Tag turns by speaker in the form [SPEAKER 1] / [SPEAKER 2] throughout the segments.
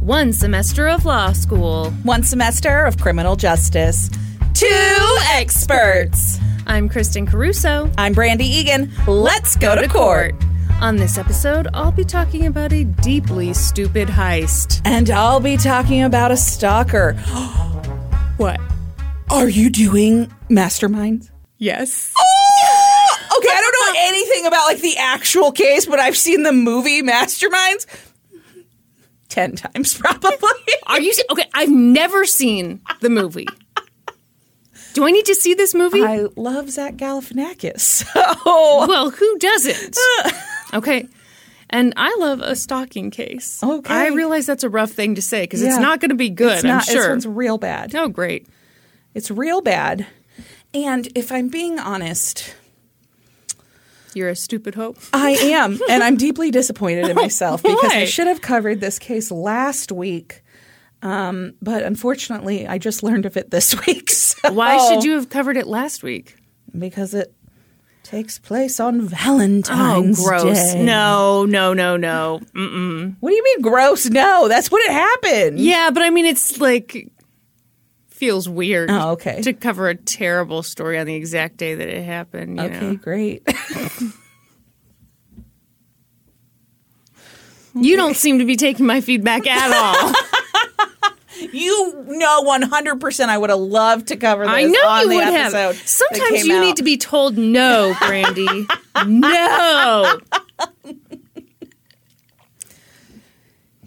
[SPEAKER 1] One semester of law school.
[SPEAKER 2] One semester of criminal justice. Two experts.
[SPEAKER 1] I'm Kristin Caruso.
[SPEAKER 2] I'm Brandi Egan. Let's go to court.
[SPEAKER 1] On this episode, I'll be talking about a deeply stupid heist.
[SPEAKER 2] And I'll be talking about a stalker.
[SPEAKER 1] What?
[SPEAKER 2] Are you doing masterminds?
[SPEAKER 1] Yes.
[SPEAKER 2] Oh! Okay, I don't know anything about like the actual case, but I've seen the movie Masterminds ten times probably.
[SPEAKER 1] Are you okay? I've never seen the movie. Do I need to see this movie?
[SPEAKER 2] I love Zach Galifianakis. So
[SPEAKER 1] well, who doesn't? Okay. And I love a stocking case.
[SPEAKER 2] Okay.
[SPEAKER 1] I realize that's a rough thing to say because
[SPEAKER 2] Yeah.
[SPEAKER 1] it's not going to be good,
[SPEAKER 2] it's not,
[SPEAKER 1] I'm sure.
[SPEAKER 2] This one's real bad.
[SPEAKER 1] oh, great.
[SPEAKER 2] It's real bad. And if I'm being honest,
[SPEAKER 1] You're a stupid hope.
[SPEAKER 2] I am, and I'm deeply disappointed in myself because I should have covered this case last week. Um, but unfortunately, I just learned of it this week. so-
[SPEAKER 1] Why should you have covered it last week?
[SPEAKER 2] Because it takes place on Valentine's
[SPEAKER 1] oh, gross.
[SPEAKER 2] Day.
[SPEAKER 1] No, no, no, no. Mm-mm.
[SPEAKER 2] What do you mean gross? No, that's when it happened.
[SPEAKER 1] Yeah, but I mean, it's like feels weird.
[SPEAKER 2] Oh, okay.
[SPEAKER 1] To cover a terrible story on the exact day that it happened. You
[SPEAKER 2] Okay,
[SPEAKER 1] know?
[SPEAKER 2] great.
[SPEAKER 1] You don't seem to be taking my feedback at all.
[SPEAKER 2] you know, 100% I would have loved to cover this
[SPEAKER 1] I know
[SPEAKER 2] on
[SPEAKER 1] you
[SPEAKER 2] the
[SPEAKER 1] would have. Sometimes you
[SPEAKER 2] out.
[SPEAKER 1] need to be told no, Brandi. no.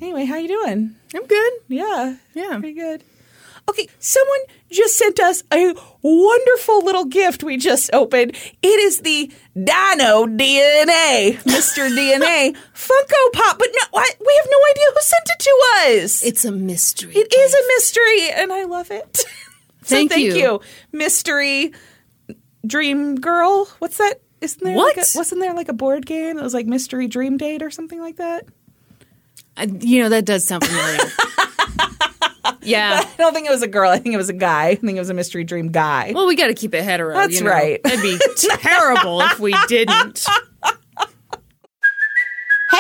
[SPEAKER 2] Anyway, how you doing?
[SPEAKER 1] I'm good.
[SPEAKER 2] Yeah.
[SPEAKER 1] Yeah.
[SPEAKER 2] Pretty good. Okay, someone just sent us a wonderful little gift we just opened. It is the Dino DNA, Mr. DNA Funko Pop. But no, I, we have no idea who sent it to us.
[SPEAKER 1] It's a mystery.
[SPEAKER 2] It is a mystery, and I love it. so
[SPEAKER 1] Thank
[SPEAKER 2] thank
[SPEAKER 1] you.
[SPEAKER 2] you. Mystery Dream Girl. What's that? Isn't there
[SPEAKER 1] What?
[SPEAKER 2] Like a, wasn't there like a board game that was like Mystery Dream Date or something like that?
[SPEAKER 1] I- you know, that does sound familiar. yeah.
[SPEAKER 2] I don't think it was a girl. I think it was a guy. I think it was a Mystery Dream guy.
[SPEAKER 1] Well, we got to keep it hetero.
[SPEAKER 2] That's
[SPEAKER 1] you know?
[SPEAKER 2] right.
[SPEAKER 1] It'd be terrible if we didn't.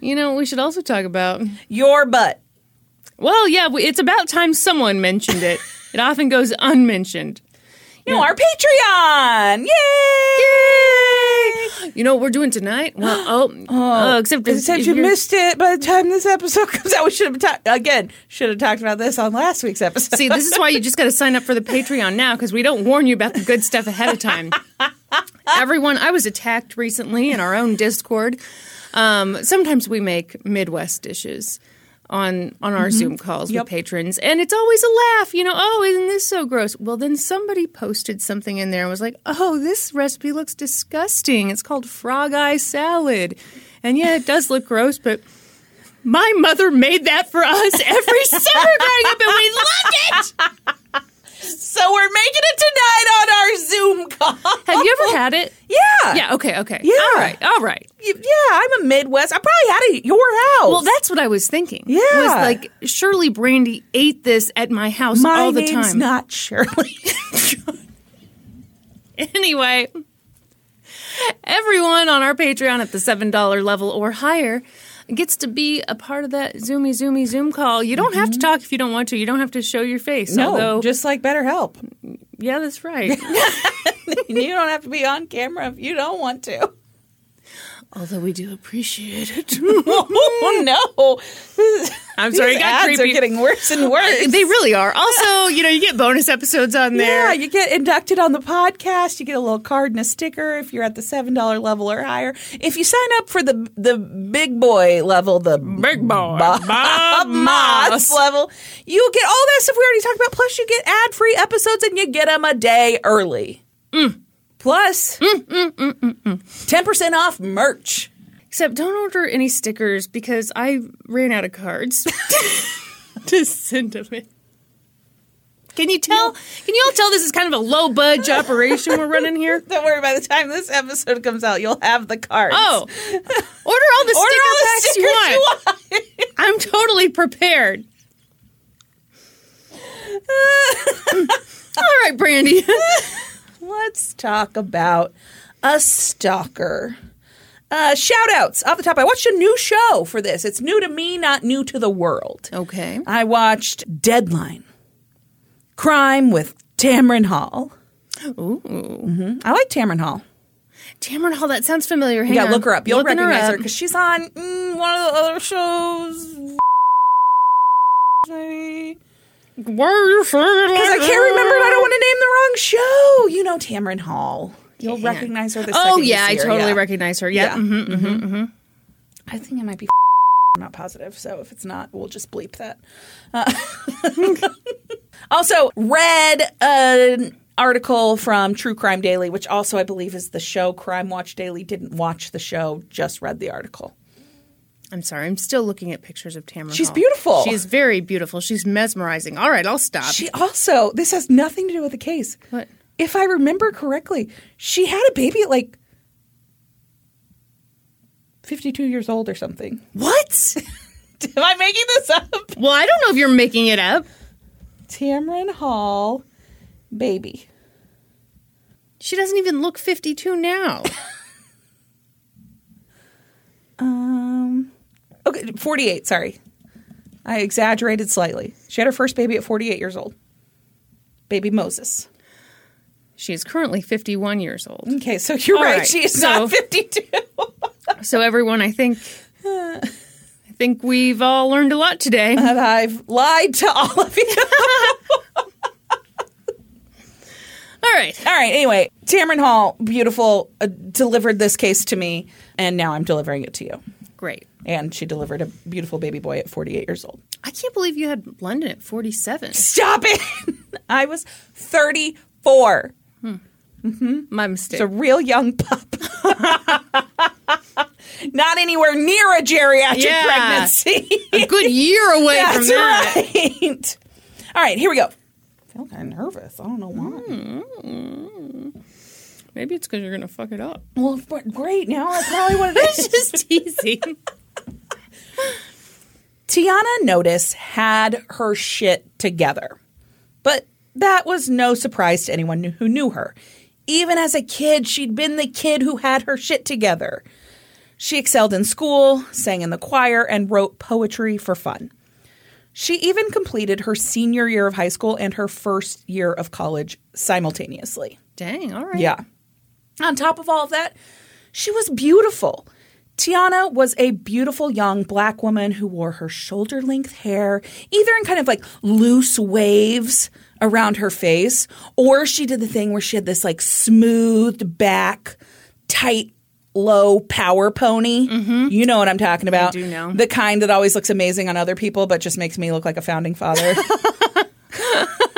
[SPEAKER 1] You know, we should also talk about.
[SPEAKER 2] Your butt.
[SPEAKER 1] Well, yeah, it's about time someone mentioned it. It often goes unmentioned.
[SPEAKER 2] You know, our Patreon. Yay! Yay!
[SPEAKER 1] You know what we're doing tonight? Well, oh, oh, oh, except if-
[SPEAKER 2] Except you missed it by the time this episode comes out. We should have ta- again should have talked about this on last week's episode.
[SPEAKER 1] See, this is why you just got to sign up for the Patreon now because we don't warn you about the good stuff ahead of time. Everyone, I was attacked recently in our own Discord. Um, sometimes we make Midwest dishes on on our Zoom calls
[SPEAKER 2] Yep.
[SPEAKER 1] with patrons, and it's always a laugh. You know, oh, isn't this so gross? Well, then somebody posted something in there and was like, oh, this recipe looks disgusting. It's called frog eye salad, and yeah, it does look gross, but. My mother made that for us every summer growing up, and we loved it.
[SPEAKER 2] So we're making it tonight on our Zoom call.
[SPEAKER 1] Have you ever had it?
[SPEAKER 2] Yeah.
[SPEAKER 1] Yeah. Okay. Okay.
[SPEAKER 2] Yeah.
[SPEAKER 1] All right. All right.
[SPEAKER 2] Yeah, I'm a Midwest. I probably had it at your house.
[SPEAKER 1] Well, that's what I was thinking.
[SPEAKER 2] Yeah.
[SPEAKER 1] was like surely Brandi ate this at my house
[SPEAKER 2] My
[SPEAKER 1] all the
[SPEAKER 2] name's
[SPEAKER 1] time.
[SPEAKER 2] not Shirley.
[SPEAKER 1] Anyway, everyone on our Patreon at the $7 level or higher gets to be a part of that Zoomy Zoomy Zoom call. You don't have to mm-hmm. talk if you don't want to. You don't have to show your face.
[SPEAKER 2] no,
[SPEAKER 1] although,
[SPEAKER 2] just like BetterHelp.
[SPEAKER 1] yeah, that's right.
[SPEAKER 2] you don't have to be on camera if you don't want to.
[SPEAKER 1] Although we do appreciate it.
[SPEAKER 2] oh no!
[SPEAKER 1] I'm sorry, it got
[SPEAKER 2] ads
[SPEAKER 1] creepy.
[SPEAKER 2] are getting worse and worse.
[SPEAKER 1] they really are. Also, you know, you get bonus episodes on there.
[SPEAKER 2] Yeah, you get inducted on the podcast. You get a little card and a sticker if you're at the seven dollar level or higher. If you sign up for the the big boy level, the
[SPEAKER 1] Big boy,
[SPEAKER 2] Bob,
[SPEAKER 1] Bob
[SPEAKER 2] Moss
[SPEAKER 1] Moss.
[SPEAKER 2] level, you get all that stuff we already talked about. Plus, you get ad free episodes and you get them a day early.
[SPEAKER 1] Mm.
[SPEAKER 2] Plus, mm, mm, mm, ten percent off merch.
[SPEAKER 1] Except don't order any stickers because I ran out of cards to send them in. Can you tell? Can you all tell this is kind of a low budge operation we're running here?
[SPEAKER 2] Don't worry. By the time this episode comes out, you'll have the cards.
[SPEAKER 1] Oh, order all the
[SPEAKER 2] Order all the
[SPEAKER 1] packs you
[SPEAKER 2] stickers
[SPEAKER 1] want.
[SPEAKER 2] you want.
[SPEAKER 1] I'm totally prepared. all right, Brandi.
[SPEAKER 2] Let's talk about a stalker. Uh, shout outs off the top. I watched a new show for this. It's new to me, not new to the world.
[SPEAKER 1] Okay.
[SPEAKER 2] I watched Deadline Crime with Tamron Hall.
[SPEAKER 1] Ooh,
[SPEAKER 2] hmm I like Tamron Hall.
[SPEAKER 1] Tamron Hall. That sounds familiar. Hang
[SPEAKER 2] yeah,
[SPEAKER 1] on.
[SPEAKER 2] look her up. You'll
[SPEAKER 1] Looking
[SPEAKER 2] recognize her because she's on mm, one of the other shows. Because
[SPEAKER 1] Why are you saying it Because
[SPEAKER 2] I can't remember and I don't want to name the wrong show. You know Tamron Hall. You'll recognize her the second
[SPEAKER 1] Oh yeah, I
[SPEAKER 2] see her,
[SPEAKER 1] totally
[SPEAKER 2] yeah.
[SPEAKER 1] recognize her. Yeah.
[SPEAKER 2] Yeah.
[SPEAKER 1] Mm-hmm, mm-hmm, mm-hmm.
[SPEAKER 2] I think it might be. I'm not positive, so if it's not, we'll just bleep that. Uh, also, read an article from True Crime Daily, which also I believe is the show Crime Watch Daily. Didn't watch the show, just read the article.
[SPEAKER 1] I'm sorry. I'm still looking at pictures of Tamara.
[SPEAKER 2] She's
[SPEAKER 1] Hall.
[SPEAKER 2] beautiful.
[SPEAKER 1] She's very beautiful. She's mesmerizing. All right, I'll stop.
[SPEAKER 2] She also, this has nothing to do with the case.
[SPEAKER 1] What?
[SPEAKER 2] If I remember correctly, she had a baby at like 52 years old or something.
[SPEAKER 1] what?
[SPEAKER 2] Am I making this up?
[SPEAKER 1] well, I don't know if you're making it up.
[SPEAKER 2] Tamron Hall, baby.
[SPEAKER 1] She doesn't even look 52 now.
[SPEAKER 2] Um, okay, 48, sorry. I exaggerated slightly. She had her first baby at 48 years old. Baby Moses.
[SPEAKER 1] she is currently 51 years old.
[SPEAKER 2] Okay, so you're right.
[SPEAKER 1] right,
[SPEAKER 2] She is
[SPEAKER 1] so-
[SPEAKER 2] not 52.
[SPEAKER 1] So everyone, I think I think we've all learned a lot today.
[SPEAKER 2] and I've lied to all of you.
[SPEAKER 1] All right.
[SPEAKER 2] all right, anyway, Tamron Hall, beautiful, uh, delivered this case to me, and now I'm delivering it to you.
[SPEAKER 1] Great.
[SPEAKER 2] And she delivered a beautiful baby boy at 48 years old.
[SPEAKER 1] I can't believe you had London at 47.
[SPEAKER 2] Stop it! I was 34. Hmm. Mm-hmm.
[SPEAKER 1] My mistake.
[SPEAKER 2] It's a real young pup. Not anywhere near a geriatric
[SPEAKER 1] Yeah.
[SPEAKER 2] pregnancy.
[SPEAKER 1] a good year away from
[SPEAKER 2] That's
[SPEAKER 1] that.
[SPEAKER 2] right. All right, here we go. I feel kind of nervous. I don't know why. Hmm.
[SPEAKER 1] Maybe it's because you're going to fuck it up.
[SPEAKER 2] Well, great. Now that's probably what it is.
[SPEAKER 1] Just teasing.
[SPEAKER 2] Tiana Notice had her shit together. But that was no surprise to anyone who knew her. Even as a kid, she'd been the kid who had her shit together. She excelled in school, sang in the choir, and wrote poetry for fun. She even completed her senior year of high school and her first year of college simultaneously.
[SPEAKER 1] Dang, all right.
[SPEAKER 2] Yeah. On top of all of that, she was beautiful. Tiana was a beautiful young black woman who wore her shoulder length hair, either in kind of like loose waves around her face, or she did the thing where she had this like smoothed back, tight, low power pony. Mm-hmm. You know what I'm talking about.
[SPEAKER 1] do know.
[SPEAKER 2] The kind that always looks amazing on other people, but just makes me look like a founding father.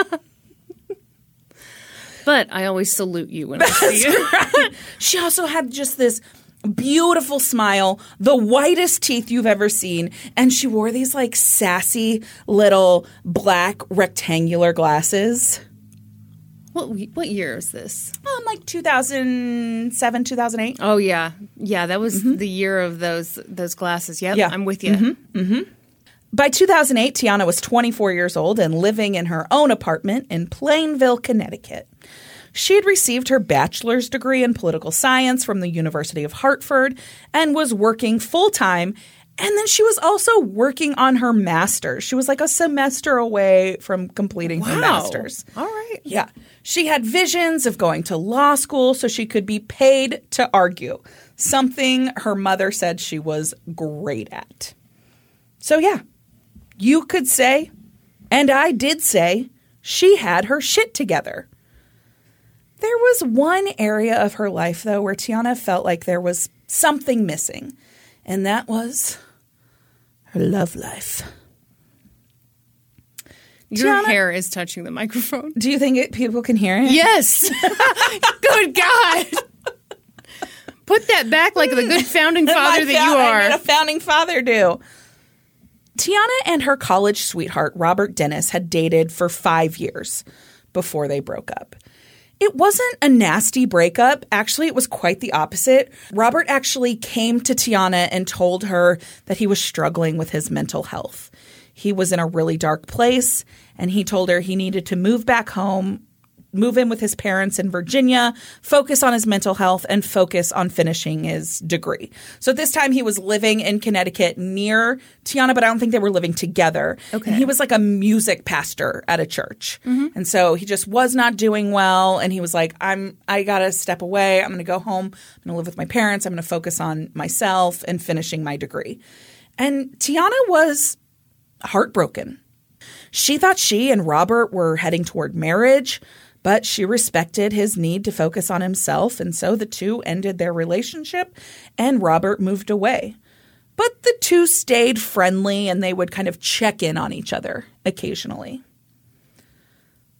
[SPEAKER 1] But I always salute you when I see you.
[SPEAKER 2] She also had just this beautiful smile, the whitest teeth you've ever seen, and she wore these like sassy little black rectangular glasses.
[SPEAKER 1] What what year is this?
[SPEAKER 2] Um, like 2007, 2008.
[SPEAKER 1] Oh yeah, yeah. That was mm-hmm. the year of those those glasses. Yep,
[SPEAKER 2] Yeah.
[SPEAKER 1] I'm with you.
[SPEAKER 2] By 2008, Tiana was 24 years old and living in her own apartment in Plainville, Connecticut. She had received her bachelor's degree in political science from the University of Hartford and was working full time. And then she was also working on her master's. She was like a semester away from completing her master's.
[SPEAKER 1] All right.
[SPEAKER 2] Yeah. She had visions of going to law school so she could be paid to argue, something her mother said she was great at. So, yeah, you could say, and I did say, she had her shit together. There was one area of her life, though, where Tiana felt like there was something missing, and that was her love life.
[SPEAKER 1] Your
[SPEAKER 2] Tiana-
[SPEAKER 1] hair is touching the microphone.
[SPEAKER 2] Do you think it, people can hear it?
[SPEAKER 1] Yes. good God. Put that back like the good founding father that you
[SPEAKER 2] I
[SPEAKER 1] are.
[SPEAKER 2] a founding father do. Tiana and her college sweetheart, Robert Dennis, had dated for five years before they broke up. It wasn't a nasty breakup. Actually, it was quite the opposite. Robert actually came to Tiana and told her that he was struggling with his mental health. He was in a really dark place, and he told her he needed to move back home move in with his parents in Virginia, focus on his mental health, and focus on finishing his degree. So at this time, he was living in Connecticut near Tiana, but I don't think they were living together.
[SPEAKER 1] Okay.
[SPEAKER 2] And he was like a music pastor at a church. Mm-hmm. And so he just was not doing well. And he was like, I'm, I got to step away. I'm to go home. I'm to live with my parents. I'm to focus on myself and finishing my degree. And Tiana was heartbroken. She thought she and Robert were heading toward marriage, but she respected his need to focus on himself, and so the two ended their relationship and Robert moved away. But the two stayed friendly and they would kind of check in on each other occasionally.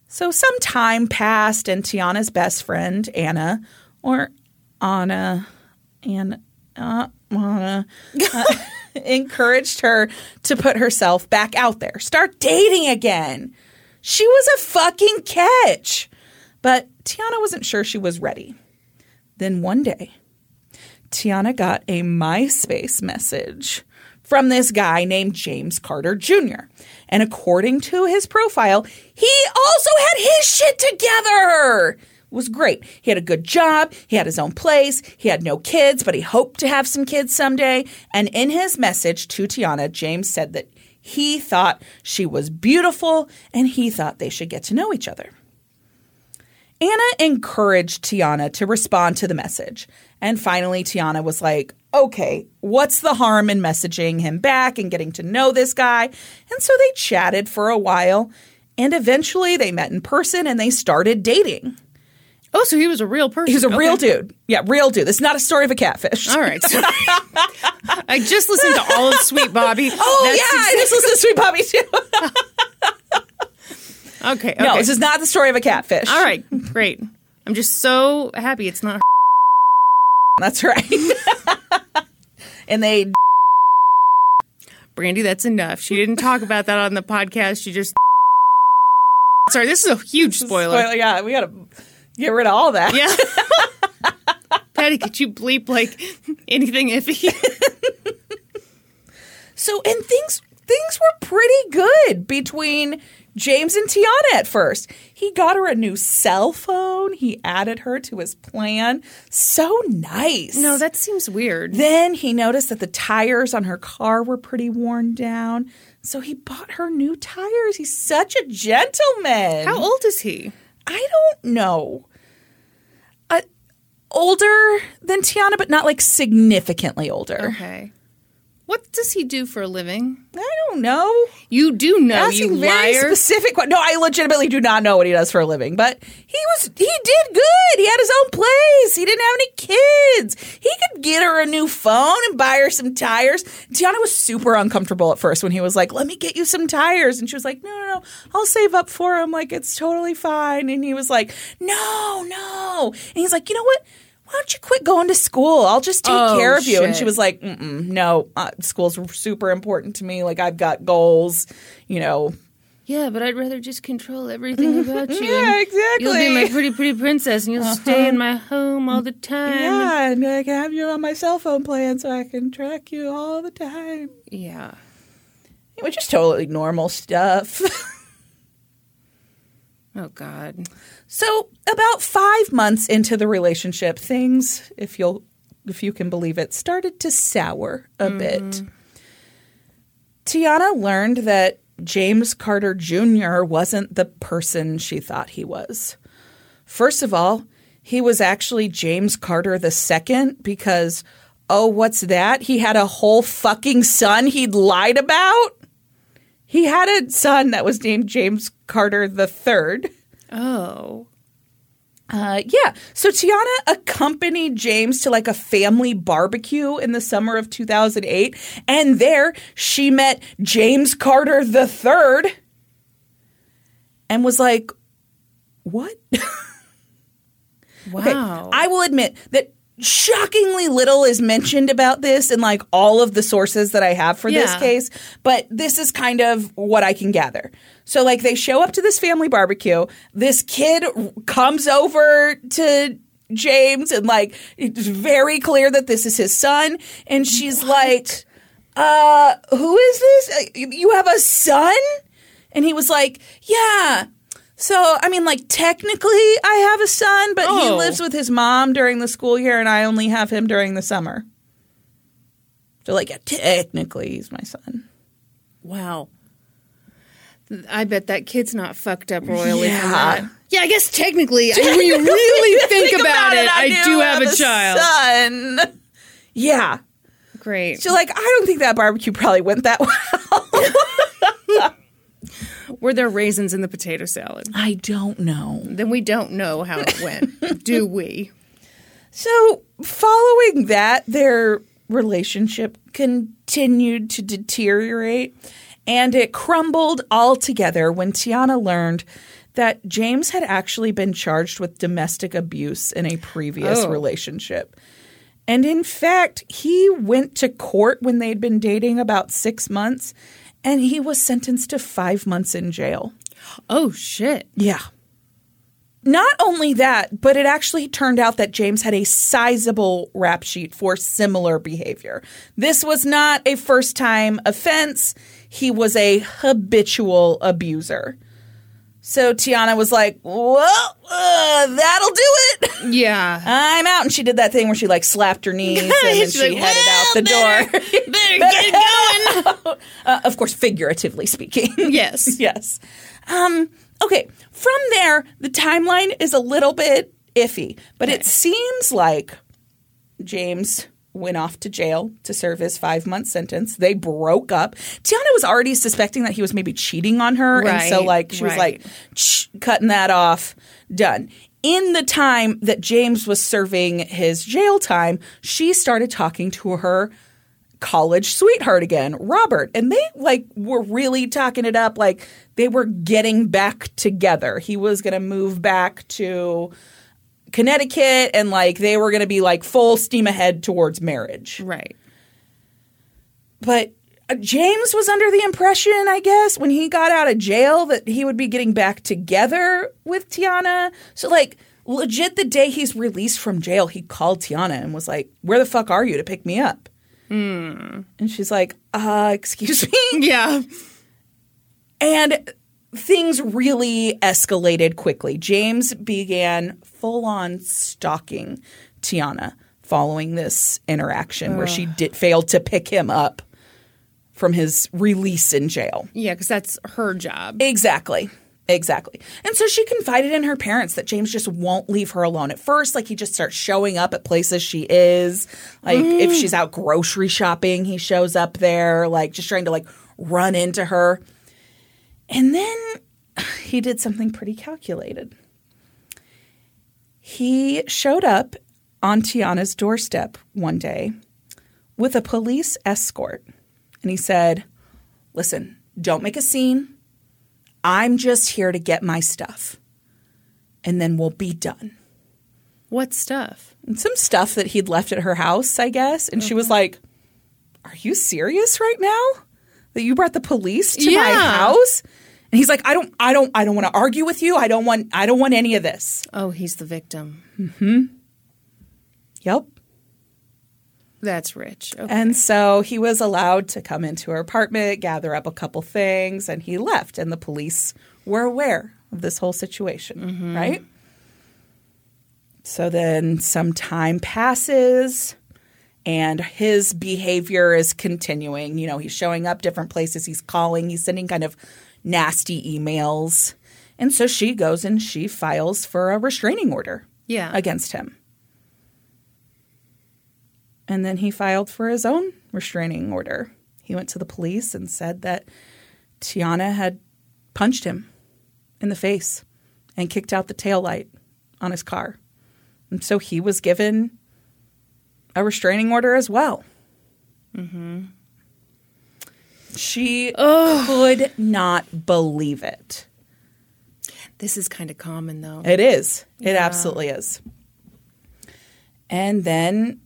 [SPEAKER 2] So some time passed, and Tiana's best friend, Anna, or Anna, Anna, uh, uh, encouraged her to put herself back out there, start dating again. She was a fucking catch. But Tiana wasn't sure she was ready. Then one day, Tiana got a MySpace message from this guy named James Carter Jr. And according to his profile, he also had his shit together. It was great. He had a good job, he had his own place, he had no kids, but he hoped to have some kids someday. And in his message to Tiana, James said that he thought she was beautiful and he thought they should get to know each other. Anna encouraged Tiana to respond to the message. And finally, Tiana was like, okay, what's the harm in messaging him back and getting to know this guy? And so they chatted for a while. And eventually they met in person and they started dating.
[SPEAKER 1] Oh, so he was a real person.
[SPEAKER 2] He's a
[SPEAKER 1] Okay.
[SPEAKER 2] real dude. Yeah, real dude. This is not a story of a catfish.
[SPEAKER 1] All right. I just listened to all of Sweet Bobby.
[SPEAKER 2] Oh,
[SPEAKER 1] That's
[SPEAKER 2] yeah. I just listened to Sweet Bobby, too.
[SPEAKER 1] Okay.
[SPEAKER 2] No, this is not the story of a catfish.
[SPEAKER 1] All right. Great. I'm just so happy it's not.
[SPEAKER 2] That's right. and they
[SPEAKER 1] Brandi, that's enough. She didn't talk about that on the podcast. She just. Sorry, this is a huge spoiler.
[SPEAKER 2] Spoiler, yeah, we gotta get rid of all that.
[SPEAKER 1] Yeah. Patty, could you bleep like anything iffy?
[SPEAKER 2] So and things things were pretty good between James and Tiana at first. He got her a new cell phone. He added her to his plan. So nice.
[SPEAKER 1] no, that seems weird.
[SPEAKER 2] Then he noticed that the tires on her car were pretty worn down. So he bought her new tires. He's such a gentleman.
[SPEAKER 1] How old is he?
[SPEAKER 2] I don't know. Uh, older than Tiana, but not like significantly older.
[SPEAKER 1] Okay. What does he do for a living?
[SPEAKER 2] I don't know.
[SPEAKER 1] You do know,
[SPEAKER 2] Asking
[SPEAKER 1] you
[SPEAKER 2] very
[SPEAKER 1] liar.
[SPEAKER 2] specific. No, I legitimately do not know what he does for a living. But he was he did good. He had his own place. He didn't have any kids. He could get her a new phone and buy her some tires. Tiana was super uncomfortable at first when he was like, "Let me get you some tires," and she was like, "No, no, no. I'll save up for him. Like it's totally fine." And he was like, "No, no." And he's like, "You know what?" Why don't you quit going to school? I'll just take
[SPEAKER 1] Oh,
[SPEAKER 2] care of you. And she was like, no, uh, school's super important to me. Like, I've got goals, you know,
[SPEAKER 1] Yeah, but I'd rather just control everything about you.
[SPEAKER 2] Yeah,
[SPEAKER 1] exactly. You'll be my pretty, pretty princess, and you'll stay in my home all the time.
[SPEAKER 2] Yeah, and I can have you on my cell phone plan so I can track you all the time.
[SPEAKER 1] Yeah.
[SPEAKER 2] Which is totally normal stuff.
[SPEAKER 1] Oh God.
[SPEAKER 2] so about five months into the relationship, things, if you'll if you can believe it, started to sour a mm-hmm. bit. Tiana learned that James Carter Jr. wasn't the person she thought he was. First of all, he was actually James Carter II because, oh, what's that? He had a whole fucking son he'd lied about? He had a son that was named James Carter III.
[SPEAKER 1] Oh.
[SPEAKER 2] Uh, yeah. So Tiana accompanied James to like a family barbecue in the summer of 2008. And there she met James Carter III and was like, what?
[SPEAKER 1] Wow.
[SPEAKER 2] Okay, I will admit that shockingly little is mentioned about this in like all of the sources that I have for this case, but this is kind of what I can gather. So like they show up to this family barbecue, this kid comes over to James and like it's very clear that this is his son and she's like uh who is this? Uh, You have a son? And he was like, "Yeah, so, I mean, like, technically, I have a son, but he
[SPEAKER 1] Oh.
[SPEAKER 2] lives with his mom during the school year, and I only have him during the summer. So, like, yeah, technically, he's my son.
[SPEAKER 1] Wow. I bet that kid's not fucked up royally
[SPEAKER 2] Yeah.
[SPEAKER 1] for that. Yeah, I guess technically, I- when you really think, about, it, I, do have, a child.
[SPEAKER 2] son. Yeah.
[SPEAKER 1] Great.
[SPEAKER 2] So, like, I don't think that barbecue probably went that well.
[SPEAKER 1] Were there raisins in the potato salad?
[SPEAKER 2] I don't know.
[SPEAKER 1] Then we don't know how it went, do we?
[SPEAKER 2] So, following that, their relationship continued to deteriorate and it crumbled altogether when Tiana learned that James had actually been charged with domestic abuse in a previous
[SPEAKER 1] Oh.
[SPEAKER 2] relationship. And in fact, he went to court when they'd been dating about six months and he was sentenced to five months in jail.
[SPEAKER 1] Oh, shit.
[SPEAKER 2] Yeah. Not only that, but it actually turned out that James had a sizable rap sheet for similar behavior. This was not a first time offense, he was a habitual abuser. So Tiana was like, well, uh, that'll do it.
[SPEAKER 1] Yeah.
[SPEAKER 2] I'm out. And she did that thing where she like slapped her knees and then she
[SPEAKER 1] like,
[SPEAKER 2] headed out
[SPEAKER 1] "Well,
[SPEAKER 2] the door.
[SPEAKER 1] Better get going.
[SPEAKER 2] uh, of course, figuratively speaking.
[SPEAKER 1] Yes.
[SPEAKER 2] yes. Um, okay. From there, the timeline is a little bit iffy, but it seems like James went off to jail to serve his five month sentence. They broke up. Tiana was already suspecting that he was maybe cheating on her. and so, like, she was like, cutting that off. Done. In the time that James was serving his jail time, she started talking to her college sweetheart again, Robert. And they like were really talking it up like they were getting back together. He was going to move back to Connecticut and like they were going to be like full steam ahead towards marriage.
[SPEAKER 1] Right.
[SPEAKER 2] But uh, James was under the impression, I guess, when he got out of jail that he would be getting back together with Tiana. So, like, legit, the day he's released from jail, he called Tiana and was like, Where the fuck are you to pick me up? And she's like, Uh, excuse me.
[SPEAKER 1] Yeah.
[SPEAKER 2] And things really escalated quickly. James began full on stalking Tiana following this interaction where she did failed to pick him up from his release in jail.
[SPEAKER 1] Yeah, because that's her job.
[SPEAKER 2] Exactly. Exactly. And so she confided in her parents that James just won't leave her alone. At first, like he just starts showing up at places she is. Like if mm. she's out grocery shopping, he shows up there, like just trying to like run into her. And then he did something pretty calculated. He showed up on Tiana's doorstep one day with a police escort. And he said, Listen, don't make a scene. I'm just here to get my stuff. And then we'll be done.
[SPEAKER 1] What stuff?
[SPEAKER 2] And some stuff that he'd left at her house, I guess. And she was uh-huh. like, Are you serious right now? That you brought the police to my house? And he's like, I don't, I don't, I don't want to argue with you. I don't want, I don't want any of this.
[SPEAKER 1] Oh, he's the victim. Hmm.
[SPEAKER 2] Yep.
[SPEAKER 1] That's rich. Okay.
[SPEAKER 2] And so he was allowed to come into her apartment, gather up a couple things, and he left. And the police were aware of this whole situation, right? So then some time passes and his behavior is continuing. You know, he's showing up different places, he's calling, he's sending kind of nasty emails. And so she goes and she files for a restraining order
[SPEAKER 1] Yeah.
[SPEAKER 2] against him. And then he filed for his own restraining order. He went to the police and said that Tiana had punched him in the face and kicked out the taillight on his car. And so he was given a restraining order as well. Mm-hmm. She could not believe it.
[SPEAKER 1] This is kind of common, though.
[SPEAKER 2] It is. It absolutely is. And then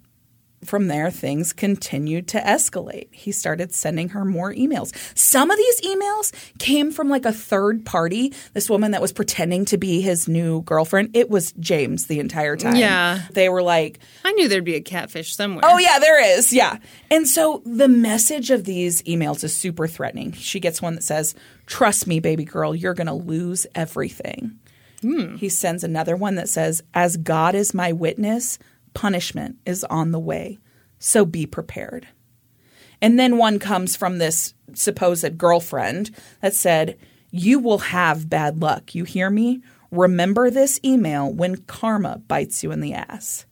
[SPEAKER 2] from there, things continued to escalate. He started sending her more emails. Some of these emails came from like a third party, this woman that was pretending to be his new girlfriend. It was James the entire time.
[SPEAKER 1] Yeah.
[SPEAKER 2] They were like,
[SPEAKER 1] I knew there'd be a catfish somewhere.
[SPEAKER 2] Oh yeah, there is. Yeah. And so the message of these emails is super threatening. She gets one that says, "Trust me, baby girl, you're going to lose everything." Hmm. He sends another one that says, "As God is my witness, punishment is on the way. So be prepared." And then one comes from this supposed girlfriend that said, You will have bad luck. You hear me? Remember this email when karma bites you in the ass.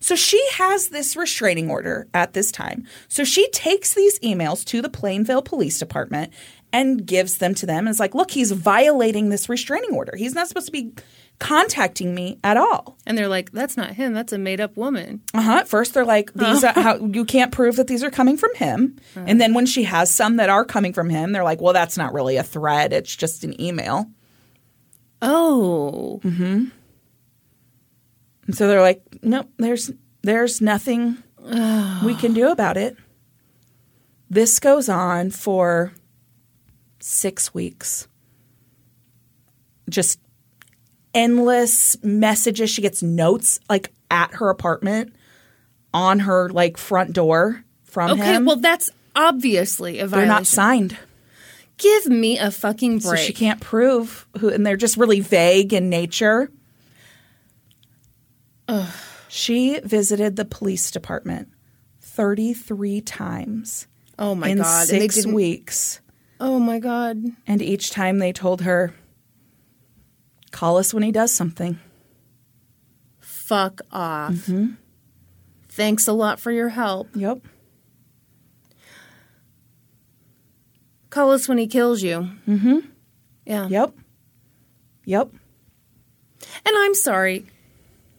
[SPEAKER 2] So she has this restraining order at this time. So she takes these emails to the Plainville Police Department and gives them to them. And it's like, look, he's violating this restraining order. He's not supposed to be contacting me at all.
[SPEAKER 1] And they're like, that's not him. That's a made up woman.
[SPEAKER 2] Uh huh. At first, they're like, these are how you can't prove that these are coming from him. And then when she has some that are coming from him, they're like, well, that's not really a threat. It's just an email.
[SPEAKER 1] Oh. Mm hmm.
[SPEAKER 2] And so they're like, nope, there's there's nothing we can do about it. This goes on for six weeks. Just endless messages. She gets notes like at her apartment on her like front door from
[SPEAKER 1] Okay,
[SPEAKER 2] him.
[SPEAKER 1] well, that's obviously a
[SPEAKER 2] they're not signed.
[SPEAKER 1] Give me a fucking
[SPEAKER 2] So
[SPEAKER 1] break.
[SPEAKER 2] she can't prove who, and they're just really vague in nature. She visited the police department 33 times
[SPEAKER 1] oh my
[SPEAKER 2] in
[SPEAKER 1] god! they
[SPEAKER 2] six weeks.
[SPEAKER 1] Oh my god!
[SPEAKER 2] And each time they told her, call us when he does something.
[SPEAKER 1] Fuck off.
[SPEAKER 2] Mm-hmm.
[SPEAKER 1] Thanks a lot for your help.
[SPEAKER 2] Yep.
[SPEAKER 1] Call us when he kills you. Mm-hmm. Yeah.
[SPEAKER 2] Yep. Yep.
[SPEAKER 1] And I'm sorry.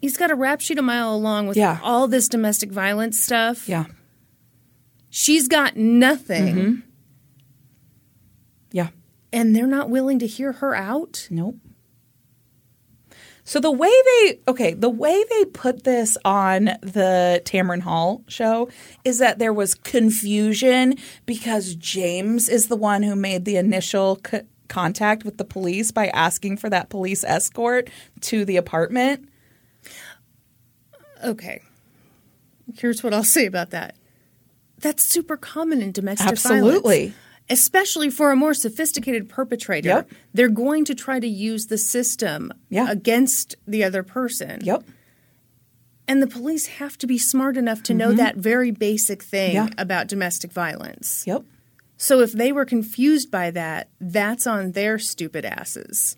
[SPEAKER 1] He's got a rap sheet a mile long with
[SPEAKER 2] Yeah.
[SPEAKER 1] all this domestic violence stuff.
[SPEAKER 2] Yeah.
[SPEAKER 1] She's got nothing.
[SPEAKER 2] Mm-hmm. Yeah.
[SPEAKER 1] And they're not willing to hear her out?
[SPEAKER 2] Nope. So the way they okay, the way they put this on the Tamron Hall show is that there was confusion because James is the one who made the initial co- contact with the police by asking for that police escort to the apartment.
[SPEAKER 1] Okay. Here's what I'll say about that. That's super common in domestic
[SPEAKER 2] Absolutely.
[SPEAKER 1] violence. Especially for a more sophisticated perpetrator.
[SPEAKER 2] Yep.
[SPEAKER 1] They're going to try to use the system
[SPEAKER 2] Yeah.
[SPEAKER 1] against the other person.
[SPEAKER 2] Yep.
[SPEAKER 1] And the police have to be smart enough to know that very basic thing
[SPEAKER 2] Mm-hmm. Yeah.
[SPEAKER 1] about domestic violence.
[SPEAKER 2] Yep.
[SPEAKER 1] So if they were confused by that, that's on their stupid asses.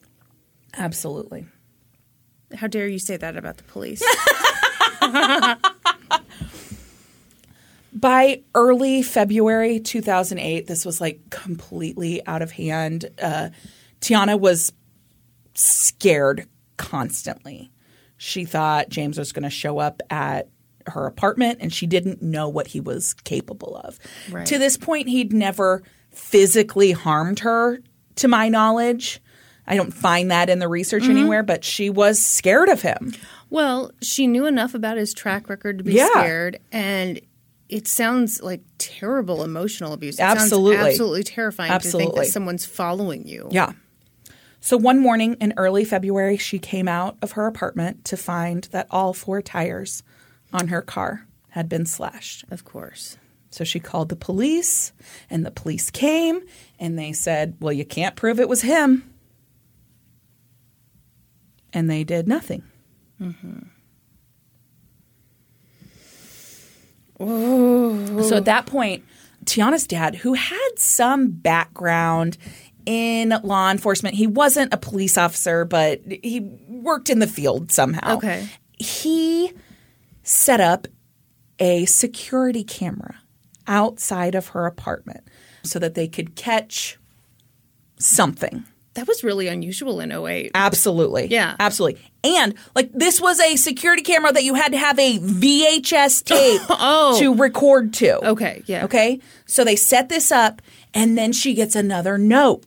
[SPEAKER 2] Absolutely.
[SPEAKER 1] How dare you say that about the police?
[SPEAKER 2] by early February 2008, this was like completely out of hand. Uh, Tiana was scared constantly. She thought James was going to show up at her apartment and she didn't know what he was capable of.
[SPEAKER 1] Right.
[SPEAKER 2] To this point, he'd never physically harmed her, to my knowledge. I don't find that in the research anywhere, but she was scared of him.
[SPEAKER 1] well, she knew enough about his track record to be
[SPEAKER 2] Yeah.
[SPEAKER 1] scared, and it sounds like terrible emotional abuse. It sounds
[SPEAKER 2] Absolutely.
[SPEAKER 1] absolutely terrifying to think that someone's following you.
[SPEAKER 2] Yeah. So one morning in early February, she came out of her apartment to find that all four tires on her car had been slashed.
[SPEAKER 1] Of course.
[SPEAKER 2] So she called the police, and the police came and they said, Well, you can't prove it was him. And they did nothing. Mm-hmm. So at that point, Tiana's dad, who had some background in law enforcement, he wasn't a police officer, but he worked in the field somehow.
[SPEAKER 1] Okay.
[SPEAKER 2] He set up a security camera outside of her apartment so that they could catch something.
[SPEAKER 1] That was really unusual in 08.
[SPEAKER 2] Absolutely.
[SPEAKER 1] Yeah.
[SPEAKER 2] Absolutely. And like this was a security camera that you had to have a VHS tape
[SPEAKER 1] Oh.
[SPEAKER 2] to record to.
[SPEAKER 1] Okay, yeah.
[SPEAKER 2] Okay. So they set this up and then she gets another note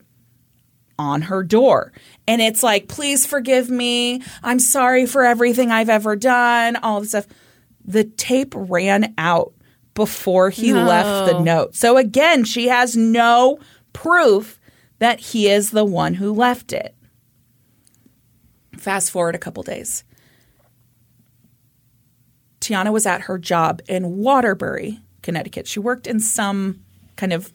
[SPEAKER 2] on her door. And it's like, please forgive me. I'm sorry for everything I've ever done, all this stuff. The tape ran out before he left the note. So again, she has no proof that he is the one who left it. Fast forward a couple days. Tiana was at her job in Waterbury, Connecticut. She worked in some kind of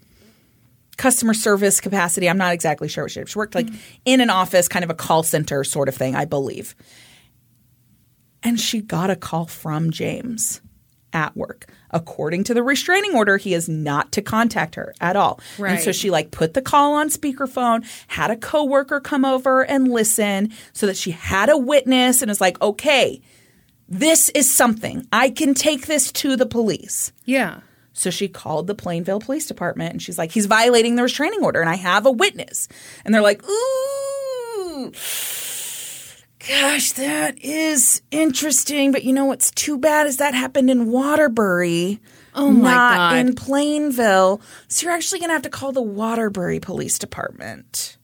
[SPEAKER 2] customer service capacity. I'm not exactly sure what she did. She worked like mm-hmm. in an office, kind of a call center sort of thing, I believe. And she got a call from James at work. According to the restraining order, he is not to contact her at all. And so she like put the call on speakerphone, had a coworker come over and listen so that she had a witness and is like, okay, this is something. I can take this to the police.
[SPEAKER 1] Yeah.
[SPEAKER 2] So she called the Plainville Police Department and she's like, he's violating the restraining order and I have a witness. And they're like, ooh, gosh, that is interesting. But you know what's too bad is that happened in Waterbury.
[SPEAKER 1] Oh my
[SPEAKER 2] not
[SPEAKER 1] God.
[SPEAKER 2] in Plainville. So you're actually going to have to call the Waterbury Police Department.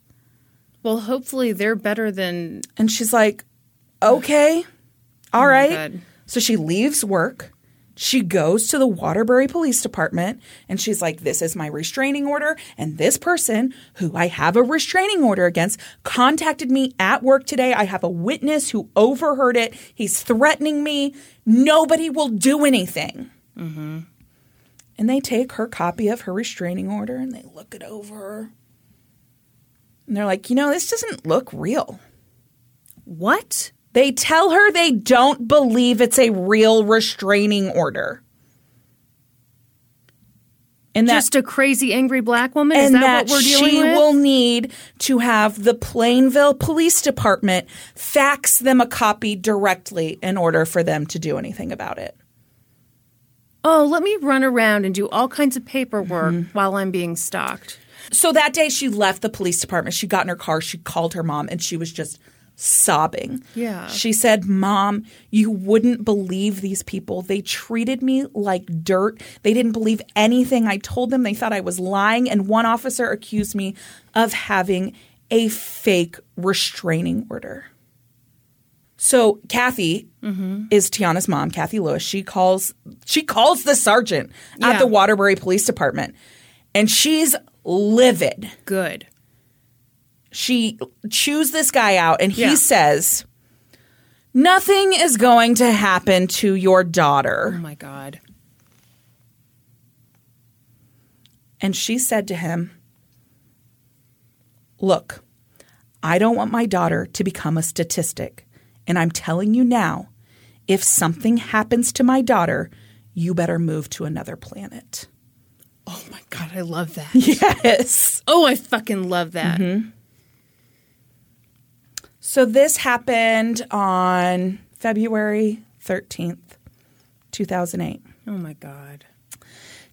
[SPEAKER 1] Well, hopefully they're better than.
[SPEAKER 2] And she's like, okay, oh all right.
[SPEAKER 1] God.
[SPEAKER 2] So she leaves work. She goes to the Waterbury Police Department and she's like, This is my restraining order. And this person who I have a restraining order against contacted me at work today. I have a witness who overheard it. He's threatening me. Nobody will do anything. Mm-hmm. And they take her copy of her restraining order and they look it over. And they're like, You know, this doesn't look real.
[SPEAKER 1] What?
[SPEAKER 2] They tell her they don't believe it's a real restraining order. And that,
[SPEAKER 1] Just a crazy, angry black woman? Is that,
[SPEAKER 2] that
[SPEAKER 1] what we're dealing
[SPEAKER 2] she
[SPEAKER 1] with?
[SPEAKER 2] will need to have the Plainville Police Department fax them a copy directly in order for them to do anything about it.
[SPEAKER 1] oh, let me run around and do all kinds of paperwork
[SPEAKER 2] Mm-hmm.
[SPEAKER 1] while I'm being stalked.
[SPEAKER 2] So that day she left the police department. She got in her car, she called her mom, and she was just sobbing.
[SPEAKER 1] Yeah.
[SPEAKER 2] She said, Mom, you wouldn't believe these people. They treated me like dirt. They didn't believe anything I told them. They thought I was lying. And one officer accused me of having a fake restraining order. So Kathy mm-hmm. is Tiana's mom, Kathy Lewis. She calls she calls the sergeant at the Waterbury Police Department, and she's livid.
[SPEAKER 1] Good.
[SPEAKER 2] She chews this guy out, and he
[SPEAKER 1] Yeah.
[SPEAKER 2] says, "Nothing is going to happen to your daughter."
[SPEAKER 1] Oh my God.
[SPEAKER 2] And she said to him, Look, I don't want my daughter to become a statistic. And I'm telling you now, if something happens to my daughter, you better move to another planet.
[SPEAKER 1] Oh my God, I love that.
[SPEAKER 2] Yes.
[SPEAKER 1] Oh, I fucking love that.
[SPEAKER 2] Mm-hmm. So this happened on February 13th, 2008.
[SPEAKER 1] Oh my God.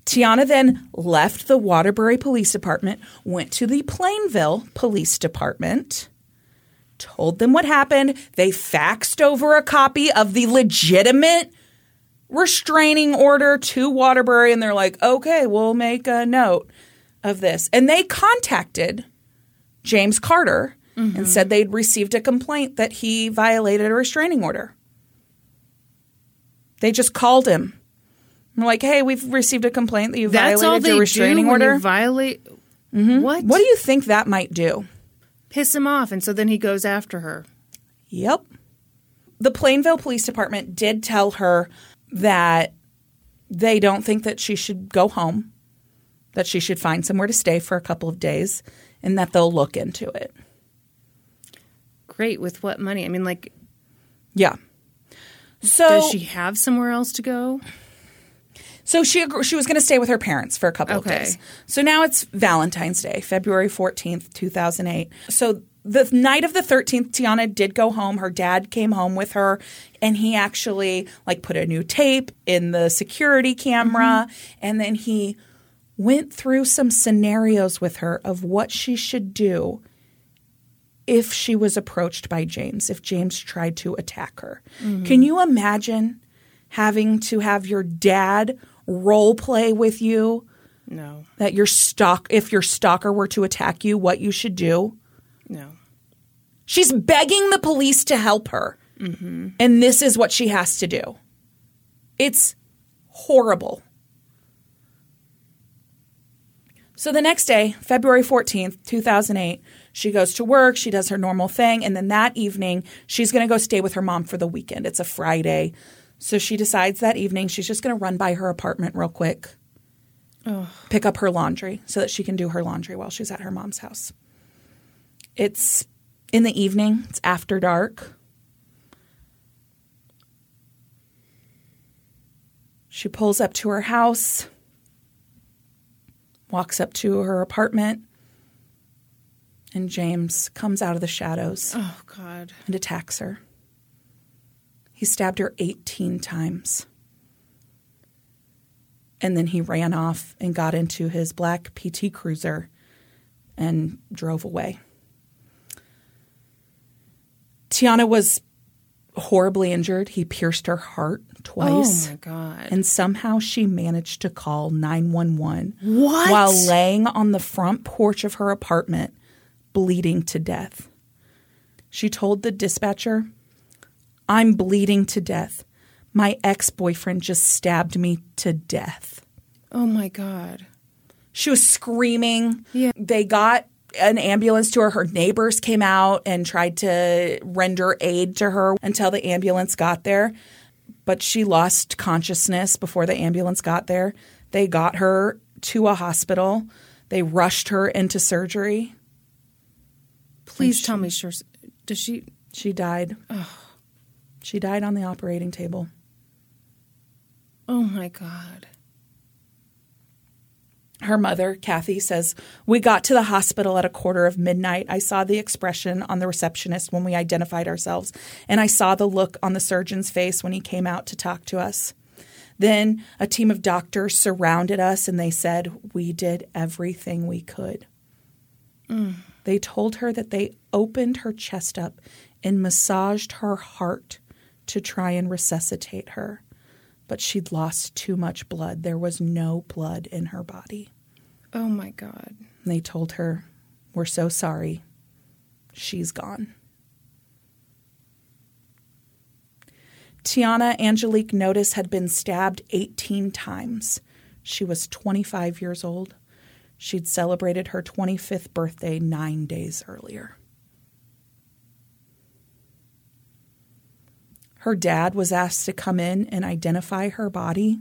[SPEAKER 2] Tiana then left the Waterbury Police Department, went to the Plainville Police Department, told them what happened. They faxed over a copy of the legitimate restraining order to Waterbury, and they're like, okay, we'll make a note of this. And they contacted James Carter and said mm-hmm. they'd received a complaint that he violated a restraining order. They just called him. We're like, hey, we've received a complaint that you
[SPEAKER 1] That's
[SPEAKER 2] violated your restraining order.
[SPEAKER 1] violate. Mm-hmm. What?
[SPEAKER 2] what do you think that might do?
[SPEAKER 1] piss him off, and so then he goes after her.
[SPEAKER 2] Yep. The Plainville Police Department did tell her that they don't think that she should go home, that she should find somewhere to stay for a couple of days, and that they'll look into it.
[SPEAKER 1] Great. With what money? I mean, like,
[SPEAKER 2] Yeah. So
[SPEAKER 1] does she have somewhere else to go?
[SPEAKER 2] So she she was going to stay with her parents for a couple
[SPEAKER 1] Okay.
[SPEAKER 2] of days. So now it's Valentine's Day, February 14th, 2008. So the night of the 13th, Tiana did go home. Her dad came home with her and he actually like put a new tape in the security camera mm-hmm. and then he went through some scenarios with her of what she should do if she was approached by James, if James tried to attack her. Mm-hmm. Can you imagine having to have your dad role play with you
[SPEAKER 1] No.
[SPEAKER 2] that your stalk if your stalker were to attack you, what you should do?
[SPEAKER 1] No.
[SPEAKER 2] She's begging the police to help her. Mm-hmm. And this is what she has to do. It's horrible. So the next day, February 14th, 2008, she goes to work, she does her normal thing, and then that evening, she's going to go stay with her mom for the weekend. It's a Friday. So she decides that evening she's just going to run by her apartment real quick, pick up her laundry so that she can do her laundry while she's at her mom's house. It's in the evening, it's after dark. She pulls up to her house, walks up to her apartment, and James comes out of the shadows
[SPEAKER 1] Oh God.
[SPEAKER 2] and attacks her. He stabbed her 18 times. And then he ran off and got into his black PT Cruiser and drove away. Tiana was horribly injured. He pierced her heart twice.
[SPEAKER 1] Oh my God.
[SPEAKER 2] And somehow she managed to call 911
[SPEAKER 1] What?
[SPEAKER 2] while laying on the front porch of her apartment, bleeding to death. She told the dispatcher, I'm bleeding to death. My ex boyfriend just stabbed me to death.
[SPEAKER 1] oh my God.
[SPEAKER 2] She was screaming.
[SPEAKER 1] Yeah.
[SPEAKER 2] They got an ambulance to her. Her neighbors came out and tried to render aid to her until the ambulance got there. But she lost consciousness before the ambulance got there. They got her to a hospital. They rushed her into surgery.
[SPEAKER 1] Please tell me, sure. Does she?
[SPEAKER 2] She died. She died on the operating table.
[SPEAKER 1] Oh my God.
[SPEAKER 2] Her mother, Kathy, says, We got to the hospital at a quarter of midnight. I saw the expression on the receptionist when we identified ourselves, and I saw the look on the surgeon's face when he came out to talk to us. Then a team of doctors surrounded us and they said, We did everything we could. Mm. They told her that they opened her chest up and massaged her heart to try and resuscitate her but she'd lost too much blood. There was no blood in her body.
[SPEAKER 1] Oh my God.
[SPEAKER 2] They told her, We're so sorry. She's gone. Tiana Angelique Notice had been stabbed 18 times. She was 25 years old. She'd celebrated her 25th birthday nine days earlier. Her dad was asked to come in and identify her body.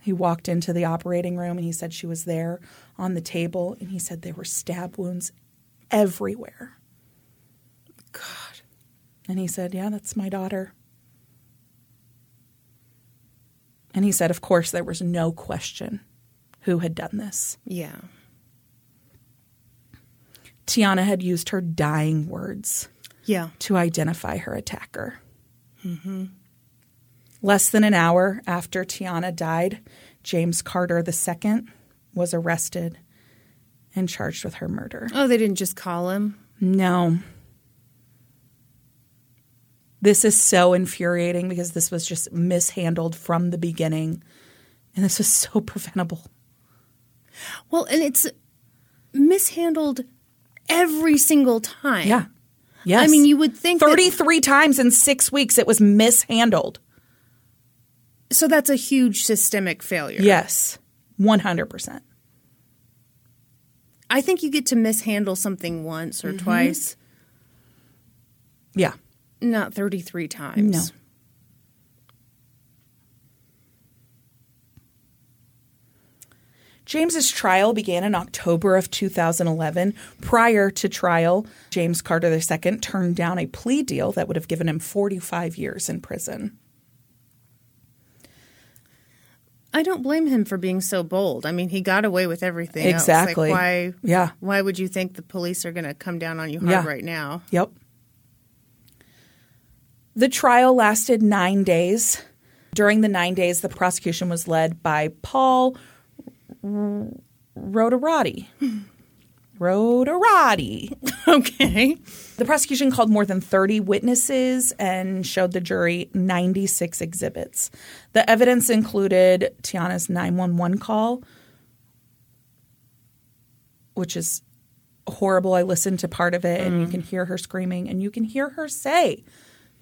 [SPEAKER 2] He walked into the operating room and he said she was there on the table and he said there were stab wounds everywhere.
[SPEAKER 1] God.
[SPEAKER 2] And he said, Yeah, that's my daughter. And he said, Of course, there was no question who had done this.
[SPEAKER 1] Yeah.
[SPEAKER 2] Tiana had used her dying words
[SPEAKER 1] Yeah.
[SPEAKER 2] to identify her attacker. Hmm. Less than an hour after Tiana died, James Carter II was arrested and charged with her murder.
[SPEAKER 1] Oh, they didn't just call him.
[SPEAKER 2] No. This is so infuriating because this was just mishandled from the beginning. And this was so preventable.
[SPEAKER 1] Well, and it's mishandled every single time.
[SPEAKER 2] Yeah. Yes.
[SPEAKER 1] I mean, you would think that-
[SPEAKER 2] 33 times in six weeks it was mishandled.
[SPEAKER 1] So that's a huge systemic failure.
[SPEAKER 2] Yes. 100%.
[SPEAKER 1] I think you get to mishandle something once or mm-hmm. twice,
[SPEAKER 2] Yeah.
[SPEAKER 1] not 33 times.
[SPEAKER 2] No. James's trial began in October of 2011. Prior to trial, James Carter II turned down a plea deal that would have given him 45 years in prison.
[SPEAKER 1] I don't blame him for being so bold. I mean, he got away with everything. else. Like,
[SPEAKER 2] Exactly.
[SPEAKER 1] why?
[SPEAKER 2] Yeah.
[SPEAKER 1] Why would you think the police are going to come down on you hard
[SPEAKER 2] Yeah.
[SPEAKER 1] right now?
[SPEAKER 2] Yep. The trial lasted nine days. During the nine days, the prosecution was led by Paul Rotiroti. Rotiroti.
[SPEAKER 1] Okay.
[SPEAKER 2] The prosecution called more than 30 witnesses and showed the jury 96 exhibits. The evidence included Tiana's 911 call, which is horrible. I listened to part of it and you mm. can hear her screaming and you can hear her say,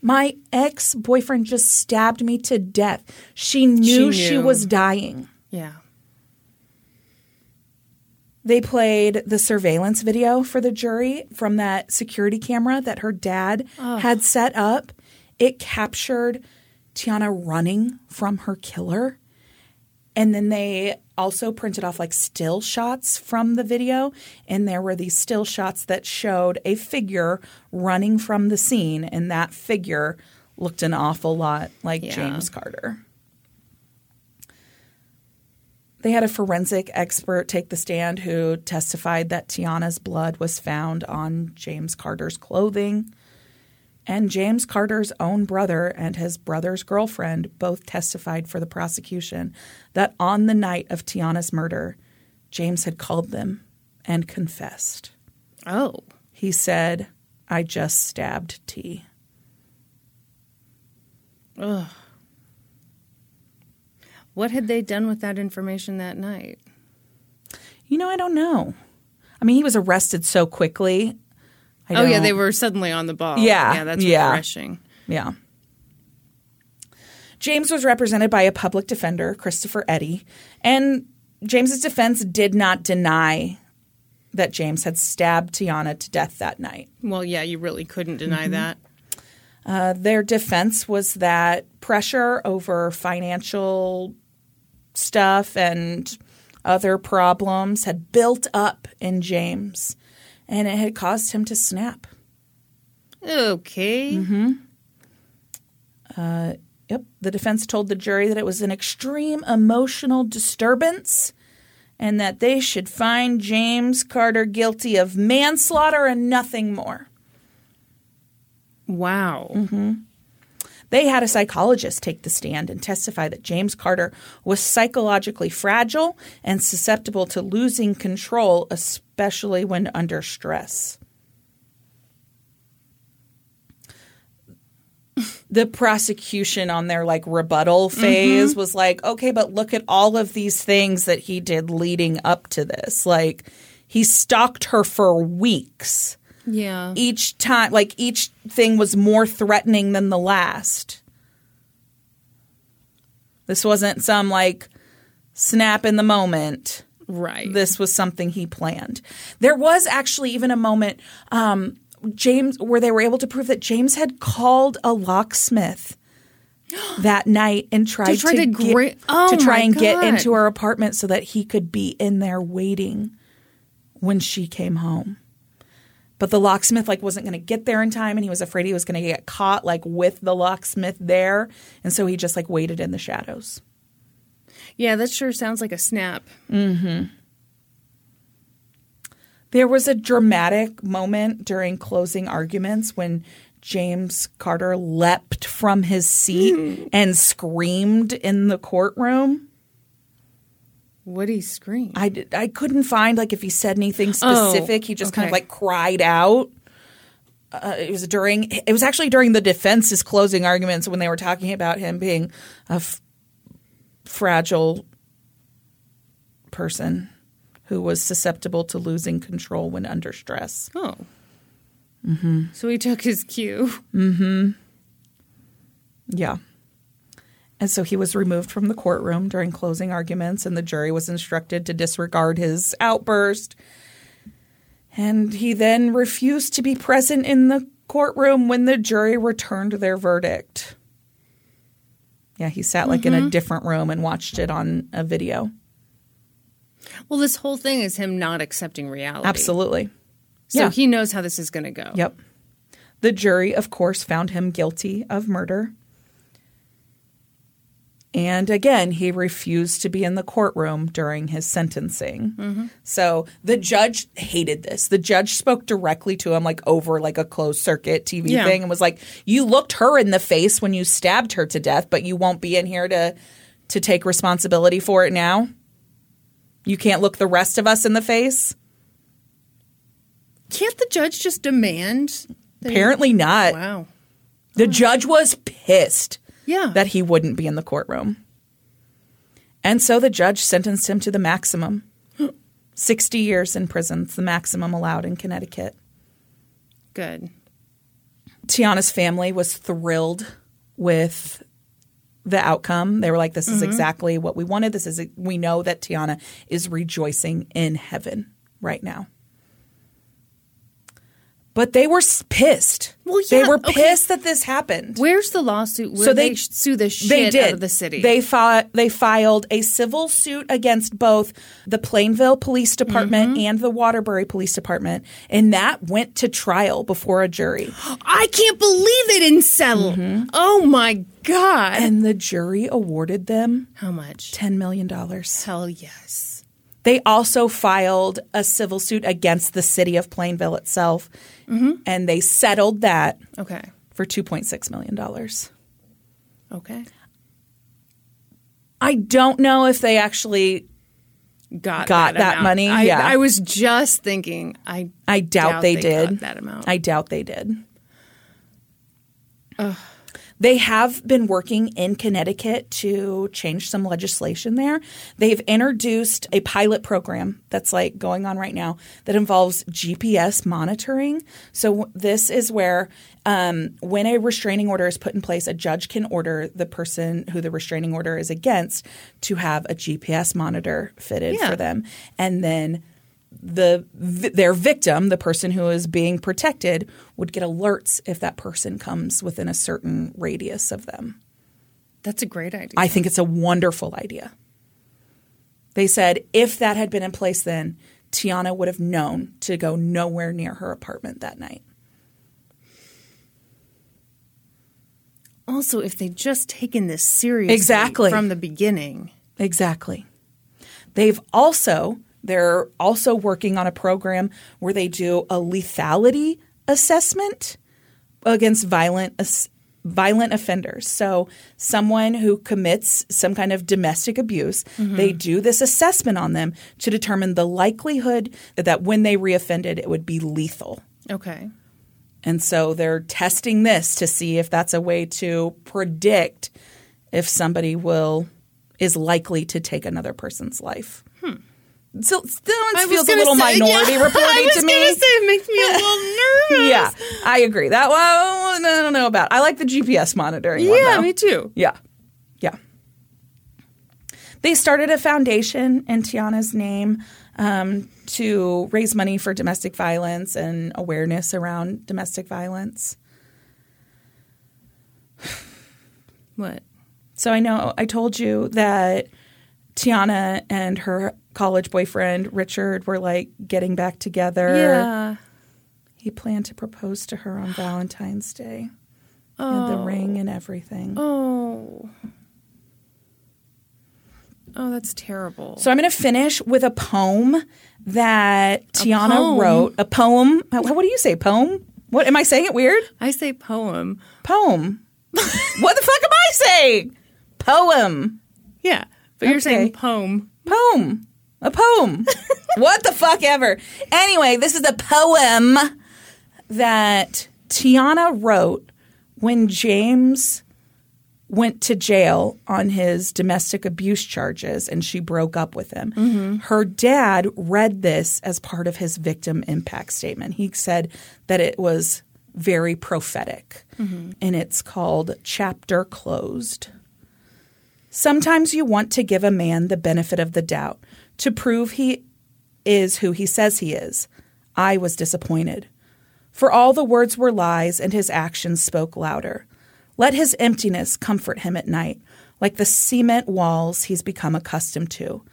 [SPEAKER 2] My ex boyfriend just stabbed me to death. She knew she,
[SPEAKER 1] knew.
[SPEAKER 2] was dying.
[SPEAKER 1] Yeah.
[SPEAKER 2] They played the surveillance video for the jury from that security camera that her dad had set up. It captured Tiana running from her killer. And then they also printed off like still shots from the video. And there were these still shots that showed a figure running from the scene. And that figure looked an awful lot like
[SPEAKER 1] Yeah.
[SPEAKER 2] James Carter. They had a forensic expert take the stand who testified that Tiana's blood was found on James Carter's clothing. And James Carter's own brother and his brother's girlfriend both testified for the prosecution that on the night of Tiana's murder, James had called them and confessed.
[SPEAKER 1] Oh.
[SPEAKER 2] He said, I just stabbed T.
[SPEAKER 1] What had they done with that information that night?
[SPEAKER 2] You know, I don't know. I mean, he was arrested so quickly. I
[SPEAKER 1] Oh, yeah, they were suddenly on the ball.
[SPEAKER 2] Yeah,
[SPEAKER 1] Yeah, that's
[SPEAKER 2] yeah.
[SPEAKER 1] refreshing.
[SPEAKER 2] Yeah. James was represented by a public defender, Christopher Eddy, and James's defense did not deny that James had stabbed Tiana to death that night.
[SPEAKER 1] Well, yeah, you really couldn't deny that.
[SPEAKER 2] Uh, their defense was that pressure over financial stuff and other problems had built up in James, and it had caused him to snap.
[SPEAKER 1] Okay. Uh.
[SPEAKER 2] Yep. The defense told the jury that it was an extreme emotional disturbance and that they should find James Carter guilty of manslaughter and nothing more.
[SPEAKER 1] Wow.
[SPEAKER 2] Mm-hmm. They had a psychologist take the stand and testify that James Carter was psychologically fragile and susceptible to losing control, especially when under stress. the prosecution on their like rebuttal mm-hmm. phase was like, okay, but look at all of these things that he did leading up to this. Like, he stalked her for weeks
[SPEAKER 1] Yeah.
[SPEAKER 2] each time like each thing was more threatening than the last. This wasn't some like snap in the moment.
[SPEAKER 1] Right.
[SPEAKER 2] this was something he planned. There was actually even a moment um james where they were able to prove that james had called a locksmith that night and tried to
[SPEAKER 1] try
[SPEAKER 2] to,
[SPEAKER 1] to
[SPEAKER 2] get,
[SPEAKER 1] gra- Oh,
[SPEAKER 2] to try and get into her apartment so that he could be in there waiting when she came home but the locksmith like wasn't going to get there in time and he was afraid he was going to get caught like with the locksmith there and so he just like waited in the shadows
[SPEAKER 1] yeah, that sure sounds like a snap.
[SPEAKER 2] mm-hmm there was a dramatic moment during closing arguments when James Carter leapt from his seat and screamed in the courtroom.
[SPEAKER 1] What'd he scream?
[SPEAKER 2] I, did- I couldn't find like if he said anything
[SPEAKER 1] Oh,
[SPEAKER 2] specific. he just kind of like cried out. Uh, it was during. It was actually during the defense's closing arguments when they were talking about him being a f- fragile person who was susceptible to losing control when under stress.
[SPEAKER 1] oh. So he took his cue. Mhm.
[SPEAKER 2] Yeah. And so he was removed from the courtroom during closing arguments, and the jury was instructed to disregard his outburst. And he then refused to be present in the courtroom when the jury returned their verdict. Yeah, he sat like in a mm-hmm. different room and watched it on a video.
[SPEAKER 1] Well, this whole thing is him not accepting reality.
[SPEAKER 2] Absolutely.
[SPEAKER 1] So
[SPEAKER 2] Yeah.
[SPEAKER 1] he knows how this is going to go.
[SPEAKER 2] Yep. The jury, of course, found him guilty of murder. And again, he refused to be in the courtroom during his sentencing. So the judge hated this. The judge spoke directly to him, like over like a closed circuit TV
[SPEAKER 1] Yeah.
[SPEAKER 2] thing, and was like, "You looked her in the face when you stabbed her to death, but you won't be in here to to take responsibility for it now. You can't look the rest of us in the face."
[SPEAKER 1] Can't the judge just demand?
[SPEAKER 2] Apparently not.
[SPEAKER 1] Wow.
[SPEAKER 2] The judge was pissed.
[SPEAKER 1] Yeah.
[SPEAKER 2] that he wouldn't be in the courtroom. And so the judge sentenced him to the maximum 60 years in prison. The maximum allowed in Connecticut.
[SPEAKER 1] Good.
[SPEAKER 2] Tiana's family was thrilled with the outcome. They were like, this is mm-hmm. exactly what we wanted. This is, we know that Tiana is rejoicing in heaven right now. But they were pissed.
[SPEAKER 1] Well, yeah, They
[SPEAKER 2] were
[SPEAKER 1] okay.
[SPEAKER 2] pissed that this happened.
[SPEAKER 1] Where's the lawsuit where
[SPEAKER 2] So
[SPEAKER 1] they,
[SPEAKER 2] they-
[SPEAKER 1] sue the shit
[SPEAKER 2] they did.
[SPEAKER 1] out of the city?
[SPEAKER 2] They fi- they filed a civil suit against both the Plainville Police Department
[SPEAKER 1] Mm-hmm.
[SPEAKER 2] and the Waterbury Police Department, and that went to trial before a jury.
[SPEAKER 1] I can't believe they didn't settle. Oh my god.
[SPEAKER 2] And the jury awarded them
[SPEAKER 1] How much?
[SPEAKER 2] ten million dollars.
[SPEAKER 1] Hell yes.
[SPEAKER 2] They also filed a civil suit against the city of Plainville itself,
[SPEAKER 1] Mm-hmm.
[SPEAKER 2] and they settled that
[SPEAKER 1] Okay.
[SPEAKER 2] for two point six million dollars.
[SPEAKER 1] Okay.
[SPEAKER 2] I don't know if they actually
[SPEAKER 1] Got
[SPEAKER 2] Got that
[SPEAKER 1] amount.
[SPEAKER 2] money?
[SPEAKER 1] I,
[SPEAKER 2] Yeah.
[SPEAKER 1] I was just thinking. I
[SPEAKER 2] I doubt, they,
[SPEAKER 1] got
[SPEAKER 2] did.
[SPEAKER 1] that amount.
[SPEAKER 2] I doubt they did. They have been working in Connecticut to change some legislation there. They've introduced a pilot program that's like going on right now that involves GPS monitoring. So this is where um, when a restraining order is put in place, a judge can order the person who the restraining order is against to have a GPS monitor fitted
[SPEAKER 1] Yeah.
[SPEAKER 2] for them, and then the their victim, the person who is being protected, would get alerts if that person comes within a certain radius of them.
[SPEAKER 1] That's a great idea.
[SPEAKER 2] I think it's a wonderful idea. They said if that had been in place then, Tiana would have known to go nowhere near her apartment that night.
[SPEAKER 1] also, if they'd just taken this seriously
[SPEAKER 2] Exactly.
[SPEAKER 1] from the beginning.
[SPEAKER 2] Exactly. They've also they're also working on a program where they do a lethality assessment against violent violent offenders. So someone who commits some kind of domestic abuse, mm-hmm. they do this assessment on them to determine the likelihood that when they reoffended it would be lethal.
[SPEAKER 1] Okay.
[SPEAKER 2] And so they're testing this to see if that's a way to predict if somebody will is likely to take another person's life. So still
[SPEAKER 1] Hmm.
[SPEAKER 2] Feels a little
[SPEAKER 1] say-
[SPEAKER 2] minority
[SPEAKER 1] yeah,
[SPEAKER 2] reporting
[SPEAKER 1] I was
[SPEAKER 2] to me.
[SPEAKER 1] gonna say it makes me a little nervous.
[SPEAKER 2] yeah, I agree. That one I don't know about. I like the GPS monitoring. one,
[SPEAKER 1] Yeah,
[SPEAKER 2] though.
[SPEAKER 1] me too.
[SPEAKER 2] Yeah. Yeah. They started a foundation in Tiana's name um, to raise money for domestic violence and awareness around domestic violence.
[SPEAKER 1] What?
[SPEAKER 2] So I know I told you that Tiana and her college boyfriend Richard were like getting back together.
[SPEAKER 1] Yeah.
[SPEAKER 2] He planned to propose to her on Valentine's Day. And the oh. ring and everything.
[SPEAKER 1] Oh. Oh, that's terrible.
[SPEAKER 2] So I'm going to finish with a poem that Tiana
[SPEAKER 1] poem?
[SPEAKER 2] wrote. A poem. What do you say? Poem? What am I saying it weird?
[SPEAKER 1] I say poem.
[SPEAKER 2] Poem. what the fuck am I saying? Poem.
[SPEAKER 1] Yeah, but you're saying poem.
[SPEAKER 2] Poem. A poem. what the fuck ever. Anyway, this is a poem that Tiana wrote when James went to jail on his domestic abuse charges and she broke up with him. Mm-hmm. Her dad read this as part of his victim impact statement. He said that it was very prophetic mm-hmm. and it's called Chapter Closed. Sometimes you want to give a man the benefit of the doubt to prove he is who he says he is. I was disappointed. For all the words were lies and his actions spoke louder. Let his emptiness comfort him at night, like the cement walls he's become accustomed to.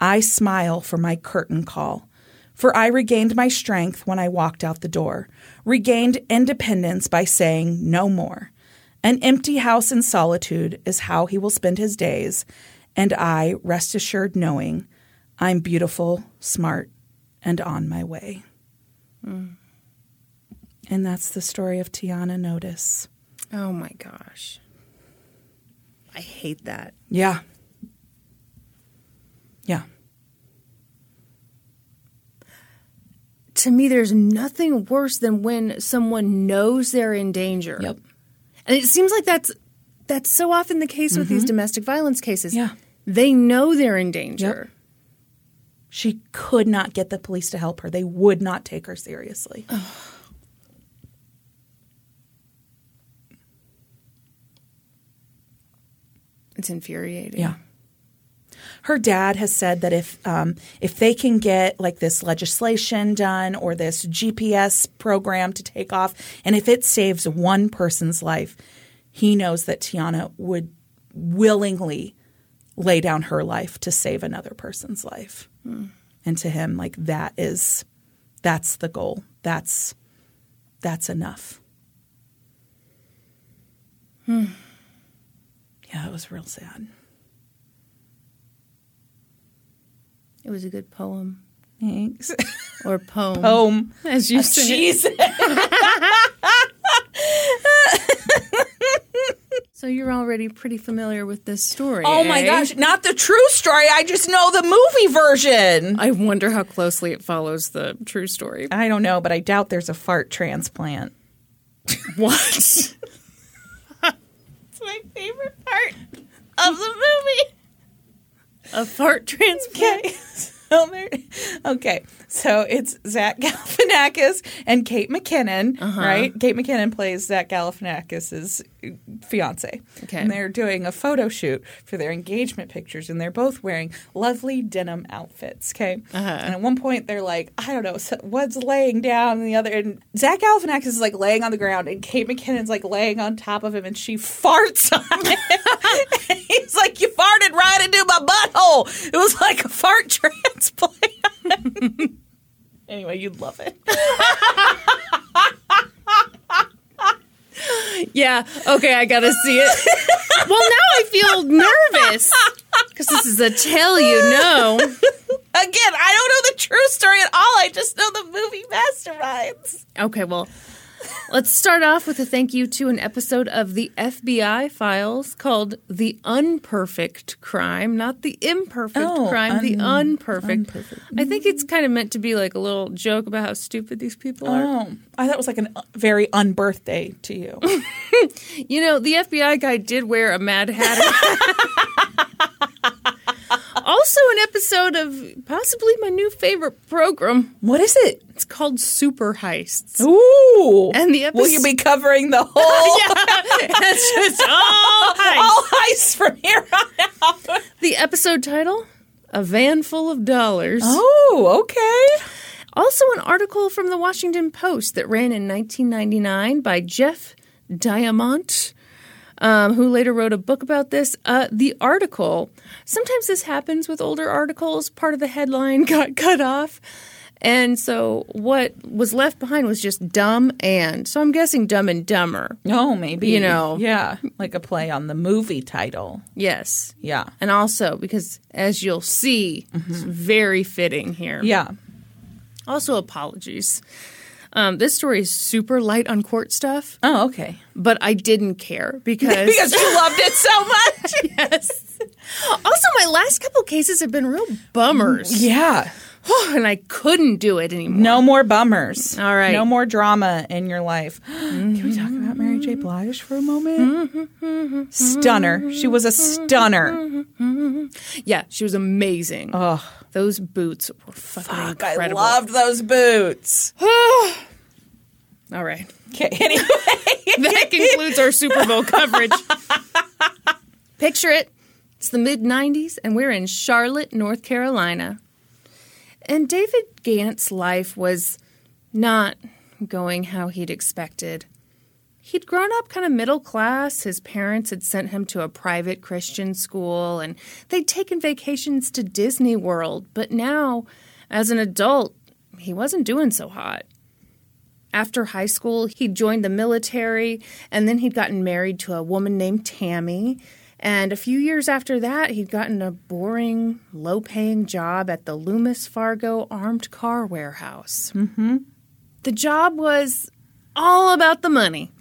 [SPEAKER 2] I smile for my curtain call. For I regained my strength when I walked out the door, regained independence by saying no more. An empty house in solitude is how he will spend his days, and I rest assured knowing I'm beautiful, smart, and on my way. Mm. And that's the story of Tiana Notice.
[SPEAKER 1] Oh my gosh. I hate that.
[SPEAKER 2] Yeah. Yeah.
[SPEAKER 1] To me, there's nothing worse than when someone knows they're in danger.
[SPEAKER 2] Yep.
[SPEAKER 1] And it seems like that's that's so often the case with these mm-hmm. domestic violence cases.
[SPEAKER 2] Yeah.
[SPEAKER 1] They know they're in danger.
[SPEAKER 2] She could not get the police to help her. They would not take her seriously.
[SPEAKER 1] It's infuriating.
[SPEAKER 2] Yeah. Her dad has said that if um, if they can get like this legislation done or this GPS program to take off, and if it saves one person's life, he knows that Tiana would willingly lay down her life to save another person's life. And to him, like that is that's the goal. That's that's enough. Hmm. Yeah, it was real sad.
[SPEAKER 1] It was a good poem.
[SPEAKER 2] Thanks.
[SPEAKER 1] Or poem.
[SPEAKER 2] Home.
[SPEAKER 1] As you say.
[SPEAKER 2] Jesus.
[SPEAKER 1] So you're already pretty familiar with this story.
[SPEAKER 2] Oh my
[SPEAKER 1] eh?
[SPEAKER 2] gosh, not the true story. I just know the movie version.
[SPEAKER 1] I wonder how closely it follows the true story.
[SPEAKER 2] I don't know, but I doubt there's a fart transplant.
[SPEAKER 1] What?
[SPEAKER 2] It's my favorite part of the movie.
[SPEAKER 1] a fart transplant?
[SPEAKER 2] Okay. There, okay. So it's Zach Galifianakis and Kate McKinnon, uh-huh. right? Kate McKinnon plays Zach Galifianakis' fiance.
[SPEAKER 1] Okay.
[SPEAKER 2] And they're doing a photo shoot for their engagement pictures, and they're both wearing lovely denim outfits. Okay. Uh-huh. And at one point, they're like, I don't know, so one's laying down, and the other, and Zach Galifianakis is like laying on the ground, and Kate McKinnon's like laying on top of him, and she farts on him. He's like, You farted right into my butthole. It was like a fart transplant. anyway, you'd love it.
[SPEAKER 1] Yeah. Okay, I gotta see it. well, now I feel nervous because this is a tale you know.
[SPEAKER 2] Again, I don't know the true story at all. I just know the movie Masterminds.
[SPEAKER 1] Okay, well, let's start off with a thank you to an episode of the FBI files called The Unperfect Crime, not the imperfect
[SPEAKER 2] Oh,
[SPEAKER 1] crime, the
[SPEAKER 2] un-
[SPEAKER 1] unperfect. I think it's kind of meant to be like a little joke about how stupid these people are.
[SPEAKER 2] Oh, I thought it was like a uh, very unbirthday to you.
[SPEAKER 1] You know, the FBI guy did wear a Mad Hatter. also, an episode of possibly my new favorite program.
[SPEAKER 2] what is it?
[SPEAKER 1] It's called Super Heists.
[SPEAKER 2] Ooh.
[SPEAKER 1] And the episode-
[SPEAKER 2] Will you be covering the whole Yeah.
[SPEAKER 1] It's just all heists.
[SPEAKER 2] all heists from here on out?
[SPEAKER 1] The episode title: A Van Full of Dollars.
[SPEAKER 2] Oh, okay.
[SPEAKER 1] Also, an article from the Washington Post that ran in 1999 by Jeff Diamant, um, who later wrote a book about this. Uh, the article, sometimes this happens with older articles, part of the headline got cut off. And so what was left behind was just dumb and. So I'm guessing dumb and dumber.
[SPEAKER 2] Oh, maybe.
[SPEAKER 1] You know.
[SPEAKER 2] Yeah. Like a play on the movie title.
[SPEAKER 1] Yes.
[SPEAKER 2] Yeah.
[SPEAKER 1] And also because, as you'll see, it's very fitting here.
[SPEAKER 2] Yeah.
[SPEAKER 1] Also, apologies. Um, this story is super light on court stuff,
[SPEAKER 2] Oh, okay.
[SPEAKER 1] but I didn't care because,
[SPEAKER 2] Because you loved it so much.
[SPEAKER 1] yes. Also, my last couple cases have been real bummers,
[SPEAKER 2] yeah.
[SPEAKER 1] And I couldn't do it anymore.
[SPEAKER 2] No more bummers.
[SPEAKER 1] All right.
[SPEAKER 2] No more drama in your life. Can we talk about Mary J. Mm-hmm. Blige for a moment? Mm-hmm. Stunner. She was a stunner. Mm-hmm.
[SPEAKER 1] Yeah, she was amazing.
[SPEAKER 2] Oh,
[SPEAKER 1] Those boots were fucking
[SPEAKER 2] fuck. I loved those boots.
[SPEAKER 1] All right,
[SPEAKER 2] Okay, anyway.
[SPEAKER 1] that concludes our Super Bowl coverage. Picture it. It's the mid 90s, and we're in Charlotte, North Carolina. And David Ghantt's life was not going how he'd expected. He'd grown up kind of middle class. His parents had sent him to a private Christian school and they'd taken vacations to Disney World. But now, as an adult, he wasn't doing so hot. After high school, he joined the military and then he'd gotten married to a woman named Tammy. And a few years after that, he'd gotten a boring, low paying job at the Loomis Fargo Armed Car Warehouse. Mm-hmm. The job was all about the money.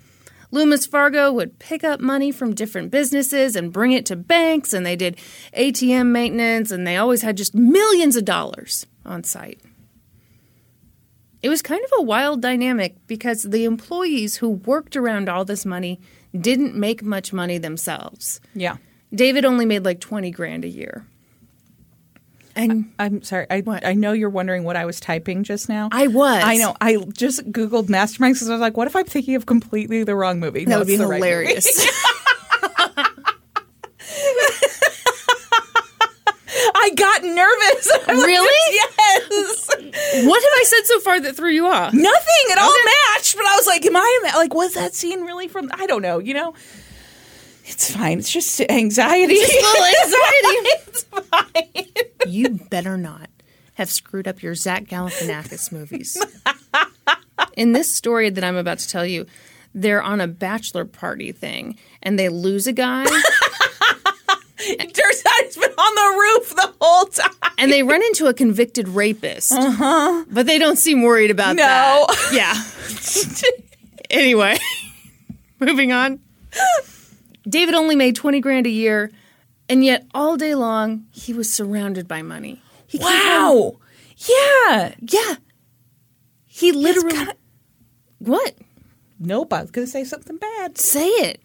[SPEAKER 1] Loomis Fargo would pick up money from different businesses and bring it to banks, and they did ATM maintenance, and they always had just millions of dollars on site. It was kind of a wild dynamic because the employees who worked around all this money didn't make much money themselves.
[SPEAKER 2] Yeah.
[SPEAKER 1] David only made like 20 grand a year. And
[SPEAKER 2] I'm sorry. I I know you're wondering what I was typing just now.
[SPEAKER 1] I was.
[SPEAKER 2] I know. I just googled masterminds because I was like, what if I'm thinking of completely the wrong movie?
[SPEAKER 1] that
[SPEAKER 2] No,
[SPEAKER 1] would be
[SPEAKER 2] hilarious. right movie.
[SPEAKER 1] hilarious.
[SPEAKER 2] I got nervous. I'm like,
[SPEAKER 1] Really?
[SPEAKER 2] yes.
[SPEAKER 1] what have I said so far that threw you off?
[SPEAKER 2] Nothing. It all matched, but I was like, am I ima- like was that scene really from? I don't know. You know. It's fine. It's just anxiety.
[SPEAKER 1] It's just anxiety.
[SPEAKER 2] it's fine.
[SPEAKER 1] You better not have screwed up your Zach Galifianakis movies. In this story that I'm about to tell you, they're on a bachelor party thing and they lose a guy
[SPEAKER 2] Turns out he's been on the roof the whole time.
[SPEAKER 1] and they run into a convicted rapist. Uh-huh. But they don't seem worried about that.
[SPEAKER 2] No.
[SPEAKER 1] that. Yeah. anyway, moving on. David only made 20 grand a year, and yet all day long he was surrounded by money. He
[SPEAKER 2] Wow. Yeah.
[SPEAKER 1] Yeah. He literally.
[SPEAKER 2] kinda-
[SPEAKER 1] What?
[SPEAKER 2] Nope. I was gonna say something bad.
[SPEAKER 1] Say it.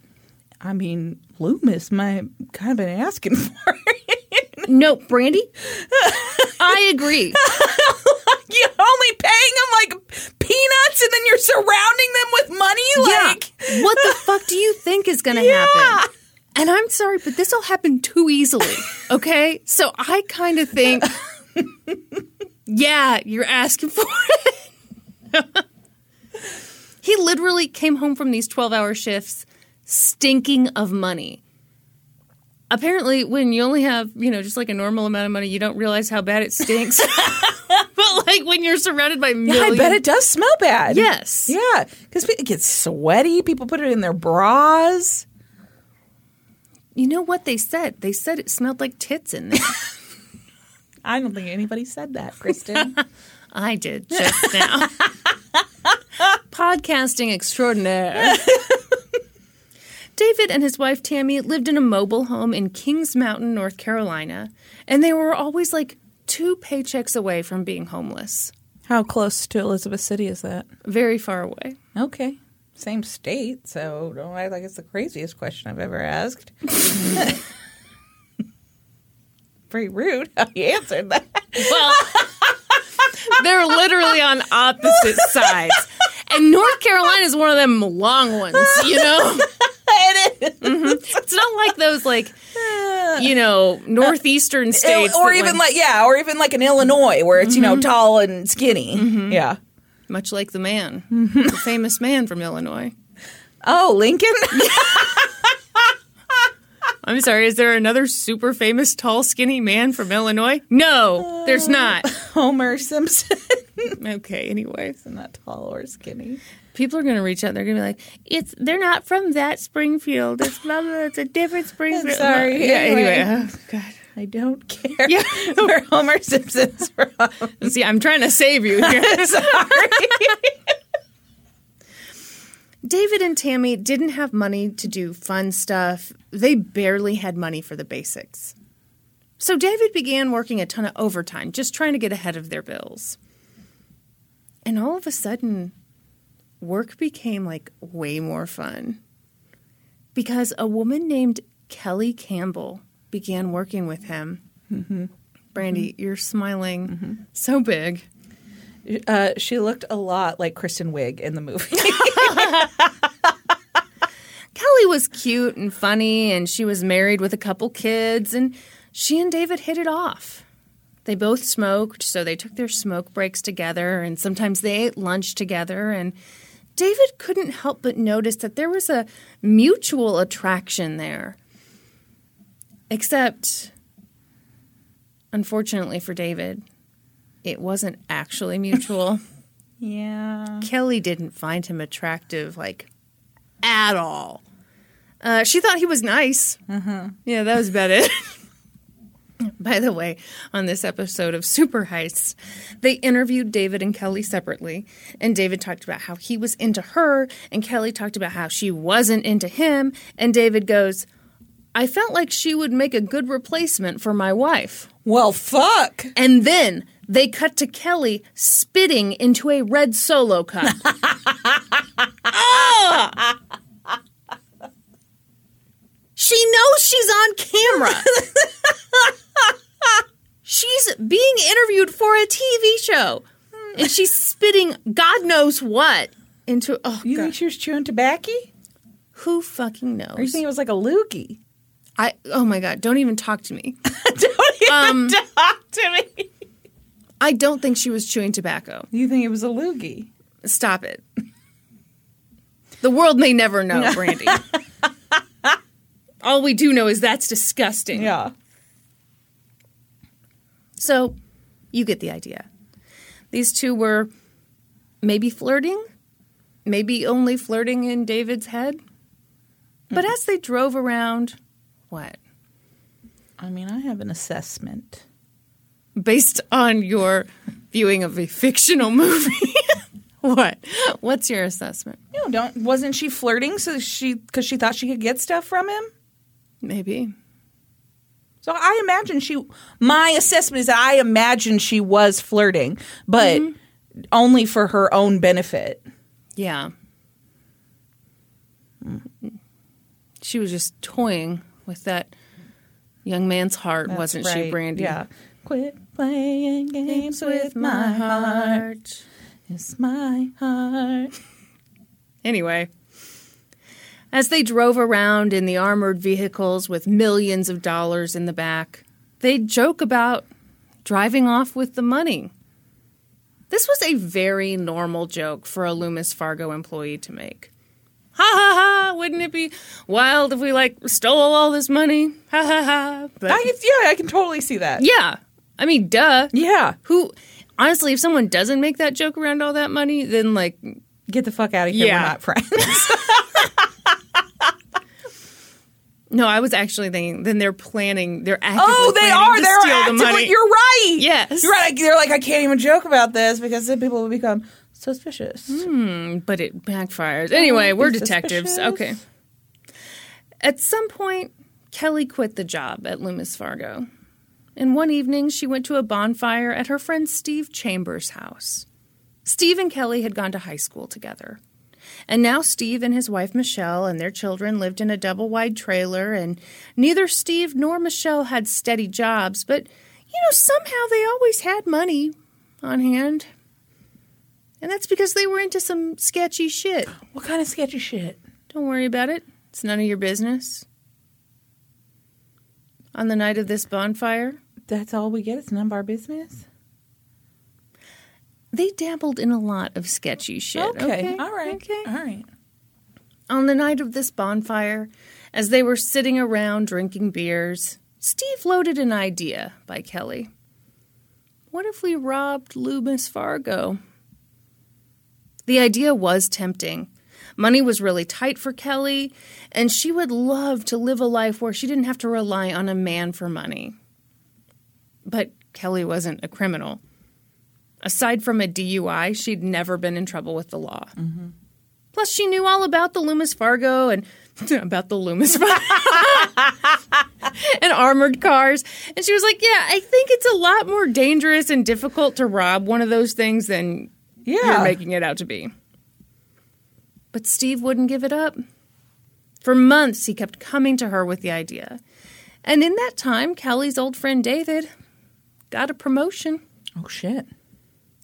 [SPEAKER 2] I mean, Loomis might kind of been asking for it.
[SPEAKER 1] No, Brandi. I agree.
[SPEAKER 2] You're only paying them like peanuts, and then you're surrounding them with money. Like,
[SPEAKER 1] yeah. What the fuck do you think is going to
[SPEAKER 2] Yeah.
[SPEAKER 1] happen? And I'm sorry, but this all happened too easily. Okay? So I kind of think, yeah, you're asking for it. he literally came home from these 12 hour shifts stinking of money. Apparently, when you only have, you know, just like a normal amount of money, you don't realize how bad it stinks. but like when you're surrounded by
[SPEAKER 2] yeah. I bet it does smell bad.
[SPEAKER 1] Yes.
[SPEAKER 2] Yeah, because it gets sweaty. People put it in their bras.
[SPEAKER 1] You know what they said? They said it smelled like tits in there.
[SPEAKER 2] I don't think anybody said that, Kristin.
[SPEAKER 1] I did just now. Podcasting extraordinaire. David and his wife Tammy lived in a mobile home in Kings Mountain, North Carolina, and they were always like two paychecks away from being homeless.
[SPEAKER 2] How close to Elizabeth City is that?
[SPEAKER 1] Very far away.
[SPEAKER 2] Okay. Same state, so don't act like it's the craziest question I've ever asked. Pretty rude how you answered that.
[SPEAKER 1] Well, they're literally on opposite sides. And North Carolina is one of them long ones, you know?
[SPEAKER 2] it is. Mm-hmm.
[SPEAKER 1] It's not like those like you know northeastern uh, states,
[SPEAKER 2] or even like, yeah, or even like in Illinois where it's, you know, mm-hmm. tall and skinny. Mm-hmm. Yeah.
[SPEAKER 1] much like the man, the famous man from Illinois.
[SPEAKER 2] Oh, Lincoln?
[SPEAKER 1] I'm sorry, is there another super famous tall skinny man from Illinois? No, there's not.
[SPEAKER 2] Homer Simpson.
[SPEAKER 1] Okay, anyways,
[SPEAKER 2] Not tall or skinny.
[SPEAKER 1] people are gonna reach out. They're gonna be like, "It's they're not from that Springfield. It's blah, blah, it's a different Springfield."
[SPEAKER 2] Sorry,
[SPEAKER 1] Yeah.
[SPEAKER 2] anyway.
[SPEAKER 1] Anyway, oh, God.
[SPEAKER 2] I don't care
[SPEAKER 1] Yeah.
[SPEAKER 2] where Homer Simpson's from.
[SPEAKER 1] See, I'm trying to save you here.
[SPEAKER 2] Sorry.
[SPEAKER 1] David and Tammy didn't have money to do fun stuff. They barely had money for the basics. So David began working a ton of overtime, just trying to get ahead of their bills. And all of a sudden, work became like way more fun. Because a woman named Kelly Campbell began working with him. Mm-hmm. Brandi, mm-hmm. you're smiling mm-hmm. so big.
[SPEAKER 2] Uh, she looked a lot like Kristen Wiig in the movie.
[SPEAKER 1] Kelly was cute and funny, and she was married with a couple kids, and she and David hit it off. They both smoked, so they took their smoke breaks together, and sometimes they ate lunch together. And David couldn't help but notice that there was a mutual attraction there. Except, unfortunately for David, it wasn't actually mutual.
[SPEAKER 2] Yeah.
[SPEAKER 1] Kelly didn't find him attractive, like, at all. Uh, she thought he was nice. Yeah, that was about it. By the way, on this episode of Super Heists, they interviewed David and Kelly separately, and David talked about how he was into her, and Kelly talked about how she wasn't into him, and David goes, I felt like she would make a good replacement for my wife.
[SPEAKER 2] Well, fuck.
[SPEAKER 1] And then they cut to Kelly spitting into a red solo cup. Ah! She knows she's on camera. she's being interviewed for a TV show. And she's spitting God knows what into oh
[SPEAKER 2] You
[SPEAKER 1] God.
[SPEAKER 2] think she was chewing tobacco?
[SPEAKER 1] who fucking knows?
[SPEAKER 2] Or you think it was like a loogie?
[SPEAKER 1] I oh my god, don't even talk to me.
[SPEAKER 2] Don't even
[SPEAKER 1] Um,
[SPEAKER 2] talk to me.
[SPEAKER 1] I don't think she was chewing tobacco.
[SPEAKER 2] You think it was a loogie?
[SPEAKER 1] Stop it. The world may never know, Brandi. All we do know is that's disgusting.
[SPEAKER 2] Yeah.
[SPEAKER 1] So, you get the idea. These two were maybe flirting, maybe only flirting in David's head. But mm. as they drove around, what?
[SPEAKER 2] I mean, I have an assessment.
[SPEAKER 1] Based on your viewing of a fictional movie. what? What's your assessment?
[SPEAKER 2] No, don't. Wasn't she flirting? So she because she thought she could get stuff from him.
[SPEAKER 1] Maybe.
[SPEAKER 2] So I imagine she. My assessment is that I imagine she was flirting, but mm-hmm. only for her own benefit.
[SPEAKER 1] Yeah. Mm-hmm. She was just toying with that young man's heart,
[SPEAKER 2] That's
[SPEAKER 1] wasn't she,
[SPEAKER 2] right.
[SPEAKER 1] Brandi?
[SPEAKER 2] Yeah. Quit playing games with my heart. It's my heart.
[SPEAKER 1] Anyway, as they drove around in the armored vehicles with millions of dollars in the back, they'd joke about driving off with the money. This was a very normal joke for a Loomis Fargo employee to make. Ha ha ha! Wouldn't it be wild if we like stole all this money? Ha ha ha! But
[SPEAKER 2] I, yeah, I can totally see that.
[SPEAKER 1] yeah, I mean, duh.
[SPEAKER 2] Yeah.
[SPEAKER 1] Who? Honestly, if someone doesn't make that joke around all that money, then like
[SPEAKER 2] Get the fuck out of here.
[SPEAKER 1] Yeah.
[SPEAKER 2] We're not friends.
[SPEAKER 1] No, I was actually thinking. Then they're planning. They're actively
[SPEAKER 2] oh, they
[SPEAKER 1] planning
[SPEAKER 2] are.
[SPEAKER 1] to
[SPEAKER 2] They're
[SPEAKER 1] steal
[SPEAKER 2] actively.
[SPEAKER 1] the money.
[SPEAKER 2] You're right.
[SPEAKER 1] Yes.
[SPEAKER 2] You're right. They're like, I can't even joke about this because then people will become suspicious.
[SPEAKER 1] Hmm, but it backfires. Anyway, we're detectives.
[SPEAKER 2] suspicious.
[SPEAKER 1] Okay. At some point, Kelly quit the job at Loomis Fargo. And one evening, she went to a bonfire at her friend Steve Chambers' house. Steve and Kelly had gone to high school together. And now Steve and his wife Michelle and their children lived in a double wide trailer, and neither Steve nor Michelle had steady jobs, but, you know, somehow they always had money on hand. And that's because they were into some sketchy shit.
[SPEAKER 2] What kind of sketchy shit?
[SPEAKER 1] Don't worry about it. It's none of your business. On the night of this bonfire,
[SPEAKER 2] That's all we get. It's none of our business.
[SPEAKER 1] they dabbled in a lot of sketchy shit.
[SPEAKER 2] Okay. All right.
[SPEAKER 1] Okay.
[SPEAKER 2] All right.
[SPEAKER 1] On the night of this bonfire, as they were sitting around drinking beers, Steve floated an idea by Kelly. What if we robbed Loomis Fargo? The idea was tempting. Money was really tight for Kelly, and she would love to live a life where she didn't have to rely on a man for money. But Kelly wasn't a criminal. Aside from a DUI, she'd never been in trouble with the law. Plus, she knew all about the Loomis Fargo and about the Loomis Fargo and armored cars. And she was like, Yeah, I think it's a lot more dangerous and difficult to rob one of those things than you're
[SPEAKER 2] Yeah.
[SPEAKER 1] making it out to be. But Steve wouldn't give it up. For months, he kept coming to her with the idea. And in that time, Kelly's old friend David got a promotion.
[SPEAKER 2] Oh shit.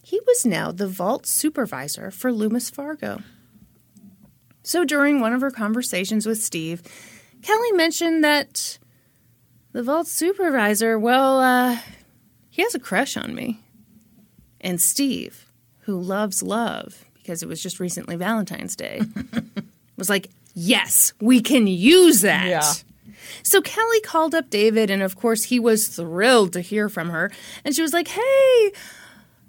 [SPEAKER 1] He was now the vault supervisor for Loomis Fargo. So during one of her conversations with Steve, Kelly mentioned that the vault supervisor, well, uh, he has a crush on me. And Steve, who loves love because it was just recently Valentine's Day, was like, yes, we can use that.
[SPEAKER 2] Yeah.
[SPEAKER 1] So Kelly called up David, and of course, he was thrilled to hear from her. And she was like, hey,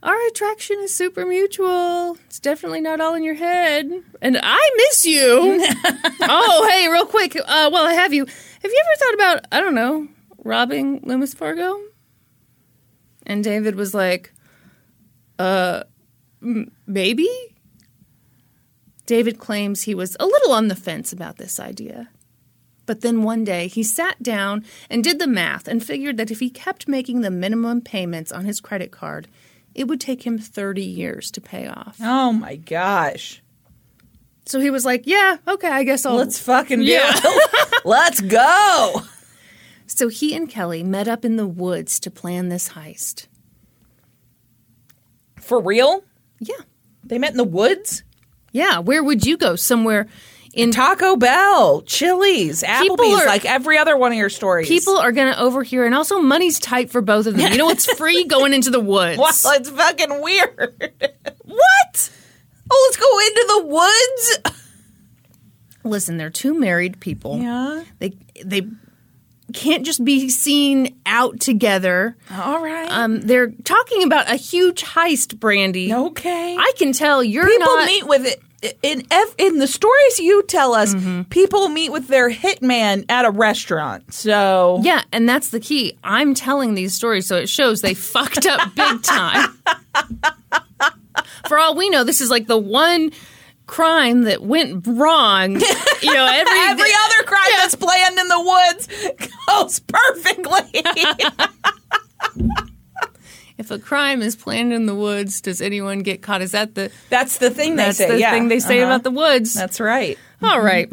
[SPEAKER 1] our attraction is super mutual. It's definitely not all in your head. And I miss you. oh, hey, real quick. Uh, while I have you, have you ever thought about, I don't know, robbing Loomis Fargo? And David was like, uh, m- maybe? David claims he was a little on the fence about this idea. But then one day he sat down and did the math and figured that if he kept making the minimum payments on his credit card, it would take him 30 years to pay off.
[SPEAKER 2] Oh my gosh.
[SPEAKER 1] So he was like, yeah, okay, I guess I'll.
[SPEAKER 2] Let's fucking do
[SPEAKER 1] Yeah.
[SPEAKER 2] it. Let's go.
[SPEAKER 1] So he and Kelly met up in the woods to plan this heist.
[SPEAKER 2] For real?
[SPEAKER 1] Yeah.
[SPEAKER 2] They met in the woods?
[SPEAKER 1] Yeah. Where would you go? Somewhere in.
[SPEAKER 2] Taco Bell, Chili's, Applebee's,
[SPEAKER 1] are-
[SPEAKER 2] like every other one of your stories.
[SPEAKER 1] People are going to overhear, and also money's tight for both of them. You know what's free? Going into the woods.
[SPEAKER 2] Well, it's fucking weird. what? Oh, let's go into the woods.
[SPEAKER 1] Listen, they're two married people.
[SPEAKER 2] Yeah.
[SPEAKER 1] They they can't just be seen out together.
[SPEAKER 2] All right.
[SPEAKER 1] Um, they're talking about a huge heist, Brandi.
[SPEAKER 2] okay.
[SPEAKER 1] I can tell you're
[SPEAKER 2] people
[SPEAKER 1] not.
[SPEAKER 2] meet with it in ev- in the stories you tell us. Mm-hmm. People meet with their hitman at a restaurant. So
[SPEAKER 1] yeah, and that's the key. I'm telling these stories, so it shows they fucked up big time. For all we know, this is like the one crime that went wrong. You know, every
[SPEAKER 2] every other crime that's planned in the woods goes perfectly.
[SPEAKER 1] If a crime is planned in the woods, does anyone get caught? Is that the
[SPEAKER 2] that's the thing they
[SPEAKER 1] that's
[SPEAKER 2] say.
[SPEAKER 1] the
[SPEAKER 2] yeah.
[SPEAKER 1] thing they say
[SPEAKER 2] Uh-huh.
[SPEAKER 1] about the woods?
[SPEAKER 2] That's right.
[SPEAKER 1] All right.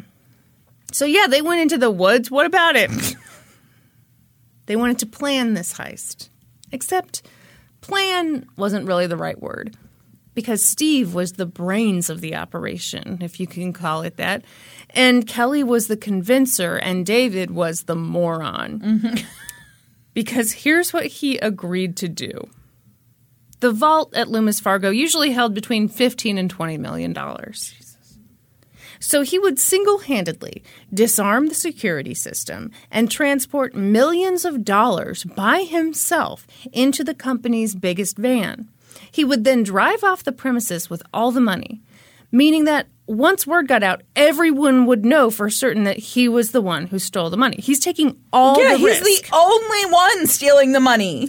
[SPEAKER 1] So yeah, they went into the woods. What about it? they wanted to plan this heist. Except plan wasn't really the right word. Because Steve was the brains of the operation, if you can call it that. And Kelly was the convincer and David was the moron. because here's what he agreed to do. The vault at Loomis Fargo usually held between 15 and 20 million dollars. So he would single handedly disarm the security system and transport millions of dollars by himself into the company's biggest van. He would then drive off the premises with all the money, meaning that once word got out, everyone would know for certain that he was the one who stole the money. He's taking all
[SPEAKER 2] Yeah,
[SPEAKER 1] the
[SPEAKER 2] he's
[SPEAKER 1] risk.
[SPEAKER 2] the only one stealing the money.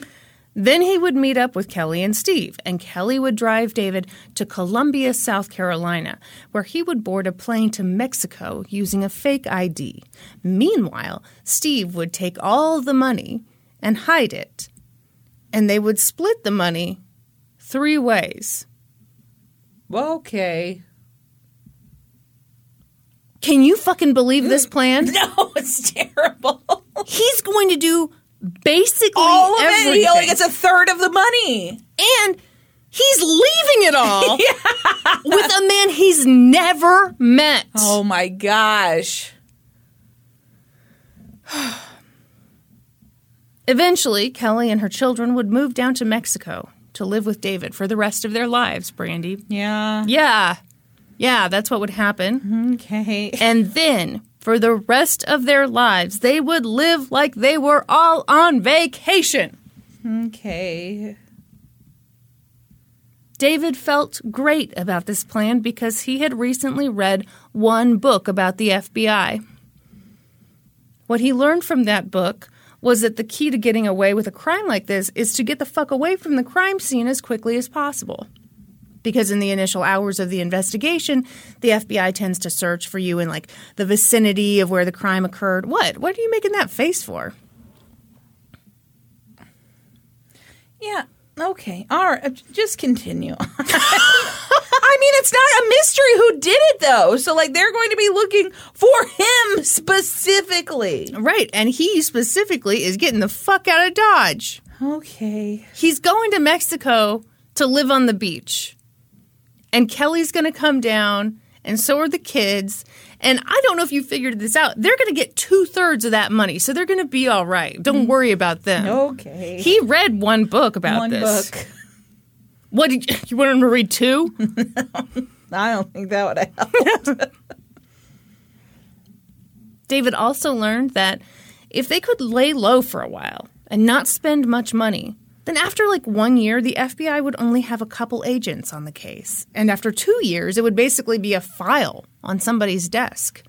[SPEAKER 1] Then he would meet up with Kelly and Steve, and Kelly would drive David to Columbia, South Carolina, where he would board a plane to Mexico using a fake ID. Meanwhile, Steve would take all the money and hide it, and they would split the money three ways.
[SPEAKER 2] Okay.
[SPEAKER 1] Can you fucking believe this mm. plan?
[SPEAKER 2] No, it's terrible.
[SPEAKER 1] He's going to do basically
[SPEAKER 2] All of
[SPEAKER 1] everything.
[SPEAKER 2] it. He only gets a third of the money.
[SPEAKER 1] and he's leaving it all with a man he's never met.
[SPEAKER 2] Oh my gosh.
[SPEAKER 1] Eventually, Kelly and her children would move down to Mexico to live with David for the rest of their lives, Brandi.
[SPEAKER 2] Yeah.
[SPEAKER 1] Yeah. Yeah, that's what would happen.
[SPEAKER 2] Okay.
[SPEAKER 1] And then, for the rest of their lives, they would live like they were all on vacation.
[SPEAKER 2] Okay.
[SPEAKER 1] David felt great about this plan because he had recently read one book about the FBI. What he learned from that book was that the key to getting away with a crime like this is to get the fuck away from the crime scene as quickly as possible. Because in the initial hours of the investigation, the FBI tends to search for you in like the vicinity of where the crime occurred. What? What are you making that face for?
[SPEAKER 2] Yeah. Okay. All right. uh, Just continue. I mean, it's not a mystery who did it, though. So, like, they're going to be looking for him specifically.
[SPEAKER 1] Right, and he specifically is getting the fuck out of Dodge.
[SPEAKER 2] Okay.
[SPEAKER 1] He's going to Mexico to live on the beach. And Kelly's going to come down, and so are the kids. And I don't know if you figured this out. They're going to get two thirds of that money, so they're going to be all right. Don't mm-hmm. worry about them.
[SPEAKER 2] Okay.
[SPEAKER 1] He read one book about
[SPEAKER 2] One
[SPEAKER 1] this.
[SPEAKER 2] book.
[SPEAKER 1] What did you, you want him to read two?
[SPEAKER 2] I don't think that would helped.
[SPEAKER 1] David also learned that if they could lay low for a while and not spend much money, then after like one year, the FBI would only have a couple agents on the case. And after two years, it would basically be a file on somebody's desk.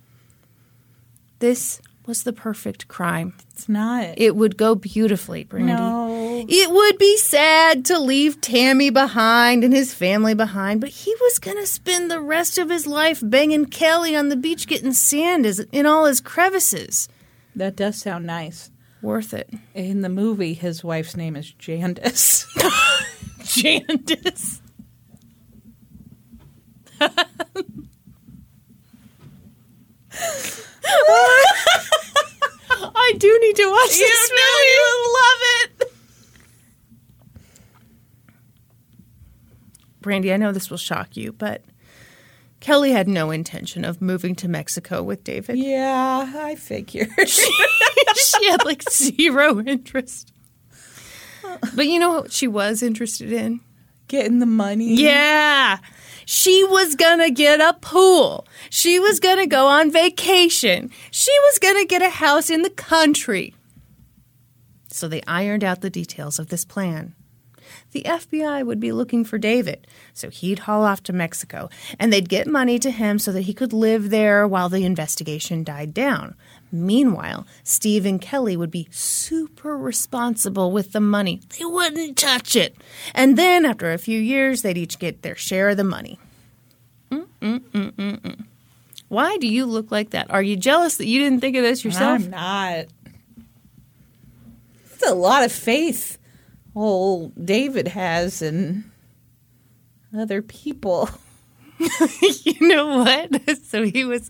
[SPEAKER 1] This was the perfect crime.
[SPEAKER 2] it's not.
[SPEAKER 1] It would go beautifully, Brandi.
[SPEAKER 2] No.
[SPEAKER 1] It would be sad to leave Tammy behind and his family behind, but he was going to spend the rest of his life banging Kelly on the beach getting sand in all his crevices.
[SPEAKER 2] That does sound nice.
[SPEAKER 1] Worth it.
[SPEAKER 2] In the movie, his wife's name is Jandis.
[SPEAKER 1] Jandis. I do need to watch this movie.
[SPEAKER 2] you love it.
[SPEAKER 1] Brandy, I know this will shock you, but Kelly had no intention of moving to Mexico with David.
[SPEAKER 2] Yeah, I figured.
[SPEAKER 1] she had like zero interest. But you know what she was interested in?
[SPEAKER 2] Getting the money.
[SPEAKER 1] Yeah. She was gonna get a pool. She was gonna go on vacation. She was gonna get a house in the country. So they ironed out the details of this plan. The FBI would be looking for David, so he'd haul off to Mexico, and they'd get money to him so that he could live there while the investigation died down. Meanwhile, Steve and Kelly would be super responsible with the money. They wouldn't touch it. And then, after a few years, they'd each get their share of the money. Mm-mm-mm-mm-mm. Why do you look like that? Are you jealous that you didn't think of this yourself?
[SPEAKER 2] I'm not. It's a lot of faith old David has and other people.
[SPEAKER 1] you know what? So he was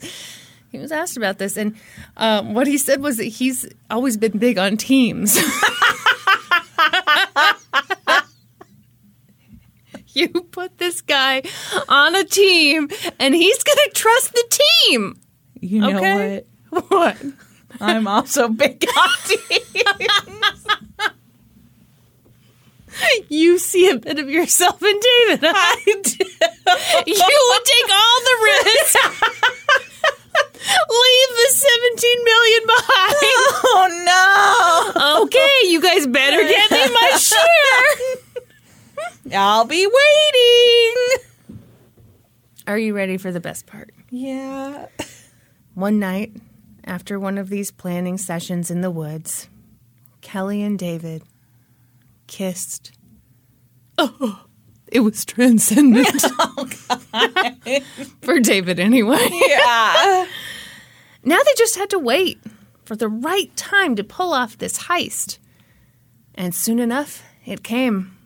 [SPEAKER 1] he was asked about this, and um, what he said was that he's always been big on teams. you put this guy on a team, and he's going to trust the team.
[SPEAKER 2] You know
[SPEAKER 1] Okay.
[SPEAKER 2] what?
[SPEAKER 1] What?
[SPEAKER 2] I'm also big on teams.
[SPEAKER 1] You see a bit of yourself in David.
[SPEAKER 2] I do.
[SPEAKER 1] You would take all the risk. Leave the 17 million behind.
[SPEAKER 2] Oh no!
[SPEAKER 1] Okay, you guys better get me my share.
[SPEAKER 2] I'll be waiting.
[SPEAKER 1] Are you ready for the best part?
[SPEAKER 2] Yeah.
[SPEAKER 1] One night, after one of these planning sessions in the woods, Kelly and David kissed. Oh, it was transcendent. Oh, for David, anyway.
[SPEAKER 2] Yeah.
[SPEAKER 1] Now they just had to wait for the right time to pull off this heist. And soon enough, it came.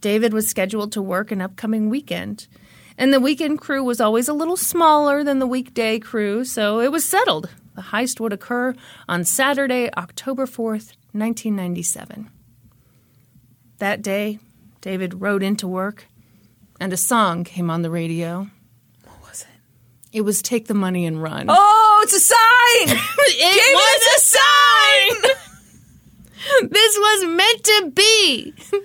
[SPEAKER 1] David was scheduled to work an upcoming weekend, and the weekend crew was always a little smaller than the weekday crew, so it was settled. The heist would occur on Saturday, October 4th, 1997. That day, David rode into work, and a song came on the radio.
[SPEAKER 2] What was it?
[SPEAKER 1] It was Take the Money and Run.
[SPEAKER 2] Oh, it's a sign.
[SPEAKER 1] it
[SPEAKER 2] was a sign.
[SPEAKER 1] this was meant to be.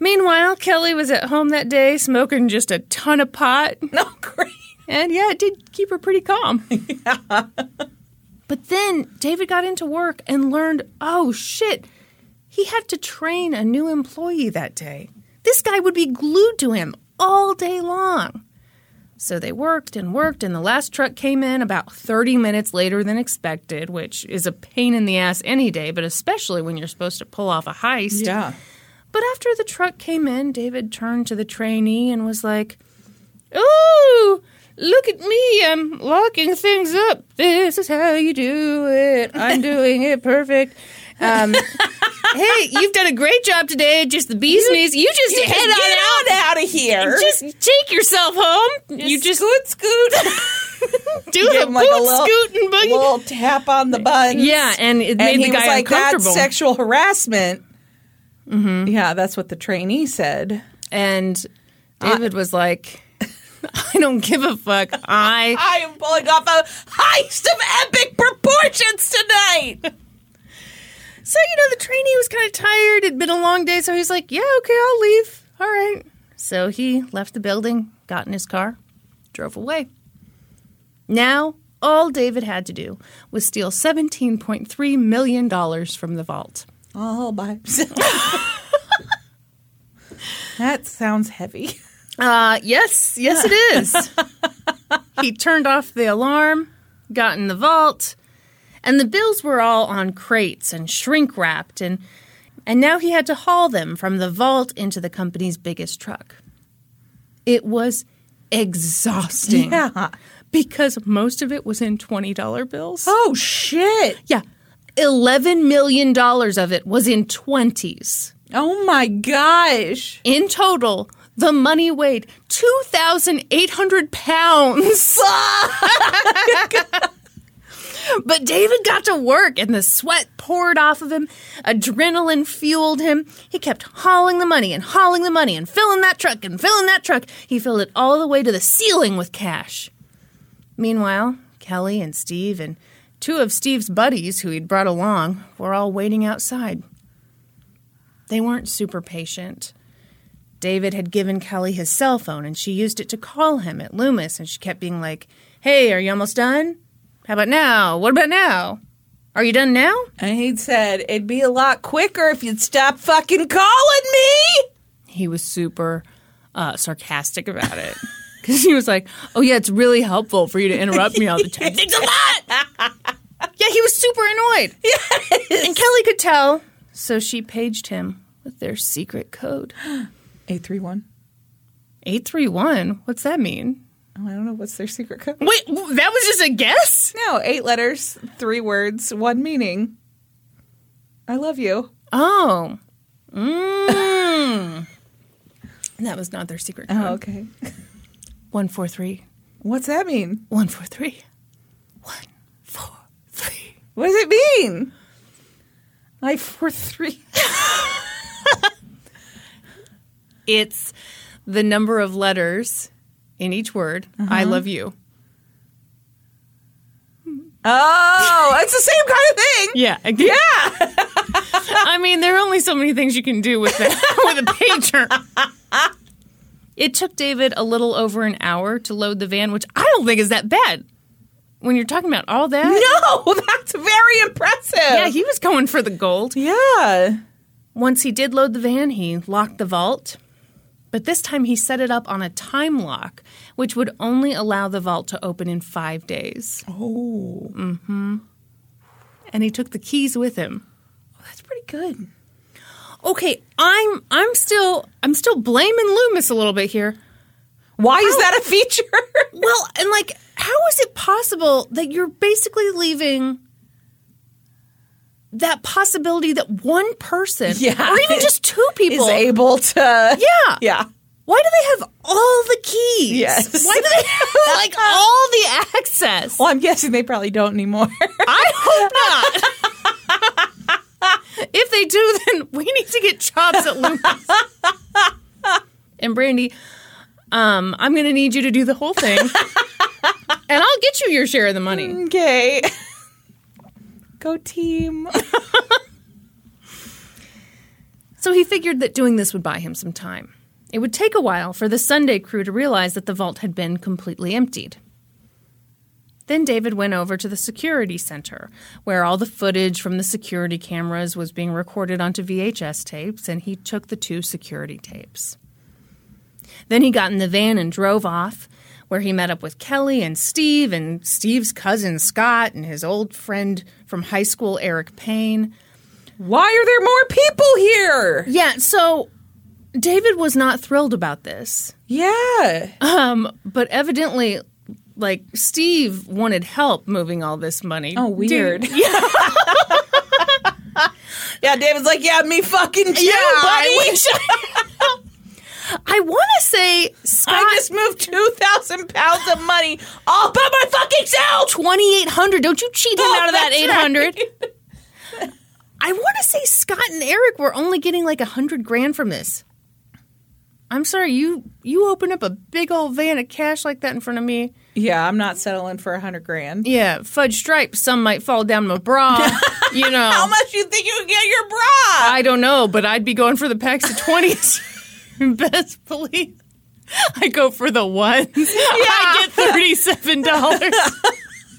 [SPEAKER 1] Meanwhile, Kelly was at home that day smoking just a ton of pot.
[SPEAKER 2] No, oh, great.
[SPEAKER 1] And yeah, it did keep her pretty calm. yeah. But then David got into work and learned oh shit, he had to train a new employee that day. This guy would be glued to him all day long. So they worked and worked, and the last truck came in about 30 minutes later than expected, which is a pain in the ass any day, but especially when you're supposed to pull off a heist.
[SPEAKER 2] Yeah.
[SPEAKER 1] But after the truck came in, David turned to the trainee and was like, Oh, look at me. I'm locking things up. This is how you do it. I'm doing it perfect. Um, hey, you've done a great job today. Just the bee's knees. You just head on out.
[SPEAKER 2] out of here.
[SPEAKER 1] Just take yourself home. you just
[SPEAKER 2] scoot, scoot.
[SPEAKER 1] do
[SPEAKER 2] Give
[SPEAKER 1] a
[SPEAKER 2] him like a
[SPEAKER 1] boot
[SPEAKER 2] little,
[SPEAKER 1] scoot and boogie.
[SPEAKER 2] little tap on the buns.
[SPEAKER 1] Yeah, and it made
[SPEAKER 2] and
[SPEAKER 1] the
[SPEAKER 2] he
[SPEAKER 1] guy
[SPEAKER 2] was like, "That's
[SPEAKER 1] uncomfortable.
[SPEAKER 2] sexual harassment." Mm-hmm. Yeah, that's what the trainee said.
[SPEAKER 1] And David was like, I don't give a fuck. I
[SPEAKER 2] I am pulling off a heist of epic proportions tonight.
[SPEAKER 1] So, you know, the trainee was kind of tired. It'd been a long day, so he's like, yeah, okay, I'll leave. All right. So he left the building, got in his car, drove away. Now, all David had to do was steal $17.3 million from the vault.
[SPEAKER 2] All by himself. that sounds heavy.
[SPEAKER 1] Uh, yes, yes, it is. he turned off the alarm, got in the vault, and the bills were all on crates and shrink wrapped, and and now he had to haul them from the vault into the company's biggest truck. It was exhausting.
[SPEAKER 2] Yeah.
[SPEAKER 1] Because most of it was in $20 bills.
[SPEAKER 2] Oh shit.
[SPEAKER 1] Yeah. $11 million of it was in 20s.
[SPEAKER 2] Oh my gosh.
[SPEAKER 1] In total, the money weighed 2,800 pounds. but David got to work and the sweat poured off of him. Adrenaline fueled him. He kept hauling the money and hauling the money and filling that truck and filling that truck. He filled it all the way to the ceiling with cash. Meanwhile, Kelly and Steve and two of Steve's buddies who he'd brought along were all waiting outside. They weren't super patient. David had given Kelly his cell phone and she used it to call him at Loomis and she kept being like, Hey, are you almost done? How about now? What about now? Are you done now?
[SPEAKER 2] And he said, it'd be a lot quicker if you'd stop fucking calling me.
[SPEAKER 1] He was super uh, sarcastic about it. Because he was like, Oh, yeah, it's really helpful for you to interrupt me all the time. Thanks a lot. yeah, he was super annoyed. Yes. And Kelly could tell. So she paged him with their secret code
[SPEAKER 2] 831.
[SPEAKER 1] 831. What's that mean?
[SPEAKER 2] Oh, I don't know. What's their secret code?
[SPEAKER 1] Wait, that was just a guess?
[SPEAKER 2] No, eight letters, three words, one meaning. I love you.
[SPEAKER 1] Oh. Mm. that was not their secret code.
[SPEAKER 2] Oh, okay.
[SPEAKER 1] 143.
[SPEAKER 2] What's that mean?
[SPEAKER 1] 143. 143.
[SPEAKER 2] What does it mean? I four three.
[SPEAKER 1] It's the number of letters in each word. I uh-huh. love you.
[SPEAKER 2] Oh, it's the same kind of thing.
[SPEAKER 1] Yeah. Yeah. I mean, there are only so many things you can do with that with a pager. It took David a little over an hour to load the van, which I don't think is that bad. When you're talking about all that.
[SPEAKER 2] No, that's very impressive.
[SPEAKER 1] Yeah, he was going for the gold.
[SPEAKER 2] yeah.
[SPEAKER 1] Once he did load the van, he locked the vault. But this time he set it up on a time lock, which would only allow the vault to open in five days.
[SPEAKER 2] Oh, Mm hmm.
[SPEAKER 1] And he took the keys with him.
[SPEAKER 2] Oh, that's pretty good.
[SPEAKER 1] Okay, I'm I'm still I'm still blaming Loomis a little bit here.
[SPEAKER 2] Why is that a feature?
[SPEAKER 1] Well, and like, how is it possible that you're basically leaving that possibility that one person,
[SPEAKER 2] Yeah.
[SPEAKER 1] or even just two people,
[SPEAKER 2] is able to.
[SPEAKER 1] yeah,
[SPEAKER 2] Yeah.
[SPEAKER 1] Why do they have all the keys?
[SPEAKER 2] Yes.
[SPEAKER 1] Why do they have like all the access?
[SPEAKER 2] Well, I'm guessing they probably don't anymore.
[SPEAKER 1] I hope not. if they do, then we need to get jobs at Loomis. and Brandi, um, I'm going to need you to do the whole thing, and I'll get you your share of the money.
[SPEAKER 2] okay. Go team.
[SPEAKER 1] So he figured that doing this would buy him some time. It would take a while for the Sunday crew to realize that the vault had been completely emptied. Then David went over to the security center, where all the footage from the security cameras was being recorded onto VHS tapes, and he took the two security tapes. Then he got in the van and drove off, where he met up with Kelly and Steve and Steve's cousin Scott and his old friend from high school, Eric Payne.
[SPEAKER 2] Why are there more people here?
[SPEAKER 1] Yeah, so David was not thrilled about this.
[SPEAKER 2] Yeah.
[SPEAKER 1] Um, but evidently, like Steve wanted help moving all this money.
[SPEAKER 2] Oh, weird.
[SPEAKER 1] Dude, yeah,
[SPEAKER 2] Yeah, David's like, yeah, me fucking too,
[SPEAKER 1] yeah,
[SPEAKER 2] buddy.
[SPEAKER 1] I wish. I want to say Scott
[SPEAKER 2] I just moved 2,000 pounds of money all by my fucking self.
[SPEAKER 1] twenty eight hundred. Don't you cheat him
[SPEAKER 2] Oh,
[SPEAKER 1] out of that eight hundred.
[SPEAKER 2] right.
[SPEAKER 1] I want to say Scott and Eric were only getting like a hundred grand from this. I'm sorry, you you open up a big old van of cash like that in front of me.
[SPEAKER 2] Yeah, I'm not settling for a hundred grand.
[SPEAKER 1] Yeah, fudge stripes. Some might fall down my bra. you know,
[SPEAKER 2] How much you think you would get your bra?
[SPEAKER 1] I don't know, but I'd be going for the packs of twenties. Best believe. I go for the ones. Yeah. I get thirty-seven dollars.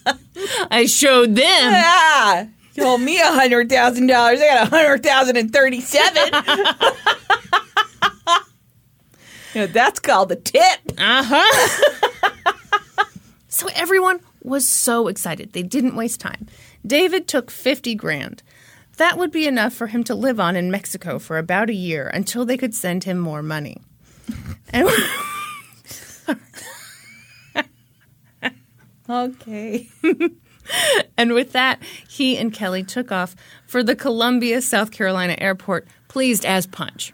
[SPEAKER 1] I showed them.
[SPEAKER 2] Yeah. You told me a hundred thousand dollars. I got a hundred thousand and thirty-seven. you know, that's called a tip. Uh huh.
[SPEAKER 1] so everyone was so excited. They didn't waste time. David took 50 grand. That would be enough for him to live on in Mexico for about a year until they could send him more money. And
[SPEAKER 2] Okay.
[SPEAKER 1] And with that, he and Kelly took off for the Columbia, South Carolina airport, pleased as punch.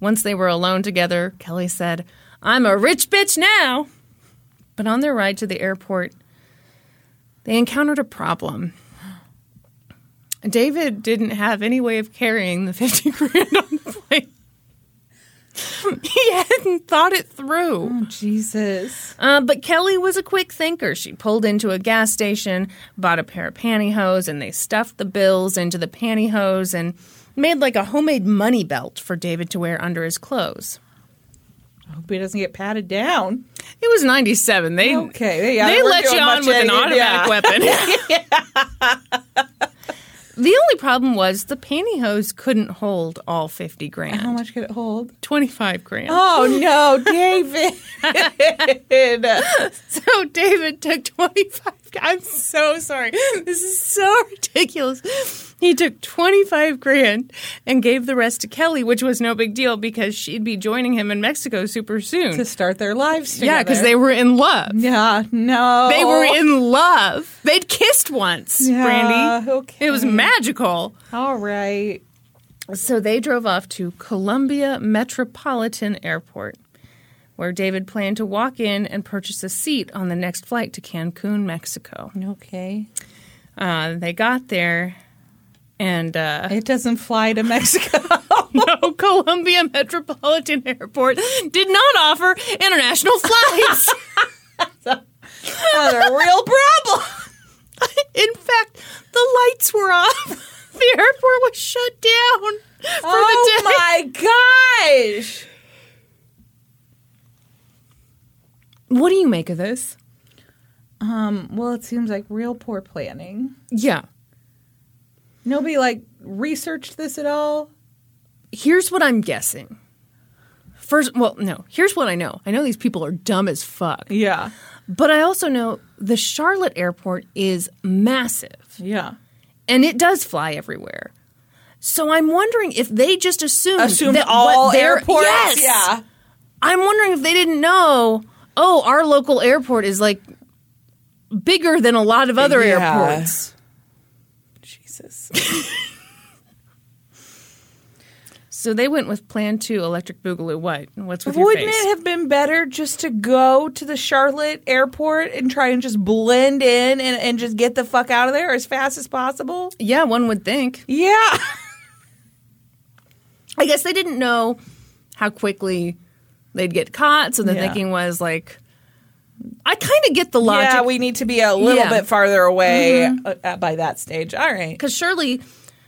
[SPEAKER 1] Once they were alone together, Kelly said, I'm a rich bitch now. But on their ride to the airport, they encountered a problem. David didn't have any way of carrying the 50 grand on the plane. he hadn't thought it through.
[SPEAKER 2] Oh, Jesus.
[SPEAKER 1] Uh, but Kelly was a quick thinker. She pulled into a gas station, bought a pair of pantyhose, and they stuffed the bills into the pantyhose and made like a homemade money belt for David to wear under his clothes.
[SPEAKER 2] I hope he doesn't get patted down.
[SPEAKER 1] It was 97. They,
[SPEAKER 2] Okay, yeah,
[SPEAKER 1] they let you on with an automatic weapon. the only problem was the pantyhose couldn't hold all 50 grand.
[SPEAKER 2] How much could it hold?
[SPEAKER 1] 25 grand.
[SPEAKER 2] Oh no, David.
[SPEAKER 1] So David took 25. I'm so sorry. This is so ridiculous. He took 25 grand and gave the rest to Kelly, which was no big deal because she'd be joining him in Mexico super soon.
[SPEAKER 2] to start their lives together.
[SPEAKER 1] Yeah, because they were in love.
[SPEAKER 2] Yeah, no.
[SPEAKER 1] They were in love. They'd kissed once,
[SPEAKER 2] Yeah,
[SPEAKER 1] Brandi.
[SPEAKER 2] okay.
[SPEAKER 1] It was magical.
[SPEAKER 2] All right.
[SPEAKER 1] So they drove off to Columbia Metropolitan Airport, where David planned to walk in and purchase a seat on the next flight to Cancun, Mexico.
[SPEAKER 2] Okay.
[SPEAKER 1] Uh, they got there, and uh,
[SPEAKER 2] It doesn't fly to Mexico.
[SPEAKER 1] no, Columbia Metropolitan Airport did not offer international flights.
[SPEAKER 2] That's a real problem.
[SPEAKER 1] In fact, the lights were off. The airport was shut down for
[SPEAKER 2] oh
[SPEAKER 1] the day.
[SPEAKER 2] my gosh.
[SPEAKER 1] What do you make of this?
[SPEAKER 2] Um, well, it seems like real poor planning.
[SPEAKER 1] Yeah.
[SPEAKER 2] Nobody like researched this at all.
[SPEAKER 1] Here's what I'm guessing. First, well, no, here's what I know. I know these people are dumb as fuck.
[SPEAKER 2] Yeah.
[SPEAKER 1] But I also know the Charlotte airport is massive
[SPEAKER 2] Yeah.
[SPEAKER 1] and it does fly everywhere. So I'm wondering if they just assumed,
[SPEAKER 2] Assumed
[SPEAKER 1] that
[SPEAKER 2] all
[SPEAKER 1] what
[SPEAKER 2] airports.
[SPEAKER 1] Yes!
[SPEAKER 2] Yeah.
[SPEAKER 1] I'm wondering if they didn't know, oh, our local airport is like bigger than a lot of other
[SPEAKER 2] Yeah.
[SPEAKER 1] airports. So they went with Plan 2 Electric Boogaloo. What? What's with your
[SPEAKER 2] Wouldn't
[SPEAKER 1] face?
[SPEAKER 2] it have been better just to go to the Charlotte airport and try and just blend in and, and just get the fuck out of there as fast as possible?
[SPEAKER 1] yeah, one would think.
[SPEAKER 2] Yeah.
[SPEAKER 1] I guess they didn't know how quickly they'd get caught. So the
[SPEAKER 2] Yeah.
[SPEAKER 1] thinking was like, I kind of get the logic.
[SPEAKER 2] Yeah, we need to be a little
[SPEAKER 1] Yeah.
[SPEAKER 2] bit farther away uh, uh, by that stage. All right.
[SPEAKER 1] Because surely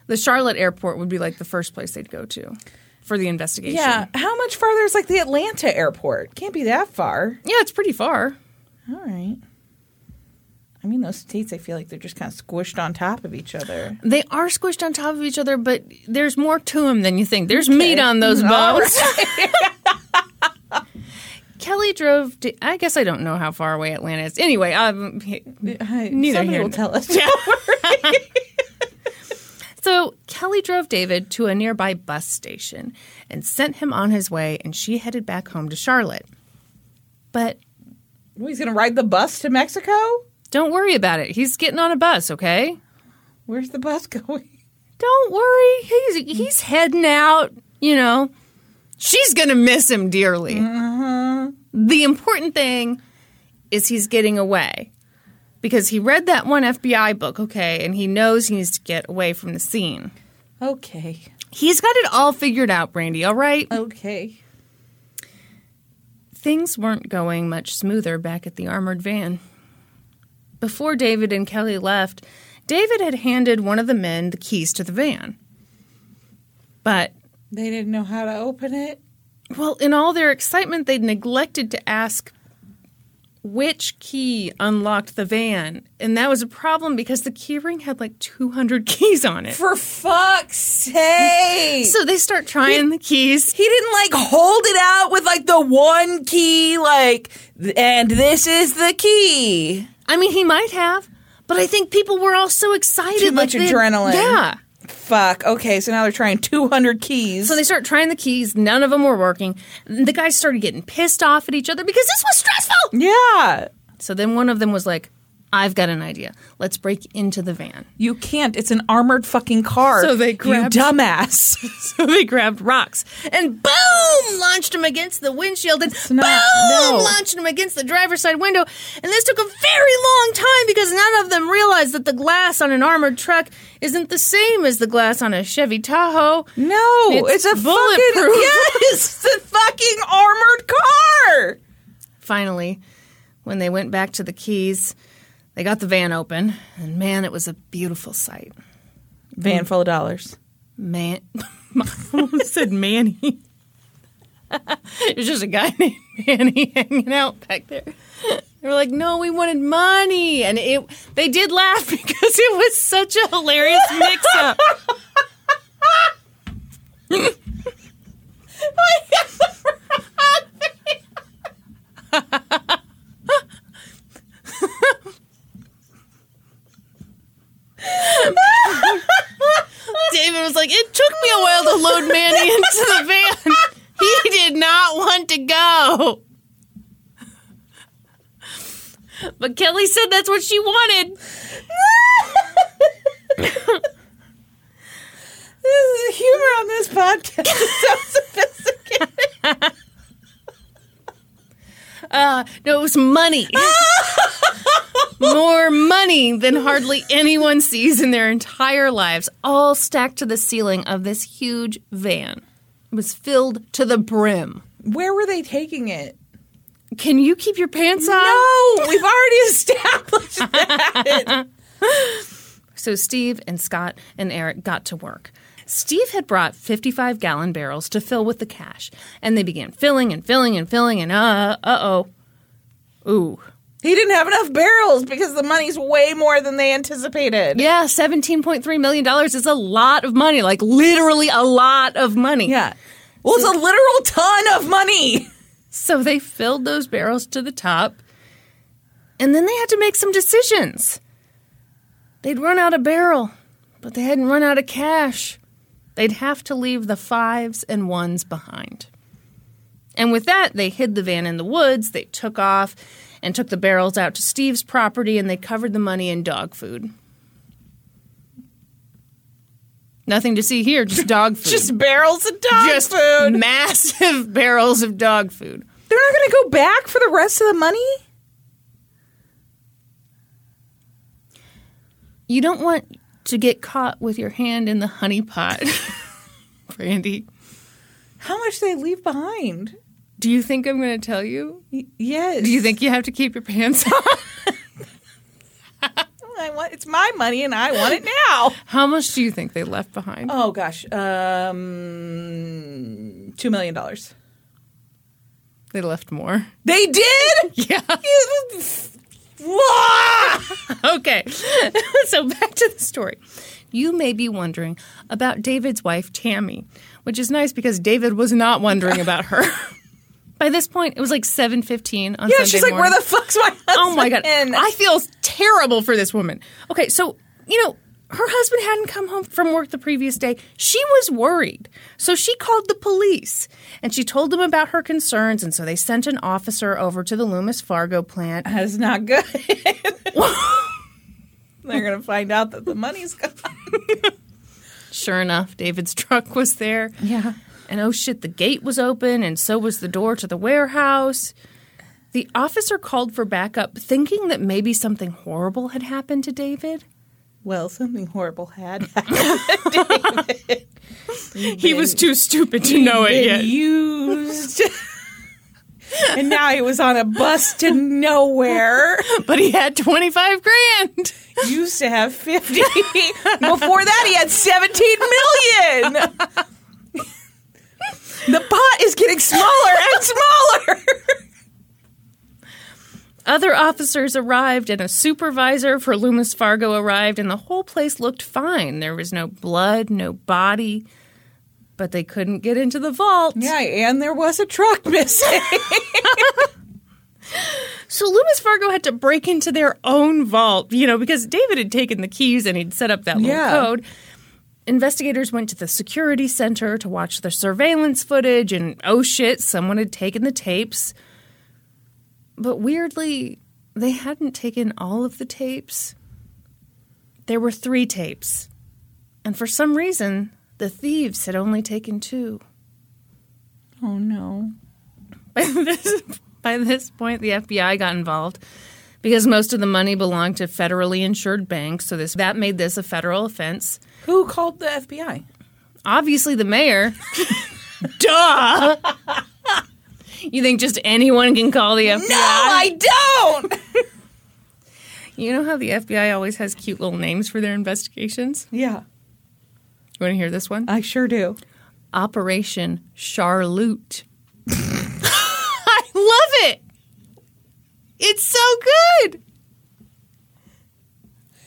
[SPEAKER 1] the Charlotte airport would be like the first place they'd go to for the investigation.
[SPEAKER 2] Yeah. How much farther is like the Atlanta airport? Can't be that far.
[SPEAKER 1] Yeah, it's pretty far.
[SPEAKER 2] All right. I mean, those states, I feel like they're just kind of squished on top of each other.
[SPEAKER 1] They are squished on top of each other, but there's more to them than you think. There's meat on those bones. Kelly drove. To, I guess I don't know how far away Atlanta is. Anyway, um, neither
[SPEAKER 2] Somebody
[SPEAKER 1] here.
[SPEAKER 2] will tell us.
[SPEAKER 1] So Kelly drove David to a nearby bus station and sent him on his way, and she headed back home to Charlotte. But
[SPEAKER 2] He's going to ride the bus to Mexico?
[SPEAKER 1] don't worry about it. He's getting on a bus, okay?
[SPEAKER 2] Where's the bus going?
[SPEAKER 1] Don't worry. He's he's heading out. You know, she's gonna miss him dearly. The important thing is he's getting away because he read that one FBI book, okay, and he knows he needs to get away from the scene.
[SPEAKER 2] Okay.
[SPEAKER 1] He's got it all figured out, Brandi. All right.
[SPEAKER 2] Okay.
[SPEAKER 1] things weren't going much smoother back at the armored van. Before David and Kelly left, David had handed one of the men the keys to the van. But,
[SPEAKER 2] They didn't know how to open it.
[SPEAKER 1] Well, in all their excitement, they'd neglected to ask which key unlocked the van. And that was a problem because the keyring had like 200 keys on it.
[SPEAKER 2] For fuck's sake!
[SPEAKER 1] So they start trying the keys.
[SPEAKER 2] he didn't like hold it out with like the one key, like, and this is the key.
[SPEAKER 1] I mean, he might have, but I think people were all so excited.
[SPEAKER 2] Too
[SPEAKER 1] like
[SPEAKER 2] much
[SPEAKER 1] they-
[SPEAKER 2] adrenaline.
[SPEAKER 1] Yeah.
[SPEAKER 2] Fuck. Okay, so now they're trying 200 keys.
[SPEAKER 1] So they start trying the keys. None of them were working. The guys started getting pissed off at each other because this was stressful.
[SPEAKER 2] yeah.
[SPEAKER 1] So then one of them was like, I've got an idea. Let's break into the van.
[SPEAKER 2] You can't. It's an armored fucking car.
[SPEAKER 1] So they grabbed-
[SPEAKER 2] You dumbass.
[SPEAKER 1] So they grabbed rocks and boom, launched them against the windshield and boom,
[SPEAKER 2] not- no.
[SPEAKER 1] launched them against the driver's side window. And this took a very long time because none of them realized that the glass on an armored truck isn't the same as the glass on a Chevy Tahoe.
[SPEAKER 2] no,
[SPEAKER 1] It's
[SPEAKER 2] it's, a fucking
[SPEAKER 1] bulletproof.
[SPEAKER 2] yes, the fucking armored car.
[SPEAKER 1] Finally, when they went back to the keys, they got the van open, and man, it was a beautiful sight.
[SPEAKER 2] Van mm. full of dollars.
[SPEAKER 1] Man, I said Manny. it was just a guy named Manny hanging out back there. They were like, "No, we wanted money," and it. They did laugh because it was such a hilarious mix-up. David was like, "It took me a while to load Manny into the van. He did not want to go." But Kelly said that's what she wanted.
[SPEAKER 2] The humor on this podcast is so sophisticated.
[SPEAKER 1] Uh, no, it was money. More money than hardly anyone sees in their entire lives, all stacked to the ceiling of this huge van. It was filled to the brim.
[SPEAKER 2] Where were they taking it?
[SPEAKER 1] Can you keep your pants on?
[SPEAKER 2] No, we've already established that.
[SPEAKER 1] So Steve and Scott and Eric got to work. Steve had brought 55 gallon barrels to fill with the cash, and they began filling and filling and filling, and uh, uh oh. Ooh.
[SPEAKER 2] he didn't have enough barrels because the money's way more than they anticipated.
[SPEAKER 1] Yeah, $17.3 million is a lot of money, like literally a lot of money.
[SPEAKER 2] Yeah. Well, it's a literal ton of money.
[SPEAKER 1] So they filled those barrels to the top, and then they had to make some decisions. They'd run out of barrel, but they hadn't run out of cash. They'd have to leave the fives and ones behind. And with that, they hid the van in the woods, they took off, and took the barrels out to Steve's property, and they covered the money in dog food. Nothing to see here, just dog food.
[SPEAKER 2] Just barrels of dog
[SPEAKER 1] just
[SPEAKER 2] food.
[SPEAKER 1] massive barrels of dog food.
[SPEAKER 2] They're not going to go back for the rest of the money?
[SPEAKER 1] You don't want to get caught with your hand in the honey pot, Brandi.
[SPEAKER 2] How much do they leave behind?
[SPEAKER 1] Do you think I'm going to tell you?
[SPEAKER 2] Y- yes.
[SPEAKER 1] Do you think you have to keep your pants on?
[SPEAKER 2] I want, it's my money and I want it now.
[SPEAKER 1] How much do you think they left behind?
[SPEAKER 2] Oh gosh, um, two million dollars.
[SPEAKER 1] They left more.
[SPEAKER 2] They did.
[SPEAKER 1] Yeah. Okay. so back to the story. You may be wondering about David's wife, Tammy, which is nice because David was not wondering about her. By this point, it was like 7.15 on
[SPEAKER 2] yeah,
[SPEAKER 1] Sunday
[SPEAKER 2] she's like,
[SPEAKER 1] morning.
[SPEAKER 2] where the fuck's my husband?
[SPEAKER 1] Oh my god. I feel terrible for this woman. Okay, so, you know, her husband hadn't come home from work the previous day. She was worried. So she called the police and she told them about her concerns. And so they sent an officer over to the Loomis Fargo plant.
[SPEAKER 2] That's not good. They're gonna find out that the money's gone.
[SPEAKER 1] Sure enough, David's truck was there.
[SPEAKER 2] Yeah.
[SPEAKER 1] And oh shit, the gate was open and so was the door to the warehouse. The officer called for backup, thinking that maybe something horrible had happened to David.
[SPEAKER 2] Well, something horrible had happened.
[SPEAKER 1] He was too stupid to know it yet.
[SPEAKER 2] used. and now he was on a bus to nowhere.
[SPEAKER 1] but he had 25 grand.
[SPEAKER 2] Used to have 50. Before that, he had 17 million. the pot is getting smaller and smaller.
[SPEAKER 1] Other officers arrived, and a supervisor for Loomis Fargo arrived, and the whole place looked fine. There was no blood, no body, but they couldn't get into the vault.
[SPEAKER 2] Yeah, and there was a truck missing.
[SPEAKER 1] So Loomis Fargo had to break into their own vault, you know, because David had taken the keys and he'd set up that little
[SPEAKER 2] Yeah.
[SPEAKER 1] code. Investigators went to the security center to watch the surveillance footage, and oh shit, someone had taken the tapes. But weirdly, they hadn't taken all of the tapes. There were three tapes. And for some reason, the thieves had only taken two.
[SPEAKER 2] oh no.
[SPEAKER 1] By this, by this point, the FBI got involved because most of the money belonged to federally insured banks. So this that made this a federal offense.
[SPEAKER 2] Who called the FBI?
[SPEAKER 1] Obviously, the mayor. Duh. You think just anyone can call the FBI?
[SPEAKER 2] No, I don't.
[SPEAKER 1] You know how the FBI always has cute little names for their investigations?
[SPEAKER 2] yeah,
[SPEAKER 1] You want to hear this one?
[SPEAKER 2] I sure do.
[SPEAKER 1] Operation Charlotte. I love it. It's so good.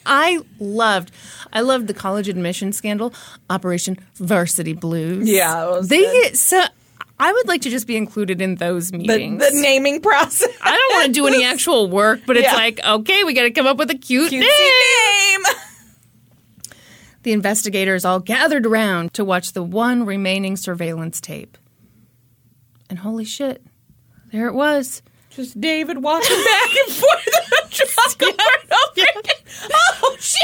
[SPEAKER 1] I loved I loved the college admission scandal, Operation Varsity Blues.
[SPEAKER 2] Yeah, it was
[SPEAKER 1] they
[SPEAKER 2] good.
[SPEAKER 1] get so I would like to just be included in those meetings.
[SPEAKER 2] the naming process.
[SPEAKER 1] I don't want to do any actual work, but it's
[SPEAKER 2] Yeah.
[SPEAKER 1] like, okay, we got to come up with a cute
[SPEAKER 2] Cutesy
[SPEAKER 1] name.
[SPEAKER 2] name.
[SPEAKER 1] The investigators all gathered around to watch the one remaining surveillance tape. And holy shit, there it was.
[SPEAKER 2] Just David walking back and forth in the truck over and over. Oh shit!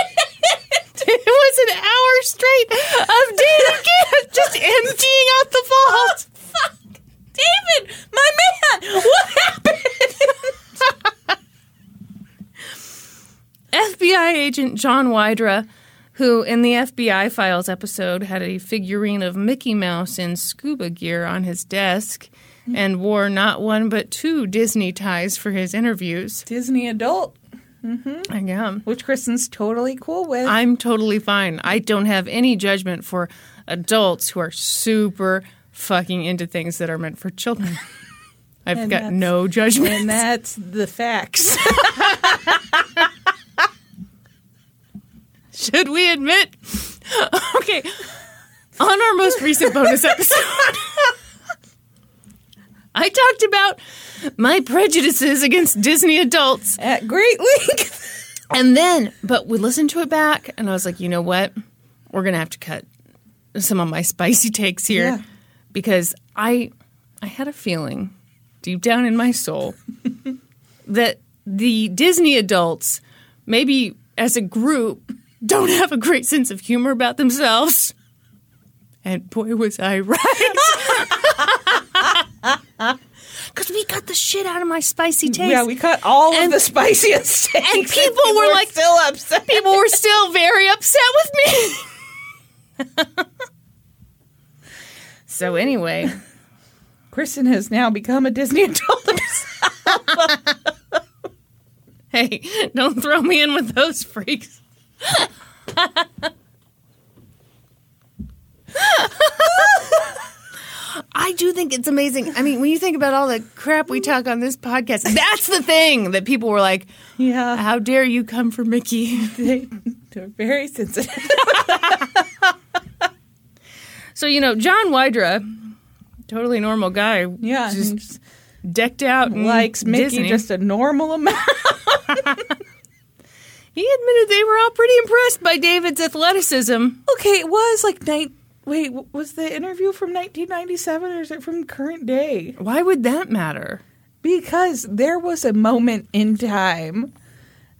[SPEAKER 1] It was an hour straight of David Ghantt just emptying out the vault.
[SPEAKER 2] Fuck, David, my man, what happened?
[SPEAKER 1] FBI agent John Wydra, who in the FBI Files episode had a figurine of Mickey Mouse in scuba gear on his desk and wore not one but two Disney ties for his interviews.
[SPEAKER 2] Disney adult, Mm-hmm.
[SPEAKER 1] I am.
[SPEAKER 2] which Kristin's totally cool with.
[SPEAKER 1] I'm totally fine. I don't have any judgment for adults who are super fucking into things that are meant for children. I've
[SPEAKER 2] And
[SPEAKER 1] got no judgment.
[SPEAKER 2] and that's the facts.
[SPEAKER 1] Should we admit? okay. On our most recent bonus episode, I talked about my prejudices against Disney adults.
[SPEAKER 2] At great length.
[SPEAKER 1] And then, but we listened to it back, and I was like, you know what? We're gonna have to cut some of my spicy takes here
[SPEAKER 2] Yeah.
[SPEAKER 1] Because I, I had a feeling deep down in my soul that the Disney adults, maybe as a group, don't have a great sense of humor about themselves. And boy, was I right. Because we got the shit out of my spicy taste.
[SPEAKER 2] Yeah, we cut all
[SPEAKER 1] And-
[SPEAKER 2] of the spiciest steaks.
[SPEAKER 1] and people were like-
[SPEAKER 2] still upset.
[SPEAKER 1] people were still very upset with me. so anyway,
[SPEAKER 2] Kristin has now become a Disney adult.
[SPEAKER 1] hey, don't throw me in with those freaks. I do think it's amazing. I mean, when you think about all the crap we talk on this podcast, that's the thing that people were like,
[SPEAKER 2] yeah,
[SPEAKER 1] "How dare you come for Mickey?"
[SPEAKER 2] they, they're very sensitive.
[SPEAKER 1] So you know, John Wydra, totally normal guy,
[SPEAKER 2] Yeah,
[SPEAKER 1] just decked out, in
[SPEAKER 2] likes Mickey
[SPEAKER 1] Disney.
[SPEAKER 2] just a normal amount.
[SPEAKER 1] He admitted they were all pretty impressed by David's athleticism.
[SPEAKER 2] Okay, it was like night. Wait, was the interview from 1997 or is it from current day?
[SPEAKER 1] Why would that matter?
[SPEAKER 2] Because there was a moment in time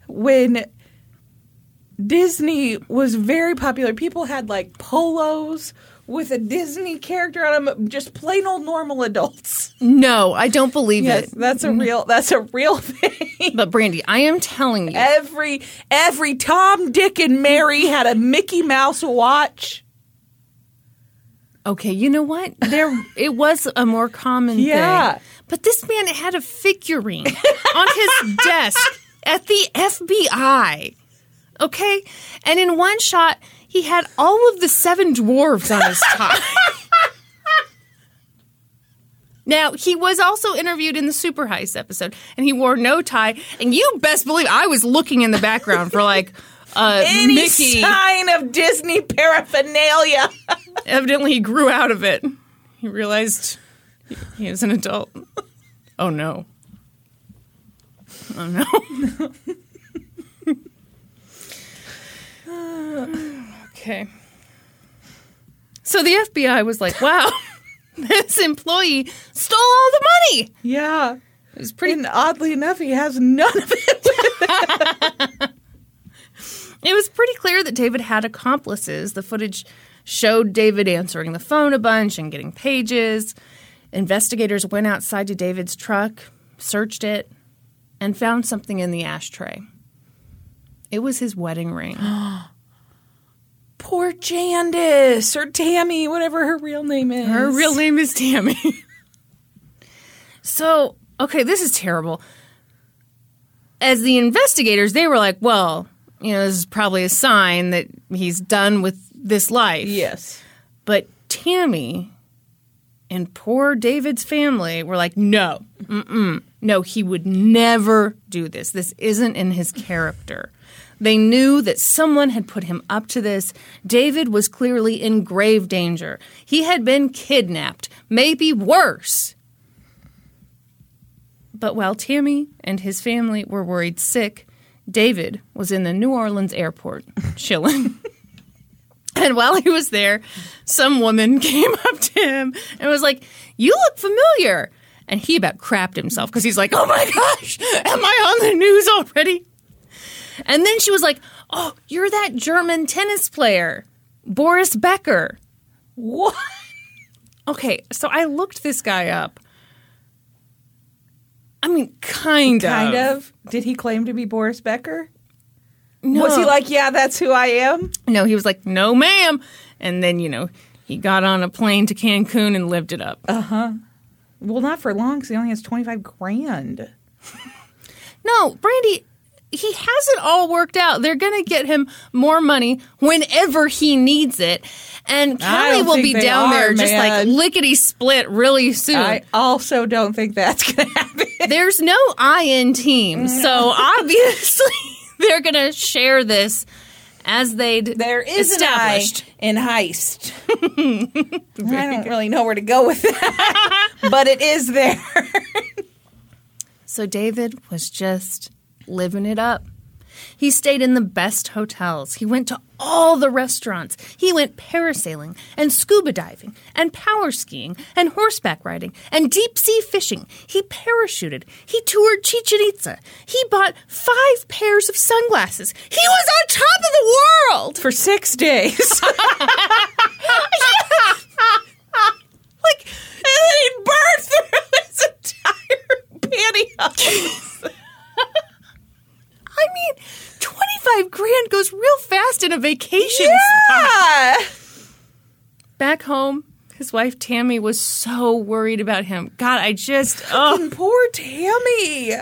[SPEAKER 2] when Disney was very popular. People had like polos with a Disney character on them, just plain old normal adults.
[SPEAKER 1] No, I don't believe
[SPEAKER 2] Yes,
[SPEAKER 1] it.
[SPEAKER 2] that's a mm-hmm. real that's a real thing.
[SPEAKER 1] But Brandi, I am telling you,
[SPEAKER 2] Every every Tom, Dick, and Mary had a Mickey Mouse watch.
[SPEAKER 1] okay, you know what? There, it was a more common
[SPEAKER 2] Yeah.
[SPEAKER 1] thing. But this man had a figurine on his desk at the FBI. Okay? And in one shot, he had all of the seven dwarves on his tie. Now, he was also interviewed in the Super Heist episode, and he wore no tie. And you best believe I was looking in the background for like uh,
[SPEAKER 2] Any
[SPEAKER 1] Mickey.
[SPEAKER 2] sign of Disney paraphernalia.
[SPEAKER 1] Evidently, he grew out of it. He realized he- he is an adult. Oh no. Oh no. okay. So the FBI was like, wow, this employee stole all the money.
[SPEAKER 2] yeah.
[SPEAKER 1] It was pretty
[SPEAKER 2] And oddly enough, he has none of it.
[SPEAKER 1] It was pretty clear that David had accomplices. The footage showed David answering the phone a bunch and getting pages. Investigators went outside to David's truck, searched it, and found something in the ashtray. It was his wedding ring.
[SPEAKER 2] Poor Jandice or Tammy, whatever her real name is.
[SPEAKER 1] Her real name is Tammy. so, okay, this is terrible. As the investigators, they were like, well, you know, this is probably a sign that he's done with this life.
[SPEAKER 2] Yes.
[SPEAKER 1] But Tammy and poor David's family were like, no, mm-mm, no, he would never do this. This isn't in his character. They knew that someone had put him up to this. David was clearly in grave danger. He had been kidnapped, maybe worse. But while Tammy and his family were worried sick, David was in the New Orleans airport chilling. And while he was there, some woman came up to him and was like, You look familiar. And he about crapped himself because he's like, Oh my gosh, am I on the news already? And then she was like, Oh, you're that German tennis player, Boris Becker.
[SPEAKER 2] What?
[SPEAKER 1] Okay, so I looked this guy up. I mean, kind of.
[SPEAKER 2] Kind of. Did he claim to be Boris Becker?
[SPEAKER 1] No.
[SPEAKER 2] Was he like, yeah, that's who I am?
[SPEAKER 1] No, he was like, no, ma'am. And then, you know, he got on a plane to Cancun and lived it up. Uh huh.
[SPEAKER 2] Well, not for long because he only has 25 grand.
[SPEAKER 1] No, Brandi, he has it all worked out. They're going to get him more money whenever he needs it. And Kelly will be down
[SPEAKER 2] are,
[SPEAKER 1] there just like lickety split really soon.
[SPEAKER 2] I also don't think that's going to happen.
[SPEAKER 1] There's no I in team. So obviously they're going to share this as they'd
[SPEAKER 2] There is an I
[SPEAKER 1] established.
[SPEAKER 2] in heist. I don't really know where to go with that, but it is there.
[SPEAKER 1] So David was just living it up. He stayed in the best hotels. He went to all the restaurants. He went parasailing and scuba diving and power skiing and horseback riding and deep sea fishing. He parachuted. He toured Chichen Itza. He bought five pairs of sunglasses. He was on top of the world.
[SPEAKER 2] For six days.
[SPEAKER 1] Like,
[SPEAKER 2] and then he burned through his entire pantyhose.
[SPEAKER 1] I mean, 25 grand goes real fast in a vacation spot.
[SPEAKER 2] Yeah.
[SPEAKER 1] back home, his wife Tammy was so worried about him. God, I just oh.
[SPEAKER 2] Poor Tammy.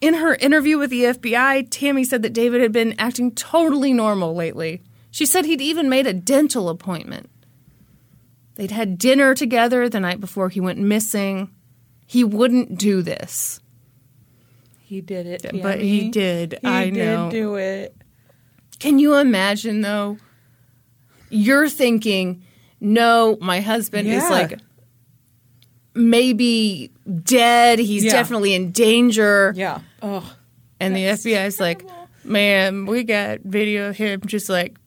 [SPEAKER 1] In her interview with the FBI, Tammy said that David had been acting totally normal lately. She said he'd even made a dental appointment. They'd had dinner together the night before he went missing. He wouldn't do this,
[SPEAKER 2] He did it,
[SPEAKER 1] but he did.
[SPEAKER 2] He
[SPEAKER 1] I
[SPEAKER 2] did
[SPEAKER 1] know.
[SPEAKER 2] do it.
[SPEAKER 1] Can you imagine though? You're thinking, no, my husband is like maybe dead. He's
[SPEAKER 2] Yeah.
[SPEAKER 1] definitely in danger.
[SPEAKER 2] Yeah. Oh.
[SPEAKER 1] and the FBI is like, man, we got video of him just like,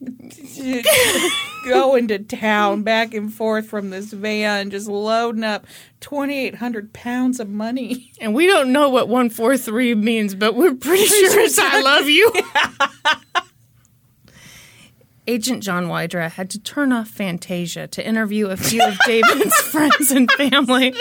[SPEAKER 2] Going to town back and forth from this van, just loading up 2,800 pounds of money.
[SPEAKER 1] and we don't know what 143 means, but we're pretty sure it's I love you. Agent John Wydra had to turn off Fantasia to interview a few of David's friends and family.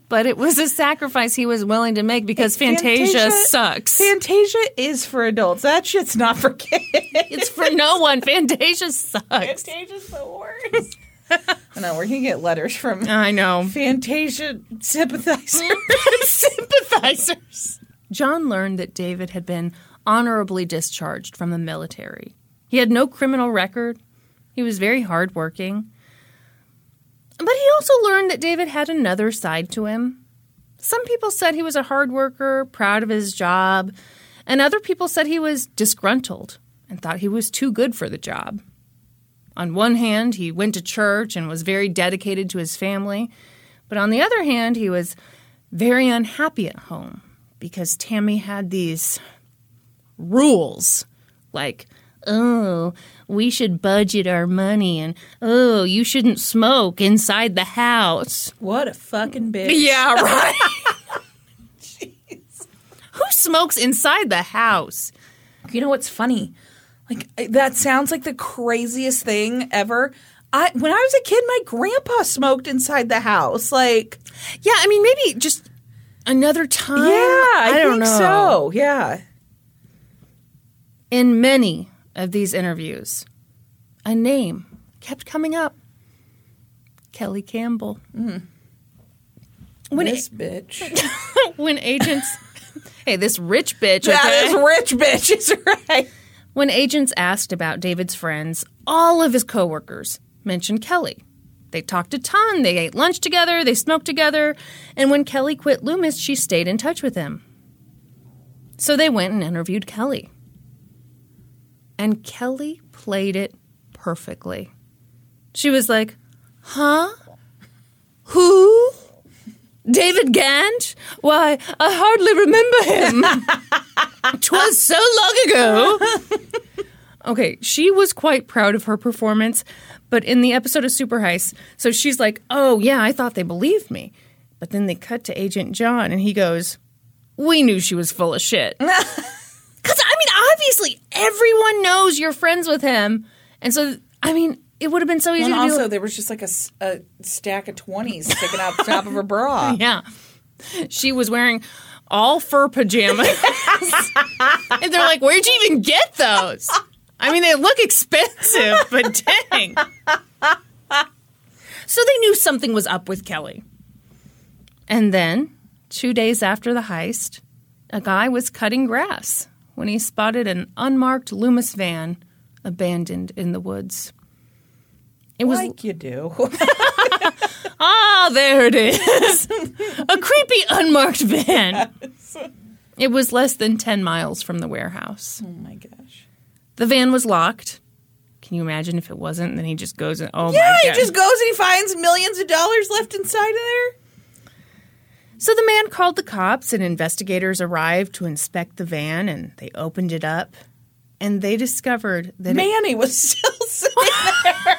[SPEAKER 1] But it was a sacrifice he was willing to make because Fantasia,
[SPEAKER 2] Fantasia-
[SPEAKER 1] sucks.
[SPEAKER 2] Fantasia is for adults. That shit's not for kids.
[SPEAKER 1] it's for no one. Fantasia sucks.
[SPEAKER 2] Fantasia's the worst. I know we're gonna get letters from
[SPEAKER 1] I know.
[SPEAKER 2] Fantasia sympathizers.
[SPEAKER 1] sympathizers. John learned that David had been honorably discharged from the military. He had no criminal record. He was very hardworking. But he also learned that David had another side to him. Some people said he was a hard worker, proud of his job, and other people said he was disgruntled and thought he was too good for the job. On one hand, he went to church and was very dedicated to his family, but on the other hand, he was very unhappy at home because Tammy had these rules like, oh, we should budget our money, and oh, you shouldn't smoke inside the house.
[SPEAKER 2] what a fucking bitch.
[SPEAKER 1] Yeah, right. Who smokes inside the house?
[SPEAKER 2] You know what's funny? Like that sounds like the craziest thing ever. I when I was a kid, my grandpa smoked inside the house. Like,
[SPEAKER 1] Yeah, I mean, maybe just another time.
[SPEAKER 2] yeah, I,
[SPEAKER 1] don't
[SPEAKER 2] think
[SPEAKER 1] know.
[SPEAKER 2] so. Yeah.
[SPEAKER 1] In many of these interviews, a name kept coming up Kelly Campbell. When,
[SPEAKER 2] this bitch.
[SPEAKER 1] when agents, hey, this rich bitch, okay?
[SPEAKER 2] is rich bitch. Is right.
[SPEAKER 1] When agents asked about David's friends, all of his coworkers mentioned Kelly. They talked a ton, they ate lunch together, they smoked together, and when Kelly quit Loomis, she stayed in touch with him. So they went and interviewed Kelly. And Kelly played it perfectly. She was like, Huh? Who? David Ghantt? Why, I hardly remember him. Twas so long ago. okay, she was quite proud of her performance, but in the episode of Super Heist, so she's like, "Oh yeah, I thought they believed me," but then they cut to Agent John, and he goes, "We knew she was full of shit." Because I mean, obviously, everyone knows you're friends with him, and so I mean, it would have been so easy
[SPEAKER 2] And
[SPEAKER 1] to be
[SPEAKER 2] also,
[SPEAKER 1] like,
[SPEAKER 2] there was just like a stack of twenties sticking out the top of her bra.
[SPEAKER 1] Yeah. She was wearing all fur pajamas. and they're like, where'd you even get those? I mean, they look expensive, but dang. So they knew something was up with Kelly. And then, two days after the heist, a guy was cutting grass when he spotted an unmarked Loomis van abandoned in the woods. It was
[SPEAKER 2] Like you do.
[SPEAKER 1] Ah, there it is. a creepy unmarked van. It was less than 10 miles from the warehouse.
[SPEAKER 2] oh my gosh.
[SPEAKER 1] The van was locked. Can you imagine if it wasn't? And then he just goes and, oh
[SPEAKER 2] Yeah,
[SPEAKER 1] my
[SPEAKER 2] he just goes and he finds millions of dollars left inside of there.
[SPEAKER 1] So the man called the cops, and investigators arrived to inspect the van, and they opened it up. And they discovered that it-
[SPEAKER 2] Manny was still sitting there.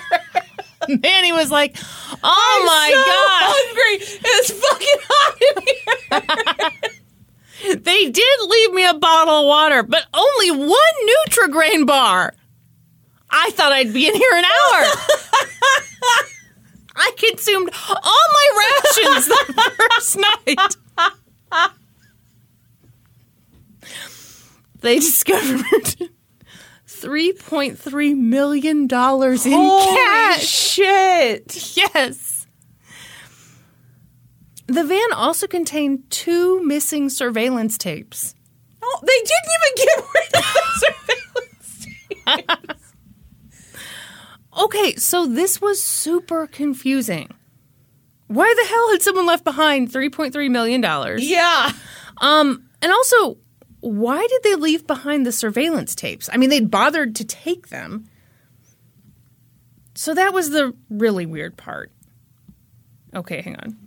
[SPEAKER 1] Manny was like, oh my God.
[SPEAKER 2] hungry. It's fucking hot in here.
[SPEAKER 1] They did leave me a bottle of water, but only one Nutrigrain bar. I thought I'd be in here an hour. I consumed all my rations the first night. They discovered $3.3 million in
[SPEAKER 2] Holy
[SPEAKER 1] cash.
[SPEAKER 2] shit.
[SPEAKER 1] Yes. The van also contained two missing surveillance tapes.
[SPEAKER 2] Oh, they didn't even get rid of the surveillance.
[SPEAKER 1] Okay, so this was super confusing. Why the hell had someone left behind $3.3 million?
[SPEAKER 2] Yeah.
[SPEAKER 1] Um, and also, why did they leave behind the surveillance tapes? I mean, they'd bothered to take them. So that was the really weird part. Okay, hang on.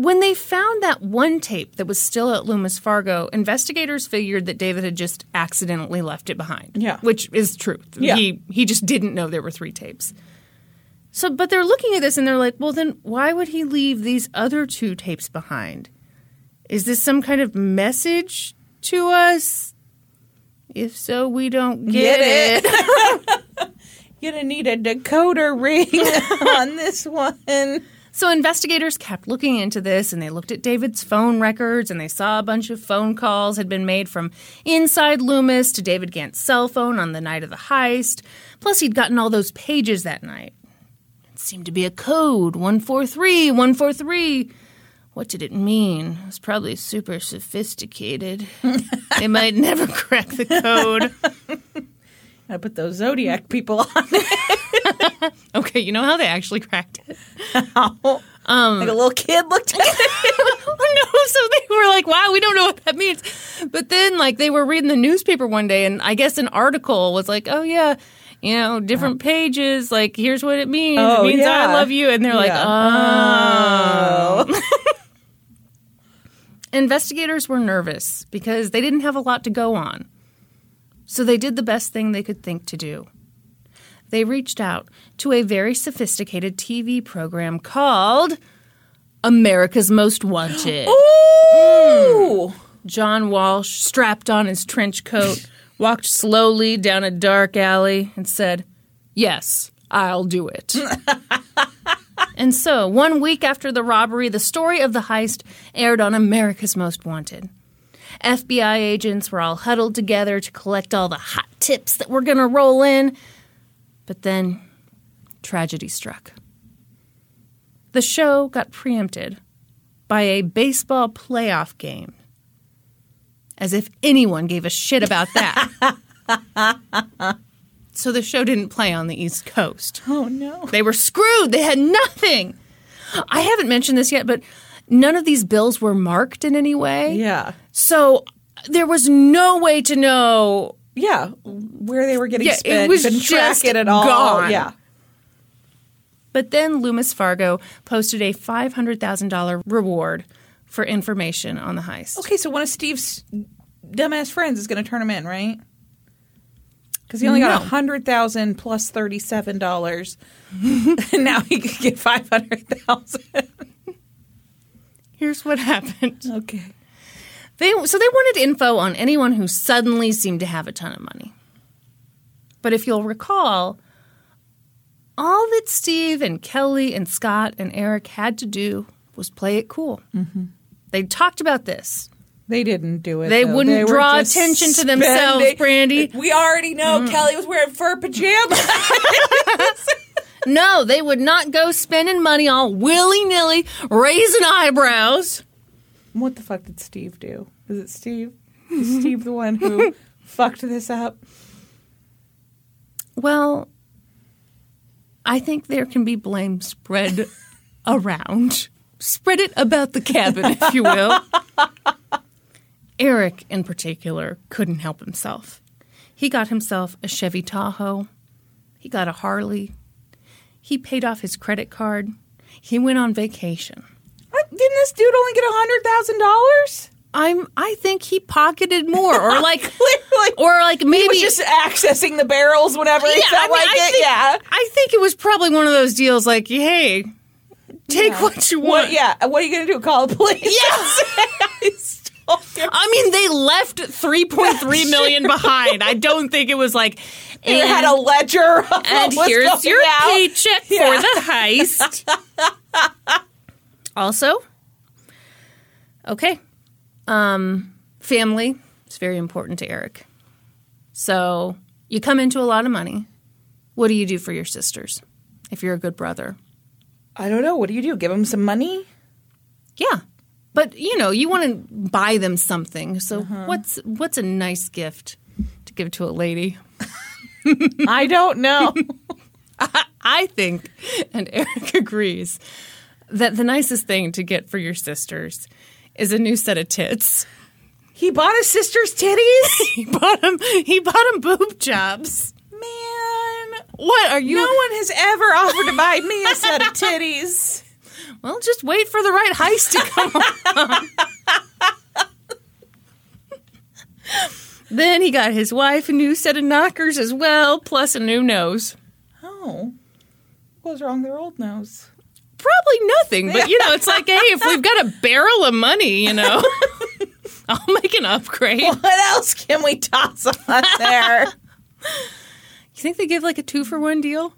[SPEAKER 1] When they found that one tape that was still at Loomis Fargo, investigators figured that David had just accidentally left it behind.
[SPEAKER 2] Yeah.
[SPEAKER 1] Which is true.
[SPEAKER 2] Yeah.
[SPEAKER 1] He he just didn't know there were three tapes. So but they're looking at this and they're like, well then why would he leave these other two tapes behind? Is this some kind of message to us? If so, we don't get,
[SPEAKER 2] Get
[SPEAKER 1] it.
[SPEAKER 2] You're gonna need a decoder ring on this one.
[SPEAKER 1] So investigators kept looking into this and they looked at David's phone records and they saw a bunch of phone calls had been made from inside Loomis to David Ghantt's cell phone on the night of the heist. Plus, he'd gotten all those pages that night. It seemed to be a code 143, 143. What did it mean? It was probably super sophisticated. they might never crack the code.
[SPEAKER 2] I put those Zodiac people on.
[SPEAKER 1] Okay, you know how they actually cracked it?
[SPEAKER 2] Um, like a little kid looked at it.
[SPEAKER 1] Oh, no, so they were like, wow, we don't know what that means. But then, like, they were reading the newspaper one day, and I guess an article was like, oh, yeah, you know, different uh-huh. pages, like, here's what it means.
[SPEAKER 2] Oh,
[SPEAKER 1] it means I love you. And they're like,
[SPEAKER 2] Yeah.
[SPEAKER 1] oh. oh. Investigators were nervous because they didn't have a lot to go on. So they did the best thing they could think to do. They reached out to a very sophisticated TV program called America's Most Wanted.
[SPEAKER 2] Ooh. Hmm.
[SPEAKER 1] John Walsh, strapped on his trench coat, walked slowly down a dark alley and said, Yes, I'll do it. and so, one week after the robbery, the story of the heist aired on America's Most Wanted. FBI agents were all huddled together to collect all the hot tips that were going to roll in. But then, tragedy struck. The show got preempted by a baseball playoff game. As if anyone gave a shit about that. so the show didn't play on the East Coast.
[SPEAKER 2] Oh no.
[SPEAKER 1] They were screwed. They had nothing. I haven't mentioned this yet, but none of these bills were marked in any way.
[SPEAKER 2] Yeah.
[SPEAKER 1] So there was no way to know.
[SPEAKER 2] Yeah. Where they were getting
[SPEAKER 1] Yeah, it
[SPEAKER 2] spent.
[SPEAKER 1] was
[SPEAKER 2] couldn't track
[SPEAKER 1] just
[SPEAKER 2] it at all.
[SPEAKER 1] gone.
[SPEAKER 2] Yeah.
[SPEAKER 1] But then Loomis Fargo posted a $500,000 reward for information on the heist.
[SPEAKER 2] Okay, so one of Steve's dumbass friends is going to turn him in, right? Because he only got
[SPEAKER 1] No.
[SPEAKER 2] a hundred thousand plus thirty-seven dollars, and now he could get five hundred thousand.
[SPEAKER 1] Here's what happened.
[SPEAKER 2] Okay.
[SPEAKER 1] They so they wanted info on anyone who suddenly seemed to have a ton of money. But if you'll recall, all that Steve and Kelly and Scott and Eric had to do was play it cool. Mm-hmm. They talked about this.
[SPEAKER 2] They didn't do it.
[SPEAKER 1] They
[SPEAKER 2] though.
[SPEAKER 1] wouldn't
[SPEAKER 2] were
[SPEAKER 1] draw attention to themselves,
[SPEAKER 2] spending-
[SPEAKER 1] Brandi.
[SPEAKER 2] We already know Kelly was wearing fur pajamas.
[SPEAKER 1] No, they would not go spending money all willy nilly, raising eyebrows.
[SPEAKER 2] What the fuck did Steve do? Is it Steve? Is Steve the one who fucked this up?
[SPEAKER 1] Well, I think there can be blame spread around. Spread it about the cabin, if you will. Eric, in particular, couldn't help himself. He got himself a Chevy Tahoe. He got a Harley. He paid off his credit card. He went on vacation.
[SPEAKER 2] What? Didn't this dude only get a hundred thousand dollars?
[SPEAKER 1] I'm. I think he pocketed more, or like,
[SPEAKER 2] Clearly.
[SPEAKER 1] or like maybe
[SPEAKER 2] He was just accessing the barrels whenever he felt
[SPEAKER 1] I mean,
[SPEAKER 2] like
[SPEAKER 1] I
[SPEAKER 2] it.
[SPEAKER 1] think,
[SPEAKER 2] yeah.
[SPEAKER 1] I think it was probably one of those deals like, hey, take what you want.
[SPEAKER 2] What? Yeah. What are you gonna do? Call the police? Yes.
[SPEAKER 1] I mean, they left 3.3 million behind. I don't think it was like,
[SPEAKER 2] You
[SPEAKER 1] and,
[SPEAKER 2] had a ledger. Of
[SPEAKER 1] and here's
[SPEAKER 2] going
[SPEAKER 1] your
[SPEAKER 2] out.
[SPEAKER 1] paycheck
[SPEAKER 2] Yeah.
[SPEAKER 1] for the heist. also, okay, um, family is very important to Eric. So you come into a lot of money. What do you do for your sisters if you're a good brother?
[SPEAKER 2] I don't know. What do you do? Give him some money?
[SPEAKER 1] Yeah. But you know, you want to buy them something. So
[SPEAKER 2] Uh-huh.
[SPEAKER 1] what's what's a nice gift to give to a lady?
[SPEAKER 2] I don't know.
[SPEAKER 1] I think, and Eric agrees, that the nicest thing to get for your sisters is a new set of tits.
[SPEAKER 2] he bought his sister's titties.
[SPEAKER 1] He bought him. He bought him boob jobs.
[SPEAKER 2] Man,
[SPEAKER 1] What are you?
[SPEAKER 2] no one has ever offered to buy me a set of titties.
[SPEAKER 1] Well, just wait for the right heist to come. then he got his wife a new set of knockers as well, plus a new nose.
[SPEAKER 2] Oh, what was wrong with their old nose?
[SPEAKER 1] Probably nothing, but you know, it's like, hey, if we've got a barrel of money, you know, I'll make an upgrade.
[SPEAKER 2] What else can we toss on there?
[SPEAKER 1] You think they give like a two for one deal?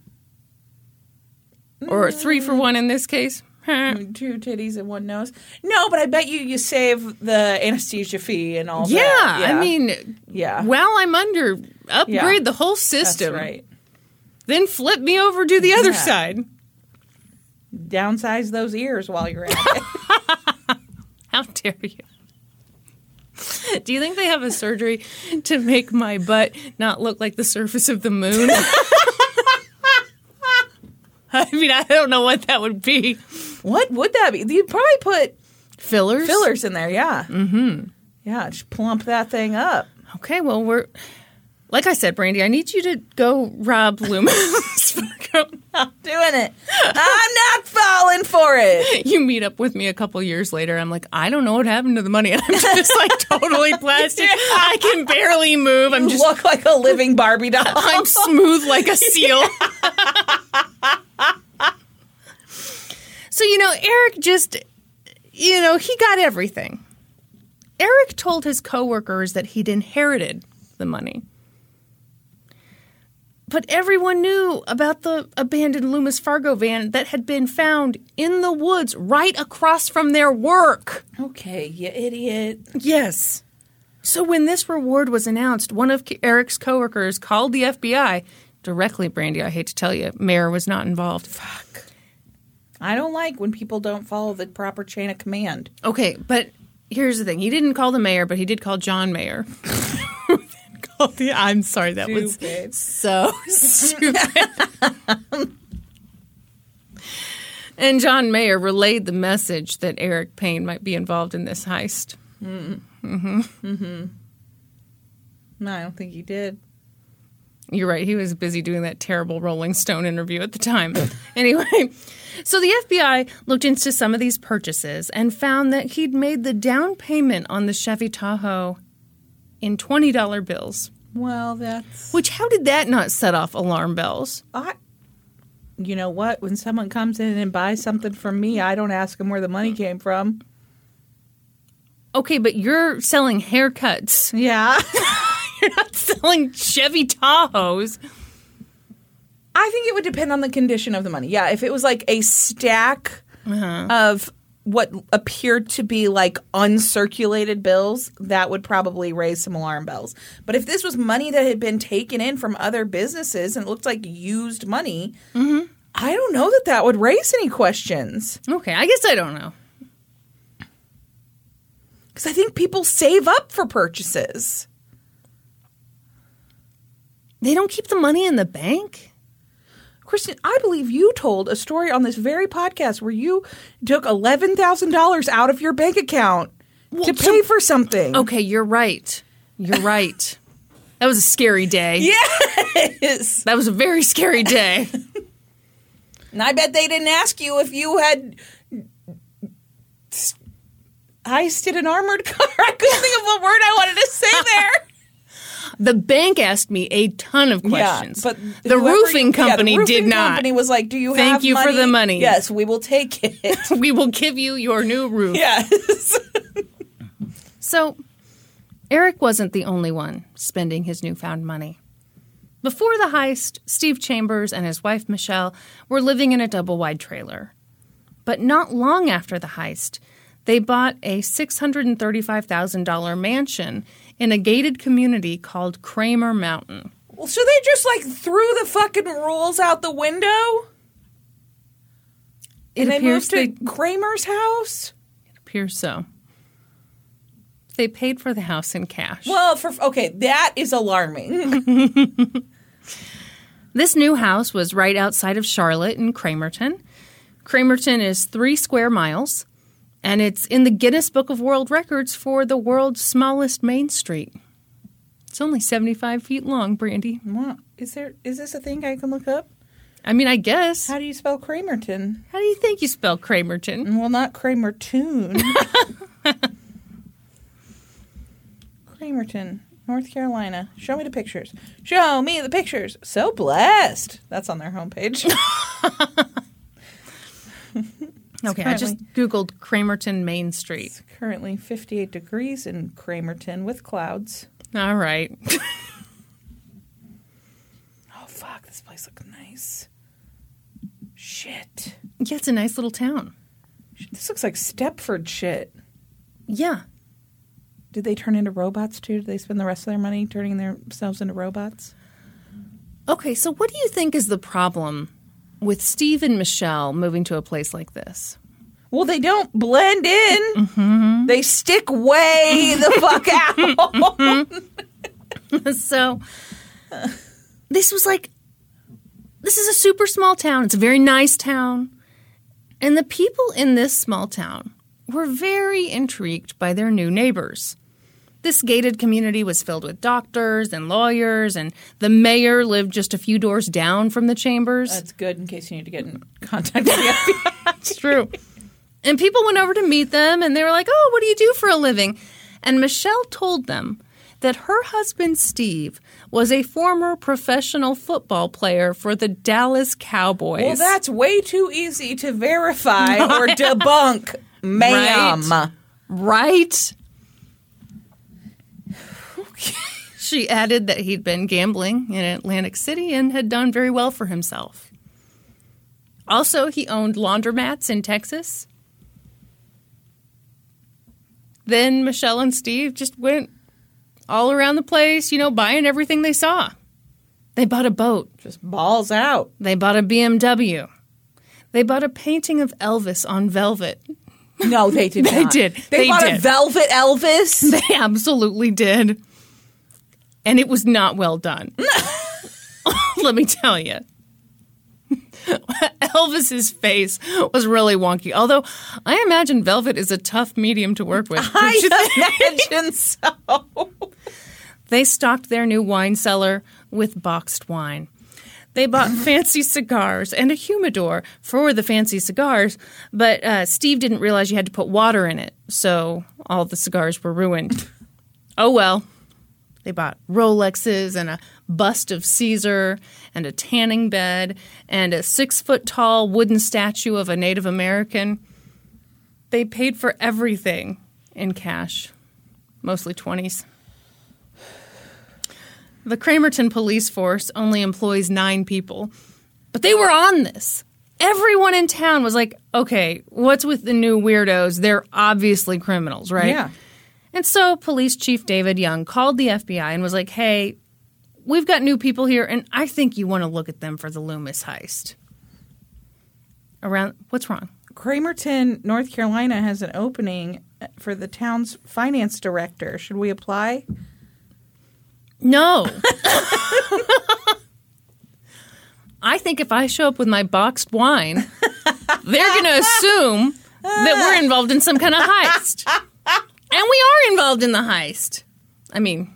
[SPEAKER 1] Or a three for one in this case?
[SPEAKER 2] Mm, two titties and one nose. No, but I bet you you save the anesthesia fee and all
[SPEAKER 1] Yeah,
[SPEAKER 2] that.
[SPEAKER 1] Yeah, I mean,
[SPEAKER 2] yeah.
[SPEAKER 1] while I'm under, upgrade
[SPEAKER 2] Yeah.
[SPEAKER 1] the whole
[SPEAKER 2] That's
[SPEAKER 1] system.
[SPEAKER 2] right.
[SPEAKER 1] Then flip me over to the other
[SPEAKER 2] Yeah.
[SPEAKER 1] side.
[SPEAKER 2] Downsize those ears while you're at it.
[SPEAKER 1] How dare you? Do you think they have a surgery to make my butt not look like the surface of the moon? I mean, I don't know what that would be.
[SPEAKER 2] what would that be? You'd probably put
[SPEAKER 1] Fillers?
[SPEAKER 2] fillers in there, yeah. Mm-hmm. Yeah, just plump that thing up.
[SPEAKER 1] Okay, well, we're. Like I said, Brandi, I need you to go rob Loomis.
[SPEAKER 2] I'm not doing it. I'm not falling for it.
[SPEAKER 1] you meet up with me a couple years later. I'm like, I don't know what happened to the money. And I'm just like totally plastic. I can barely move. I'm
[SPEAKER 2] You
[SPEAKER 1] just
[SPEAKER 2] look like a living Barbie doll.
[SPEAKER 1] I'm smooth like a seal. so, you know, Eric just, you know, he got everything. Eric told his coworkers that he'd inherited the money. But everyone knew about the abandoned Loomis Fargo van that had been found in the woods right across from their work.
[SPEAKER 2] Okay, you idiot.
[SPEAKER 1] Yes. So when this reward was announced, one of Eric's coworkers called the FBI directly. Brandi, I hate to tell you, Mayor was not involved.
[SPEAKER 2] Fuck. I don't like when people don't follow the proper chain of command.
[SPEAKER 1] Okay, but here's the thing: he didn't call the mayor, but he did call John Mayer. The- I'm sorry, that was so stupid. and John Mayer relayed the message that Eric Payne might be involved in this heist. Mm-hmm. Mm-hmm.
[SPEAKER 2] No, I don't think he did.
[SPEAKER 1] You're right. He was busy doing that terrible Rolling Stone interview at the time. anyway, so the FBI looked into some of these purchases and found that he'd made the down payment on the Chevy Tahoe in $20 bills.
[SPEAKER 2] Well, that's
[SPEAKER 1] Which, how did that not set off alarm bells?
[SPEAKER 2] I. You know what? When someone comes in and buys something from me, I don't ask them where the money came from.
[SPEAKER 1] Okay, but you're selling haircuts.
[SPEAKER 2] Yeah.
[SPEAKER 1] You're not selling Chevy Tahoes.
[SPEAKER 2] I think it would depend on the condition of the money. Yeah, if it was like a stack uh-huh. of what appeared to be like uncirculated bills, that would probably raise some alarm bells. But if this was money that had been taken in from other businesses and it looked like used money, mm-hmm. I don't know that that would raise any questions.
[SPEAKER 1] Okay, I guess I don't know.
[SPEAKER 2] Because I think people save up for purchases.
[SPEAKER 1] They don't keep the money in the bank?
[SPEAKER 2] Kristin, I believe you told a story on this very podcast where you took $11,000 out of your bank account to
[SPEAKER 1] so-
[SPEAKER 2] pay for something.
[SPEAKER 1] Okay, you're right. You're right. That was a scary day.
[SPEAKER 2] Yes.
[SPEAKER 1] That was a very scary day.
[SPEAKER 2] And I bet they didn't ask you if you had heisted an armored car. I couldn't think of what word I wanted to say there.
[SPEAKER 1] The bank asked me a ton of questions.
[SPEAKER 2] yeah, but
[SPEAKER 1] the
[SPEAKER 2] whoever-
[SPEAKER 1] roofing
[SPEAKER 2] yeah, the
[SPEAKER 1] company
[SPEAKER 2] roofing
[SPEAKER 1] did not.
[SPEAKER 2] Company was like, "Do you
[SPEAKER 1] Thank
[SPEAKER 2] have
[SPEAKER 1] you for the money.
[SPEAKER 2] Yes, we will take it.
[SPEAKER 1] we will give you your new roof.
[SPEAKER 2] yes.
[SPEAKER 1] So, Eric wasn't the only one spending his newfound money. Before the heist, Steve Chambers and his wife Michelle were living in a double wide trailer. But not long after the heist, they bought a $635,000 mansion in a gated community called Cramer Mountain.
[SPEAKER 2] Well, so they just like threw the fucking rules out the window,
[SPEAKER 1] It
[SPEAKER 2] and they
[SPEAKER 1] appears
[SPEAKER 2] moved to
[SPEAKER 1] they
[SPEAKER 2] Kramer's house.
[SPEAKER 1] It appears so. They paid for the house in cash.
[SPEAKER 2] Well, for okay, that is alarming.
[SPEAKER 1] This new house was right outside of Charlotte in Cramerton. Cramerton is three square miles, and it's in the Guinness Book of World Records for the world's smallest main street. It's only 75 feet long,
[SPEAKER 2] Brandi. is there? Is this a thing I can look up?
[SPEAKER 1] I mean, I guess.
[SPEAKER 2] How do you spell Kramerton?
[SPEAKER 1] How do you think you spell Cramerton?
[SPEAKER 2] Well, not Kramertoon. Kramerton, North Carolina. Show me the pictures. Show me the pictures. So blessed. That's on their homepage.
[SPEAKER 1] Okay, I just Googled Cramerton Main Street.
[SPEAKER 2] Currently 58 degrees in Cramerton with clouds.
[SPEAKER 1] All right.
[SPEAKER 2] Oh, fuck. This place looks nice. Shit.
[SPEAKER 1] Yeah, it's a nice little town.
[SPEAKER 2] This looks like Stepford shit.
[SPEAKER 1] Yeah.
[SPEAKER 2] Did they turn into robots too? Did they spend the rest of their money turning themselves into robots?
[SPEAKER 1] Okay, so what do you think is the problem with Steve and Michelle moving to a place like this?
[SPEAKER 2] Well, they don't blend in. Mm-hmm. They stick way the fuck out.
[SPEAKER 1] so this was like this is a super small town. It's a very nice town. And the people in this small town were very intrigued by their new neighbors. This gated community was filled with doctors and lawyers, and the mayor lived just a few doors down from the chambers.
[SPEAKER 2] That's good in case you need to get in contact with the FBI.
[SPEAKER 1] It's true. And people went over to meet them and they were like, Oh, what do you do for a living? And Michelle told them that her husband, Steve, was a former professional football player for the Dallas Cowboys.
[SPEAKER 2] Well, that's way too easy to verify or debunk, ma'am.
[SPEAKER 1] Right. right. She added that he'd been gambling in Atlantic City and had done very well for himself. Also, he owned laundromats in Texas. Then Michelle and Steve just went all around the place, you know, buying everything they saw. They bought a boat.
[SPEAKER 2] Just balls out.
[SPEAKER 1] They bought a BMW. They bought a painting of Elvis on velvet.
[SPEAKER 2] No, they did
[SPEAKER 1] They
[SPEAKER 2] not.
[SPEAKER 1] did.
[SPEAKER 2] They,
[SPEAKER 1] They
[SPEAKER 2] bought a velvet Elvis.
[SPEAKER 1] They absolutely did. And it was not well done. Let me tell you. Elvis's face was really wonky. Although I imagine velvet is a tough medium to work with. Don't you think?
[SPEAKER 2] I imagine so.
[SPEAKER 1] They stocked their new wine cellar with boxed wine. They bought fancy cigars and a humidor for the fancy cigars, but uh, Steve didn't realize you had to put water in it, so all the cigars were ruined. oh well. They bought Rolexes and a bust of Caesar and a tanning bed and a six foot tall wooden statue of a Native American. They paid for everything in cash, mostly 20s. The Cramerton police force only employs nine people, but they were on this. Everyone in town was like, okay, what's with the new weirdos? They're obviously criminals, right?
[SPEAKER 2] Yeah.
[SPEAKER 1] And so Police Chief David Young called the FBI and was like, hey, we've got new people here, and I think you want to look at them for the Loomis heist. Around, what's wrong?
[SPEAKER 2] Cramerton, North Carolina has an opening for the town's finance director. Should we apply?
[SPEAKER 1] No. I think if I show up with my boxed wine, they're going to assume that we're involved in some kind of heist. And we are involved in the heist. I mean,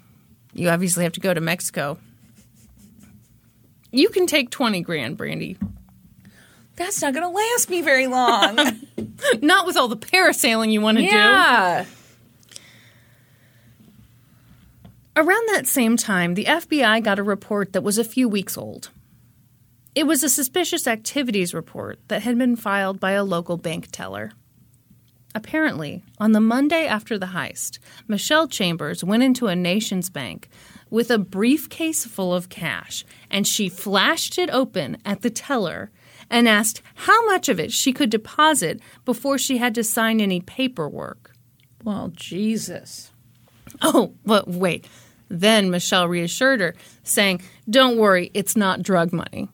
[SPEAKER 1] you obviously have to go to Mexico. You can take 20 grand, Brandi.
[SPEAKER 2] That's not going to last me very long.
[SPEAKER 1] Not with all the parasailing you want to do.
[SPEAKER 2] yeah.
[SPEAKER 1] Around that same time, the FBI got a report that was a few weeks old. It was a suspicious activities report that had been filed by a local bank teller. Apparently, on the Monday after the heist, Michelle Chambers went into a NationsBank with a briefcase full of cash and she flashed it open at the teller and asked how much of it she could deposit before she had to sign any paperwork.
[SPEAKER 2] Well, Jesus.
[SPEAKER 1] Oh, but wait. Then Michelle reassured her, saying, Don't worry, it's not drug money.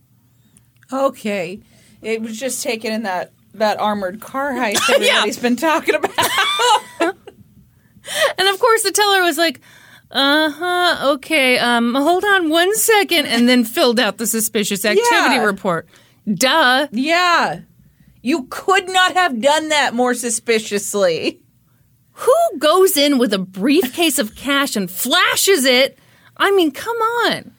[SPEAKER 2] Okay. It was just taken in that, that armored car heist everybody's been talking about.
[SPEAKER 1] And of course, the teller was like, uh huh, okay, um, hold on one second, and then filled out the suspicious activity
[SPEAKER 2] Yeah.
[SPEAKER 1] report. Duh.
[SPEAKER 2] yeah. You could not have done that more suspiciously.
[SPEAKER 1] Who goes in with a briefcase of cash and flashes it? I mean, come on.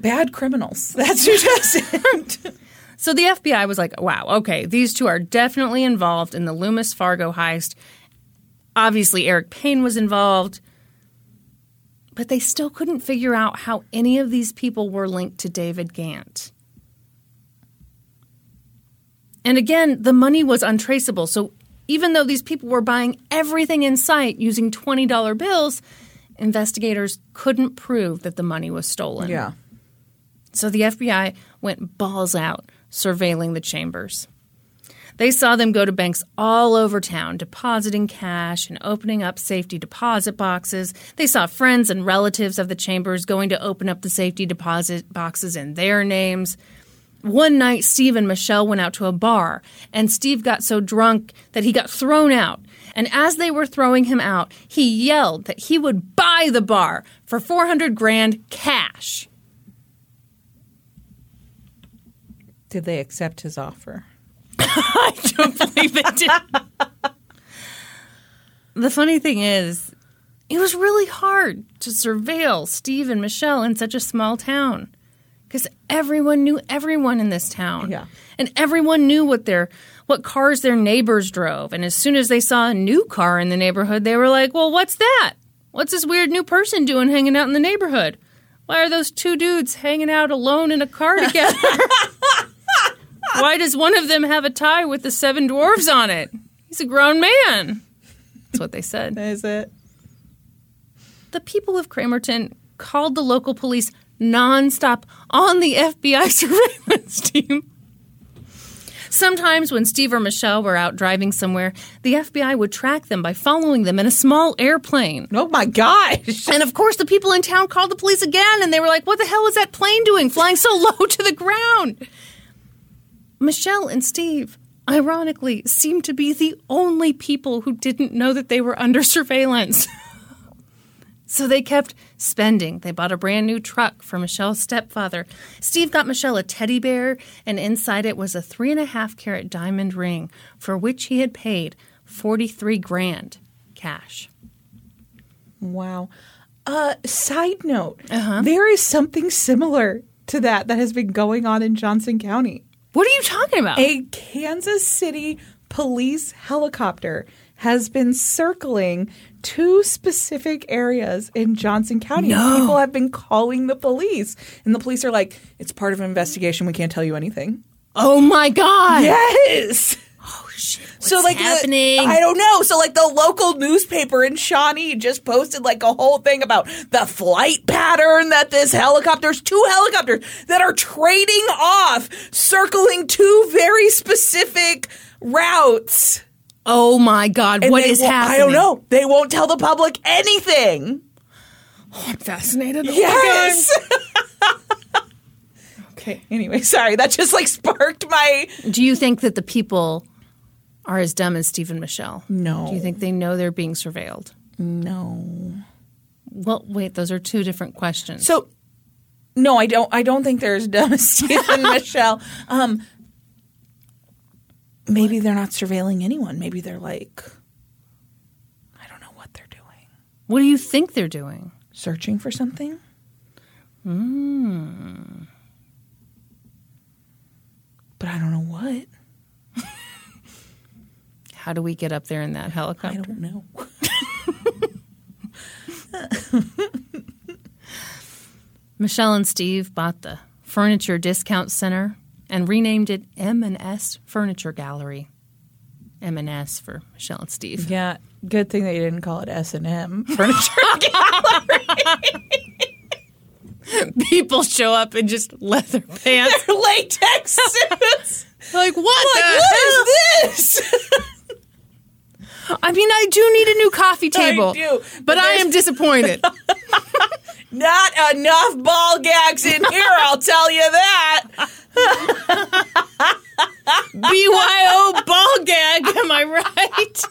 [SPEAKER 2] Bad criminals. That's who does it.
[SPEAKER 1] So the FBI was like, wow, okay, these two are definitely involved in the Loomis Fargo heist. Obviously, Eric Payne was involved. But they still couldn't figure out how any of these people were linked to David Ghantt. And again, the money was untraceable. So even though these people were buying everything in sight using $20 bills, investigators couldn't prove that the money was stolen.
[SPEAKER 2] yeah.
[SPEAKER 1] So the FBI went balls out surveilling the chambers. They saw them go to banks all over town, depositing cash and opening up safety deposit boxes. They saw friends and relatives of the Chambers going to open up the safety deposit boxes in their names. One night, Steve and Michelle went out to a bar, and Steve got so drunk that he got thrown out. And as they were throwing him out, he yelled that he would buy the bar for 400 grand cash.
[SPEAKER 2] Did they accept his offer?
[SPEAKER 1] I don't believe it did. the funny thing is, it was really hard to surveil Steve and Michelle in such a small town because everyone knew everyone in this town.
[SPEAKER 2] Yeah.
[SPEAKER 1] And everyone knew what their what cars their neighbors drove. And as soon as they saw a new car in the neighborhood, they were like, "Well, what's that? What's this weird new person doing hanging out in the neighborhood? Why are those two dudes hanging out alone in a car together?" Why does one of them have a tie with the seven dwarves on it? He's a grown man. That's what they said.
[SPEAKER 2] Is it?
[SPEAKER 1] The people of Cramerton called the local police nonstop on the FBI surveillance team. Sometimes, when Steve or Michelle were out driving somewhere, the FBI would track them by following them in a small airplane.
[SPEAKER 2] Oh my gosh.
[SPEAKER 1] And of course, the people in town called the police again, and they were like, What the hell is that plane doing flying so low to the ground? Michelle and Steve, ironically, seemed to be the only people who didn't know that they were under surveillance. so they kept spending. They bought a brand new truck for Michelle's stepfather. Steve got Michelle a teddy bear, and inside it was a three and a half carat diamond ring for which he had paid 43 grand cash.
[SPEAKER 2] Wow. Uh, side note, there is something similar to that that has been going on in Johnson County.
[SPEAKER 1] What are you talking about?
[SPEAKER 2] A Kansas City police helicopter has been circling two specific areas in Johnson County.
[SPEAKER 1] No.
[SPEAKER 2] People have been calling the police, and the police are like, "It's part of an investigation. We can't tell you anything."
[SPEAKER 1] oh my God.
[SPEAKER 2] Yes.
[SPEAKER 1] Oh, shit.
[SPEAKER 2] So like the- I don't know. So like the local newspaper in Shawnee just posted like a whole thing about the flight pattern that this helicopters, two helicopters that are trading off, circling two very specific routes.
[SPEAKER 1] oh my God.
[SPEAKER 2] And
[SPEAKER 1] What is happening?
[SPEAKER 2] I don't know. They won't tell the public anything.
[SPEAKER 1] Oh, I'm fascinated. Oh
[SPEAKER 2] Yes. Okay. Anyway, sorry. That just like sparked my
[SPEAKER 1] Do you think that the people are as dumb as Stephen Michelle?
[SPEAKER 2] No.
[SPEAKER 1] Do you think they know they're being surveilled?
[SPEAKER 2] no.
[SPEAKER 1] Well, wait, those are two different questions.
[SPEAKER 2] So no, I don't. I don't think they're as dumb as Stephen Michelle. Um, maybe they're not surveilling anyone. Maybe they're like, I don't know what they're doing.
[SPEAKER 1] what do you think they're doing?
[SPEAKER 2] Searching for something. Hmm. But I don't know what.
[SPEAKER 1] How do we get up there in that helicopter?
[SPEAKER 2] I don't know.
[SPEAKER 1] Michelle and Steve bought the furniture discount center and renamed it M&S Furniture Gallery. M&S for Michelle and Steve.
[SPEAKER 2] Yeah, good thing they didn't call it S and M furniture. Gallery.
[SPEAKER 1] People show up in just leather pants.
[SPEAKER 2] They're Latex suits.
[SPEAKER 1] like, what
[SPEAKER 2] Like,
[SPEAKER 1] the
[SPEAKER 2] what
[SPEAKER 1] hell?
[SPEAKER 2] is this?
[SPEAKER 1] I mean, I do need a new coffee table.
[SPEAKER 2] do,
[SPEAKER 1] but,
[SPEAKER 2] but
[SPEAKER 1] I am disappointed.
[SPEAKER 2] Not enough ball gags in here, I'll tell you that.
[SPEAKER 1] BYO ball gag, am I right?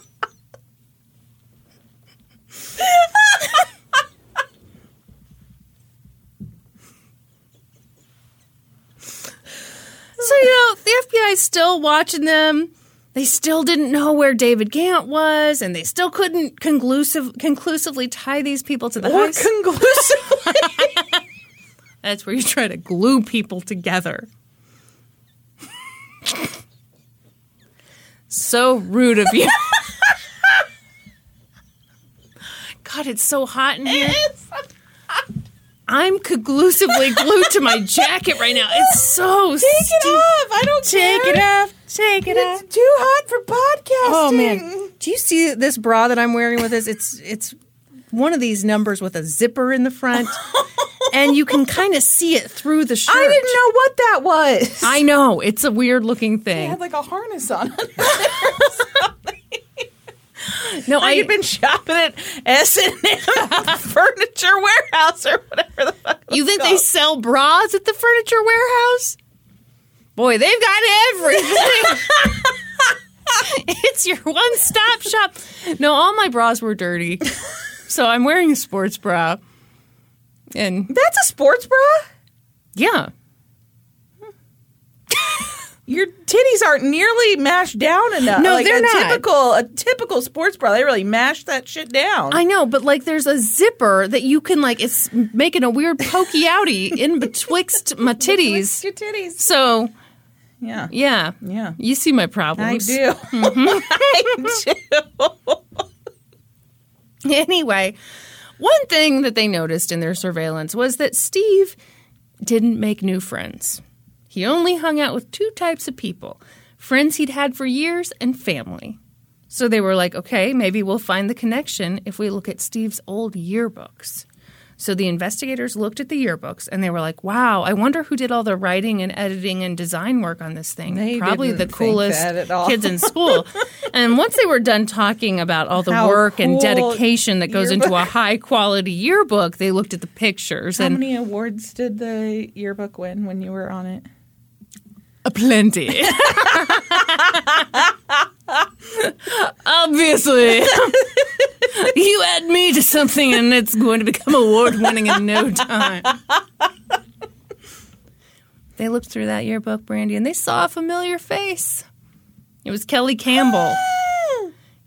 [SPEAKER 1] so, you know, the FBI is still watching them. They still didn't know where David Ghantt was, and they still couldn't conclusive, conclusively tie these people to the
[SPEAKER 2] Or
[SPEAKER 1] heist.
[SPEAKER 2] conclusively.
[SPEAKER 1] That's where you try to glue people together. so rude of you. God, it's so hot in here. I'm conclusively glued to my jacket right now. It's so
[SPEAKER 2] Take it off. I don't know.
[SPEAKER 1] Take
[SPEAKER 2] care.
[SPEAKER 1] it off. Take it off.
[SPEAKER 2] It's too hot for podcasting.
[SPEAKER 1] Oh man, do you see this bra that I'm wearing with this? It's it's one of these numbers with a zipper in the front. and you can kind of see it through the shirt.
[SPEAKER 2] I didn't know what that was.
[SPEAKER 1] I know it's a weird looking thing.
[SPEAKER 2] had like a harness on.
[SPEAKER 1] No,
[SPEAKER 2] I
[SPEAKER 1] I
[SPEAKER 2] had been shopping at S and M Furniture Warehouse or whatever the fuck.
[SPEAKER 1] You think they sell bras at the furniture warehouse? Boy, they've got everything. it's your one stop shop. No, all my bras were dirty. So I'm wearing a sports bra. And
[SPEAKER 2] That's a sports bra.
[SPEAKER 1] yeah.
[SPEAKER 2] Your titties aren't nearly mashed down enough.
[SPEAKER 1] No,
[SPEAKER 2] like
[SPEAKER 1] they're
[SPEAKER 2] a
[SPEAKER 1] not.
[SPEAKER 2] typical a typical sports bra. They really mash that shit down.
[SPEAKER 1] I know, but like there's a zipper that you can like it's making a weird pokey outy in betwixt my titties.
[SPEAKER 2] Your titties.
[SPEAKER 1] So
[SPEAKER 2] Yeah.
[SPEAKER 1] yeah.
[SPEAKER 2] Yeah.
[SPEAKER 1] You see my
[SPEAKER 2] I
[SPEAKER 1] problems.
[SPEAKER 2] do. I do.
[SPEAKER 1] Anyway, one thing that they noticed in their surveillance was that Steve didn't make new friends. He only hung out with two types of people friends he'd had for years and family. So they were like, okay, maybe we'll find the connection if we look at Steve's old yearbooks. So the investigators looked at the yearbooks and they were like, wow, I wonder who did all the writing and editing and design work on this thing.
[SPEAKER 2] They
[SPEAKER 1] Probably the coolest
[SPEAKER 2] that at all.
[SPEAKER 1] kids in school. and once they were done talking about all the
[SPEAKER 2] How
[SPEAKER 1] work and dedication that goes into a high quality yearbook, they looked at the pictures
[SPEAKER 2] How
[SPEAKER 1] and
[SPEAKER 2] many awards did the yearbook win when you were on it?
[SPEAKER 1] A plenty. Obviously. you add me to something and it's going to become award winning in no time. they looked through that yearbook, Brandi, and they saw a familiar face. It was Kelly Campbell.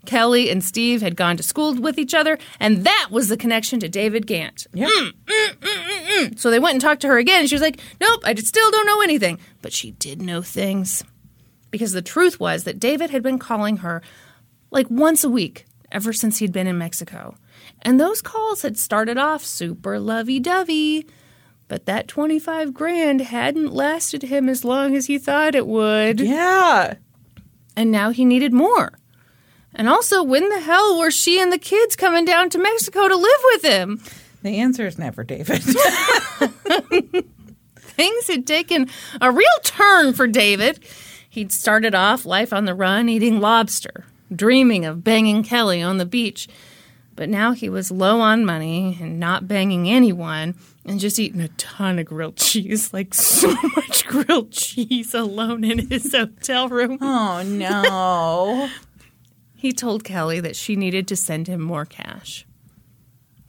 [SPEAKER 1] Kelly and Steve had gone to school with each other, and that was the connection to David Ghantt.
[SPEAKER 2] Yeah.
[SPEAKER 1] Mm, mm, mm, so they went and talked to her again, and she was like, Nope, I just still don't know anything. But she did know things. Because the truth was that David had been calling her like once a week ever since he'd been in Mexico. And those calls had started off super lovey dovey. But that 25 grand hadn't lasted him as long as he thought it would.
[SPEAKER 2] Yeah.
[SPEAKER 1] And now he needed more. And also, when the hell were she and the kids coming down to Mexico to live with him?
[SPEAKER 2] The answer is never, David.
[SPEAKER 1] Things had taken a real turn for David. He'd started off life on the run eating lobster, dreaming of banging Kelly on the beach. But now he was low on money and not banging anyone and just eating a ton of grilled cheese, like so much grilled cheese alone in his hotel room.
[SPEAKER 2] oh no.
[SPEAKER 1] He told Kelly that she needed to send him more cash.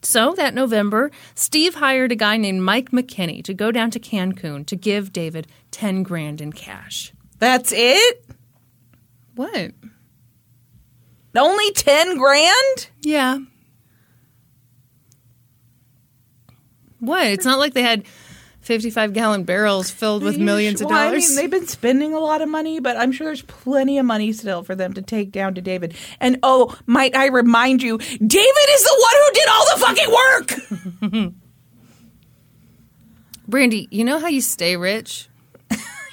[SPEAKER 1] So that November, Steve hired a guy named Mike McKinney to go down to Cancun to give David 10 grand in cash.
[SPEAKER 2] That's it?
[SPEAKER 1] What?
[SPEAKER 2] Only 10 grand?
[SPEAKER 1] Yeah. What? It's not like they had 55 gallon barrels filled with millions of
[SPEAKER 2] Well,
[SPEAKER 1] dollars.
[SPEAKER 2] I mean, they've been spending a lot of money, but I'm sure there's plenty of money still for them to take down to David. And oh, might I remind you, David is the one who did all the fucking work.
[SPEAKER 1] Brandi, you know how you stay rich?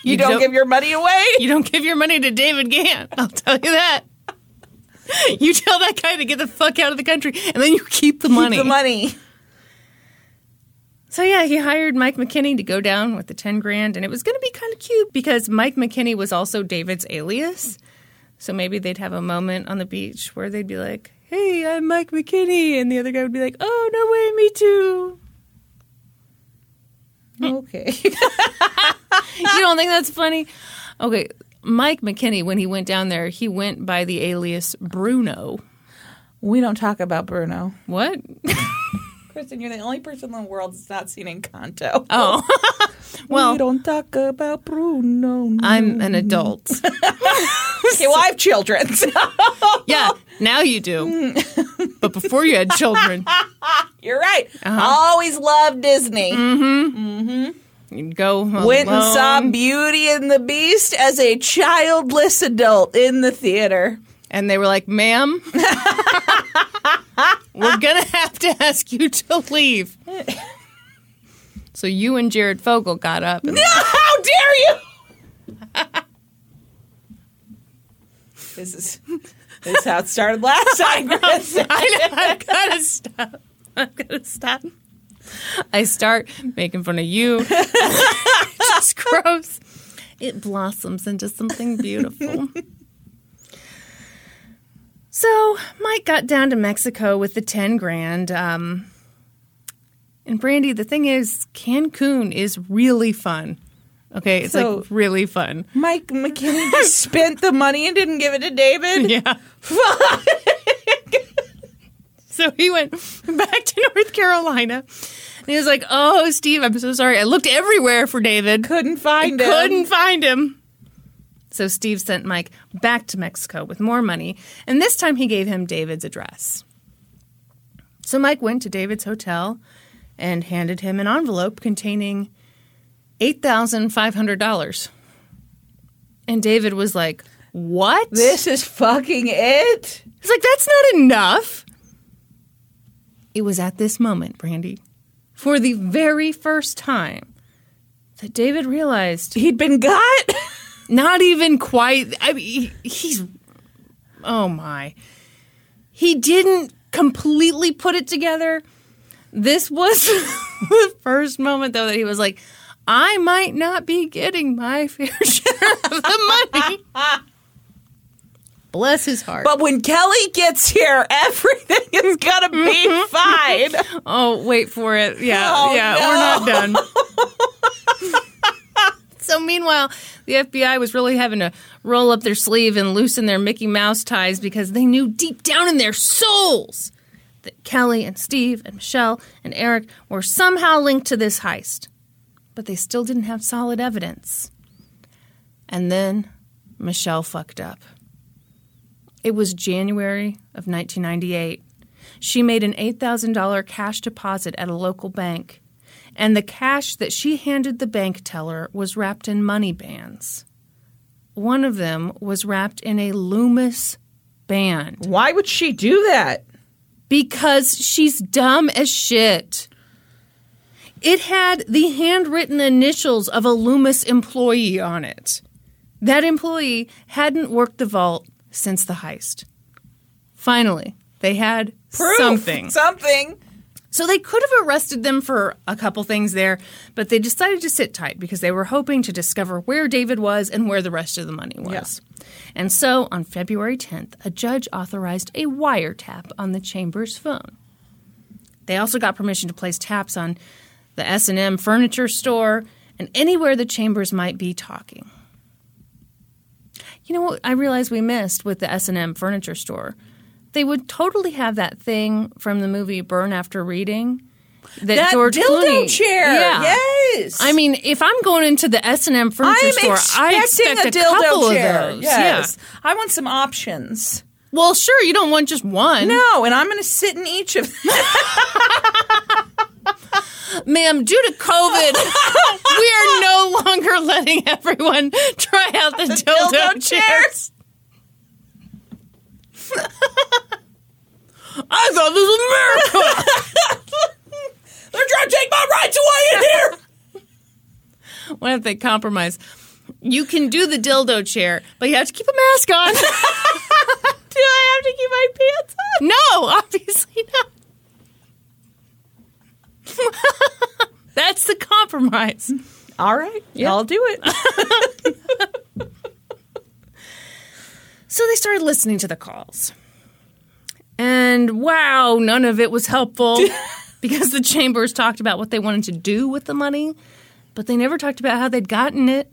[SPEAKER 2] You, don't, give your money away.
[SPEAKER 1] You don't give your money to David Ghantt. I'll tell you that. You tell that guy to get the fuck out of the country, and then you keep the money.
[SPEAKER 2] The money.
[SPEAKER 1] So yeah, he hired Mike McKinney to go down with the ten grand, and it was going to be kind of cute because Mike McKinney was also David's alias. So maybe they'd have a moment on the beach where they'd be like, "Hey, I'm Mike McKinney," and the other guy would be like, "Oh no way, me too."
[SPEAKER 2] Okay.
[SPEAKER 1] You don't think that's funny? Okay, Mike McKinney, when he went down there, he went by the alias Bruno.
[SPEAKER 2] we don't talk about Bruno.
[SPEAKER 1] What?
[SPEAKER 2] Kristin, you're the only person in the world that's not seen Encanto.
[SPEAKER 1] Oh, well,
[SPEAKER 2] we don't talk about Bruno. no.
[SPEAKER 1] I'm an adult.
[SPEAKER 2] Okay, well, I have children. so-
[SPEAKER 1] Yeah, now you do. But before you had children,
[SPEAKER 2] You're right.
[SPEAKER 1] Uh-huh.
[SPEAKER 2] Always loved Disney.
[SPEAKER 1] mmm mmm you'd go
[SPEAKER 2] Went and saw Beauty and the Beast as a childless adult in the theater.
[SPEAKER 1] And they were like, "Ma'am, we're gonna have to ask you to leave." So you and Jared Fogle got up. And,
[SPEAKER 2] How dare you! this is this is how it started last time.
[SPEAKER 1] I know, I've got to stop. I've got to stop. I start making fun of you. it's gross. It blossoms into something beautiful. So Mike got down to Mexico with the 10 grand. Um, and Brandi, the thing is, Cancun is really fun. Okay, it's
[SPEAKER 2] So-
[SPEAKER 1] like really fun.
[SPEAKER 2] Mike McKinney just spent the money and didn't give it to David.
[SPEAKER 1] Yeah. so he went back to North Carolina. And he was like, Oh, Steve, I'm so sorry. I looked everywhere for David.
[SPEAKER 2] Couldn't find
[SPEAKER 1] I
[SPEAKER 2] him.
[SPEAKER 1] couldn't find him. So Steve sent Mike back to Mexico with more money. And this time he gave him David's address. So Mike went to David's hotel and handed him an envelope containing $8,500. And David was like, What?
[SPEAKER 2] This is fucking it.
[SPEAKER 1] He's like, that's not enough. It was at this moment, Brandi, for the very first time, that David realized
[SPEAKER 2] He'd been got.
[SPEAKER 1] not even quite. I mean, he- he's. Oh my. He didn't completely put it together. This was the first moment, though, that he was like, I might not be getting my fair share of the money. Bless his heart.
[SPEAKER 2] But when Kelly gets here, everything is gonna be mm-hmm. fine.
[SPEAKER 1] Oh, wait for it. Yeah,
[SPEAKER 2] Oh,
[SPEAKER 1] yeah,
[SPEAKER 2] no.
[SPEAKER 1] we're not done. so meanwhile, the FBI was really having to roll up their sleeve and loosen their Mickey Mouse ties because they knew deep down in their souls that Kelly and Steve and Michelle and Eric were somehow linked to this heist. But they still didn't have solid evidence. And then Michelle fucked up. It was January of 1998. She made an $8,000 cash deposit at a local bank, and the cash that she handed the bank teller was wrapped in money bands. One of them was wrapped in a Loomis band
[SPEAKER 2] Why would she do that?
[SPEAKER 1] because she's dumb as shit. It had the handwritten initials of a Loomis employee on it. That employee hadn't worked the vault since the heist. Finally, they had
[SPEAKER 2] Proof.
[SPEAKER 1] something.
[SPEAKER 2] Something.
[SPEAKER 1] So they could have arrested them for a couple things there, but they decided to sit tight because they were hoping to discover where David was and where the rest of the money was. And so on February 10th, a judge authorized a wiretap on the Chambers phone. They also got permission to place taps on the S&M furniture store and anywhere the Chambers might be talking. You know what I realized we missed with the S&M furniture store? They would totally have that thing from the movie Burn After Reading. That,
[SPEAKER 2] That
[SPEAKER 1] George
[SPEAKER 2] dildo
[SPEAKER 1] Clooney.
[SPEAKER 2] chair.
[SPEAKER 1] Yeah.
[SPEAKER 2] Yes.
[SPEAKER 1] I mean, if I'm going into the S&M furniture
[SPEAKER 2] I'm
[SPEAKER 1] store, I expect a,
[SPEAKER 2] a dildo
[SPEAKER 1] couple
[SPEAKER 2] chair.
[SPEAKER 1] of those.
[SPEAKER 2] Yes. I want some options.
[SPEAKER 1] Well, sure, you don't want just one.
[SPEAKER 2] No, and I'm going to sit in each of them.
[SPEAKER 1] Ma'am, due to COVID, we are no longer letting everyone try out the dildo,
[SPEAKER 2] dildo
[SPEAKER 1] chairs. I thought this was America.
[SPEAKER 2] They're trying to take my rights away in here.
[SPEAKER 1] what if they compromise? You can do the dildo chair, but you have to keep a mask on.
[SPEAKER 2] Do I have to keep my pants on?
[SPEAKER 1] no, obviously not. That's the compromise.
[SPEAKER 2] All right. I'll do it.
[SPEAKER 1] So they started listening to the calls. And wow, none of it was helpful because the chambers talked about what they wanted to do with the money, but they never talked about how they'd gotten it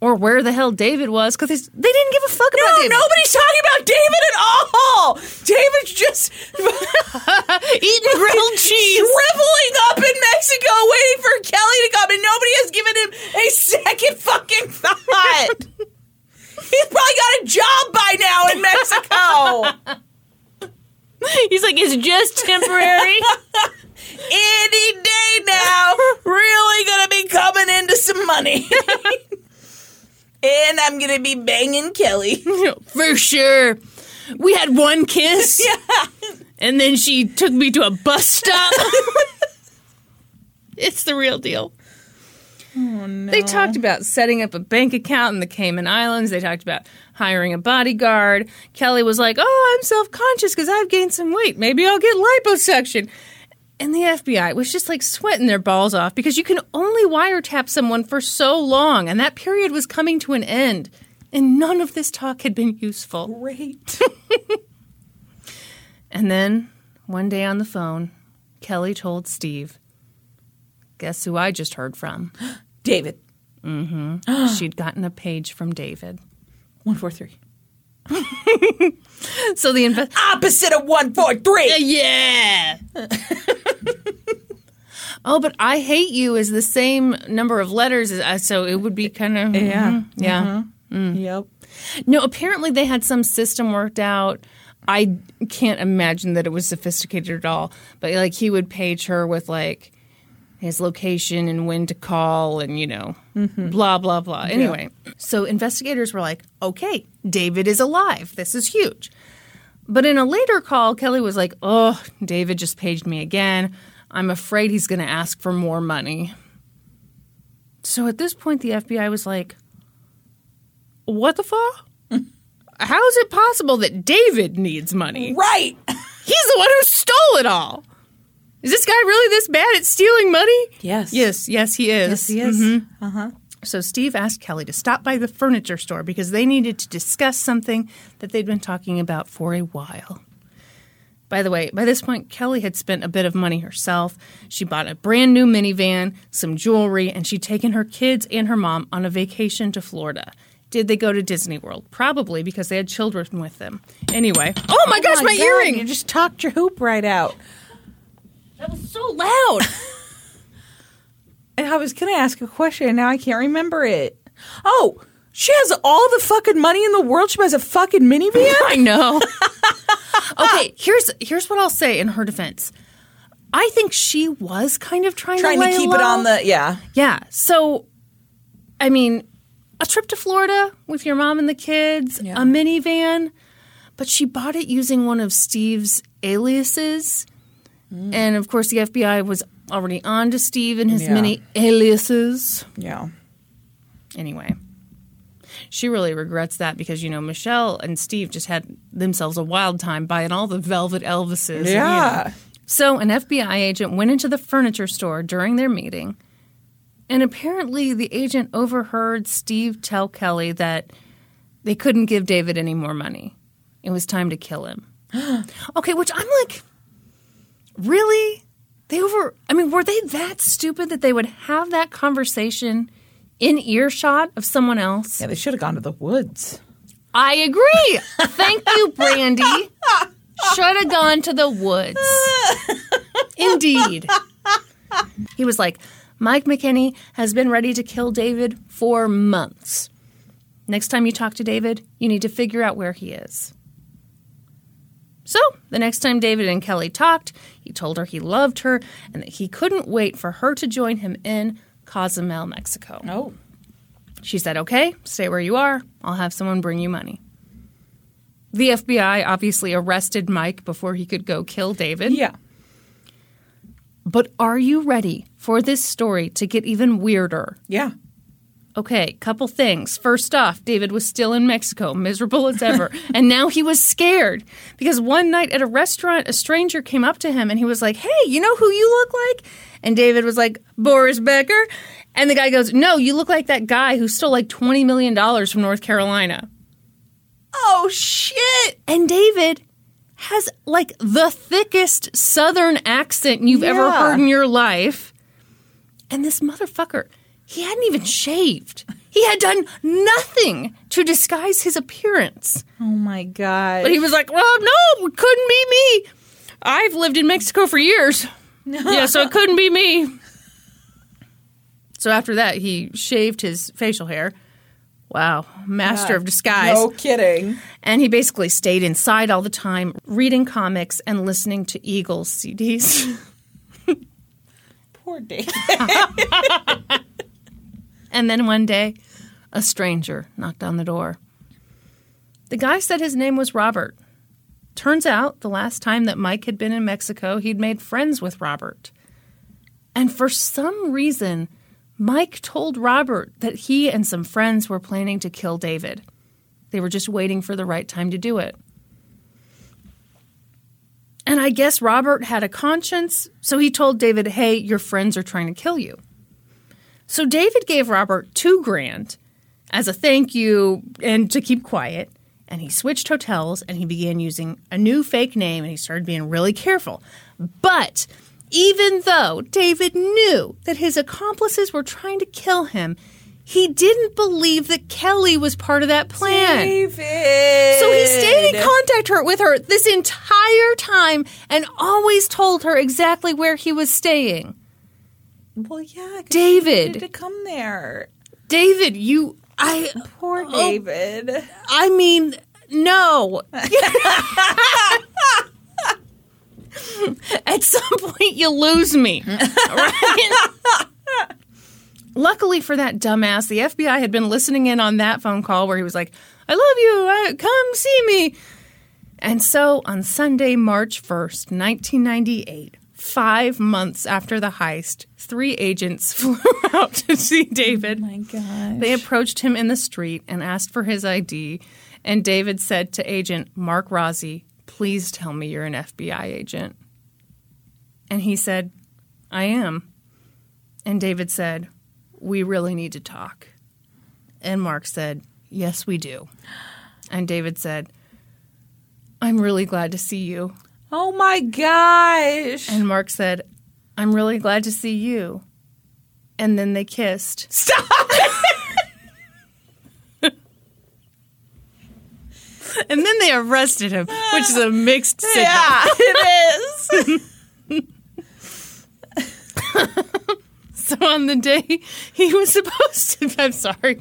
[SPEAKER 1] or where the hell David was because they, they didn't give a fuck about
[SPEAKER 2] No,
[SPEAKER 1] David.
[SPEAKER 2] nobody's talking about David at all. David's just
[SPEAKER 1] Eating grilled cheese.
[SPEAKER 2] shriveling up in Mexico, waiting for Kelly to come, and nobody has given him a second fucking thought. He's probably got a job now in Mexico.
[SPEAKER 1] He's like, it's just temporary.
[SPEAKER 2] Any day now, really gonna be coming into some money. and I'm gonna be banging Kelly.
[SPEAKER 1] For sure. We had one kiss.
[SPEAKER 2] Yeah.
[SPEAKER 1] And then she took me to a bus stop. it's the real deal. Oh, they talked about setting up a bank account in the Cayman Islands. They talked about hiring a bodyguard. Kelly was like, Oh, I'm self conscious because I've gained some weight. Maybe I'll get liposuction. And the FBI was just like sweating their balls off because you can only wiretap someone for so long, and that period was coming to an end. And none of this talk had been useful.
[SPEAKER 2] Great.
[SPEAKER 1] And then one day on the phone, Kelly told Steve, Guess who I just heard from?
[SPEAKER 2] David. Mm hmm.
[SPEAKER 1] She'd gotten a page from David.
[SPEAKER 2] One four three.
[SPEAKER 1] So the invest.
[SPEAKER 2] Opposite of one four three.
[SPEAKER 1] Uh, yeah. oh, but I hate you is the same number of letters, as, uh, so it would be kind of
[SPEAKER 2] Yeah. Mm-hmm. Mm-hmm.
[SPEAKER 1] yeah. Mm.
[SPEAKER 2] Yep.
[SPEAKER 1] No, apparently they had some system worked out. I can't imagine that it was sophisticated at all. But like he would page her with like his location and when to call and you know blah blah blah. Anyway, so investigators were like, "Okay, David is alive. This is huge." But in a later call, Kelly was like, "Oh, David just paged me again. I'm afraid he's going to ask for more money." So at this point, the FBI was like, "What the fuck? How is it possible that David needs money?
[SPEAKER 2] Right.
[SPEAKER 1] He's the one who stole it all. Is this guy really this bad at stealing money?"
[SPEAKER 2] Yes.
[SPEAKER 1] Yes, yes, he is.
[SPEAKER 2] Yes, he is. Uh huh.
[SPEAKER 1] So Steve asked Kelly to stop by the furniture store because they needed to discuss something that they'd been talking about for a while. By the way, by this point, Kelly had spent a bit of money herself. She bought a brand new minivan, some jewelry, and she'd taken her kids and her mom on a vacation to Florida. Did they go to Disney World? Probably because they had children with them. Anyway. Oh my gosh, my,
[SPEAKER 2] God,
[SPEAKER 1] earring!
[SPEAKER 2] You just talked your hoop right out.
[SPEAKER 1] That was so loud.
[SPEAKER 2] And I was going to ask a question, and now I can't remember it. Oh, she has all the fucking money in the world. She has a fucking minivan.
[SPEAKER 1] I know. okay, here's here's what I'll say in her defense. I think she was kind of trying,
[SPEAKER 2] Trying
[SPEAKER 1] to,
[SPEAKER 2] to keep it on the yeah.
[SPEAKER 1] yeah. So, I mean, a trip to Florida with your mom and the kids,
[SPEAKER 2] Yeah.
[SPEAKER 1] a minivan, but she bought it using one of Steve's aliases, Mm. and of course, the FBI was already on to Steve and his
[SPEAKER 2] Yeah.
[SPEAKER 1] many aliases.
[SPEAKER 2] Yeah.
[SPEAKER 1] Anyway, she really regrets that because you know Michelle and Steve just had themselves a wild time buying all the Velvet Elvises. and, you know.
[SPEAKER 2] Yeah.
[SPEAKER 1] So an FBI agent went into the furniture store during their meeting, and apparently the agent overheard Steve tell Kelly that they couldn't give David any more money. It was time to kill him. okay, which I'm like, really? They over? I mean, were they that stupid that they would have that conversation in earshot of someone else?
[SPEAKER 2] Yeah, they should have gone to the woods.
[SPEAKER 1] I agree. Thank you, Brandi. Should have gone to the woods. Indeed. He was like, Mike McKinney has been ready to kill David for months. Next time you talk to David, you need to figure out where he is. So, the next time David and Kelly talked, he told her he loved her and that he couldn't wait for her to join him in Cozumel, Mexico.
[SPEAKER 2] Oh.
[SPEAKER 1] She said, Okay, stay where you are. I'll have someone bring you money. The FBI obviously arrested Mike before he could go kill David.
[SPEAKER 2] Yeah.
[SPEAKER 1] But are you ready for this story to get even weirder?
[SPEAKER 2] Yeah.
[SPEAKER 1] Okay, couple things. First off, David was still in Mexico, miserable as ever. and now he was scared because one night at a restaurant, a stranger came up to him and he was like, Hey, you know who you look like? And David was like, Boris Becker. And the guy goes, No, you look like that guy who stole like $20 million from North Carolina.
[SPEAKER 2] Oh shit.
[SPEAKER 1] And David has like the thickest southern accent you've ever heard in your life. And this motherfucker, he hadn't even shaved. He had done nothing to disguise his appearance.
[SPEAKER 2] Oh my god.
[SPEAKER 1] But he was like, well, no, it couldn't be me. I've lived in Mexico for years. yeah, so it couldn't be me. So after that, he shaved his facial hair. Wow, master of disguise.
[SPEAKER 2] no kidding.
[SPEAKER 1] And he basically stayed inside all the time, reading comics and listening to Eagles CDs.
[SPEAKER 2] Poor David.
[SPEAKER 1] and then one day, a stranger knocked on the door. The guy said his name was Robert. Turns out, the last time that Mike had been in Mexico, he'd made friends with Robert. And for some reason, Mike told Robert that he and some friends were planning to kill David. They were just waiting for the right time to do it. And I guess Robert had a conscience, so he told David, "Hey, your friends are trying to kill you." So David gave Robert 2 grand as a thank you and to keep quiet, and he switched hotels and he began using a new fake name and he started being really careful. But even though David knew that his accomplices were trying to kill him, he didn't believe that Kelly was part of that plan.
[SPEAKER 2] David.
[SPEAKER 1] So he stayed in contact her, with her this entire time and always told her exactly where he was staying.
[SPEAKER 2] Well, yeah,
[SPEAKER 1] David.
[SPEAKER 2] to come there.
[SPEAKER 1] David, you I
[SPEAKER 2] Poor
[SPEAKER 1] Oh.
[SPEAKER 2] David.
[SPEAKER 1] I mean, no. At some point, you lose me. Right? Luckily for that dumbass, the FBI had been listening in on that phone call where he was like, I love you. I, come see me. And so on Sunday, March 1st, 1998, five months after the heist, three agents flew out to see David.
[SPEAKER 2] Oh my God.
[SPEAKER 1] They approached him in the street and asked for his ID. And David said to agent Mark Rossi, Please tell me you're an FBI agent. And he said, I am. And David said, We really need to talk. And Mark said, Yes, we do. And David said, I'm really glad to see you.
[SPEAKER 2] Oh my gosh.
[SPEAKER 1] And Mark said, I'm really glad to see you. And then they kissed.
[SPEAKER 2] Stop
[SPEAKER 1] And then they arrested him, which is a mixed signal.
[SPEAKER 2] Yeah, it is.
[SPEAKER 1] So on the day he was supposed to, I'm sorry.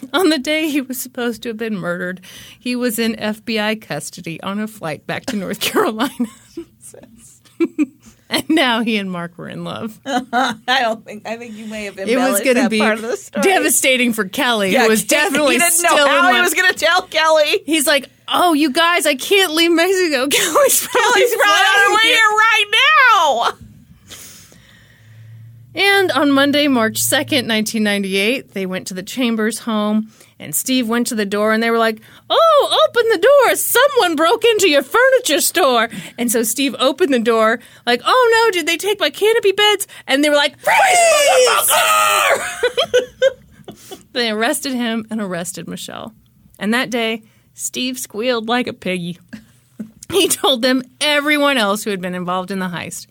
[SPEAKER 1] On the day he was supposed to have been murdered, he was in FBI custody on a flight back to North Carolina. and now he and Mark were in love.
[SPEAKER 2] I don't think. I think you may have
[SPEAKER 1] It was
[SPEAKER 2] embellished
[SPEAKER 1] going to
[SPEAKER 2] that
[SPEAKER 1] be
[SPEAKER 2] part of the story.
[SPEAKER 1] devastating for Kelly,
[SPEAKER 2] Yeah,
[SPEAKER 1] who was definitely
[SPEAKER 2] he didn't
[SPEAKER 1] still
[SPEAKER 2] know how he was going to tell Kelly.
[SPEAKER 1] He's like, "Oh, you guys, I can't leave Mexico. Kelly's probably,
[SPEAKER 2] He's probably on her way here right now.
[SPEAKER 1] And on Monday, March 2nd, 1998, they went to the Chambers home and Steve went to the door and they were like, Oh, open the door. Someone broke into your furniture store. And so Steve opened the door, like, Oh no, did they take my canopy beds? And they were like, Freeze, they arrested him and arrested Michelle. And that day, Steve squealed like a piggy. He told them everyone else who had been involved in the heist.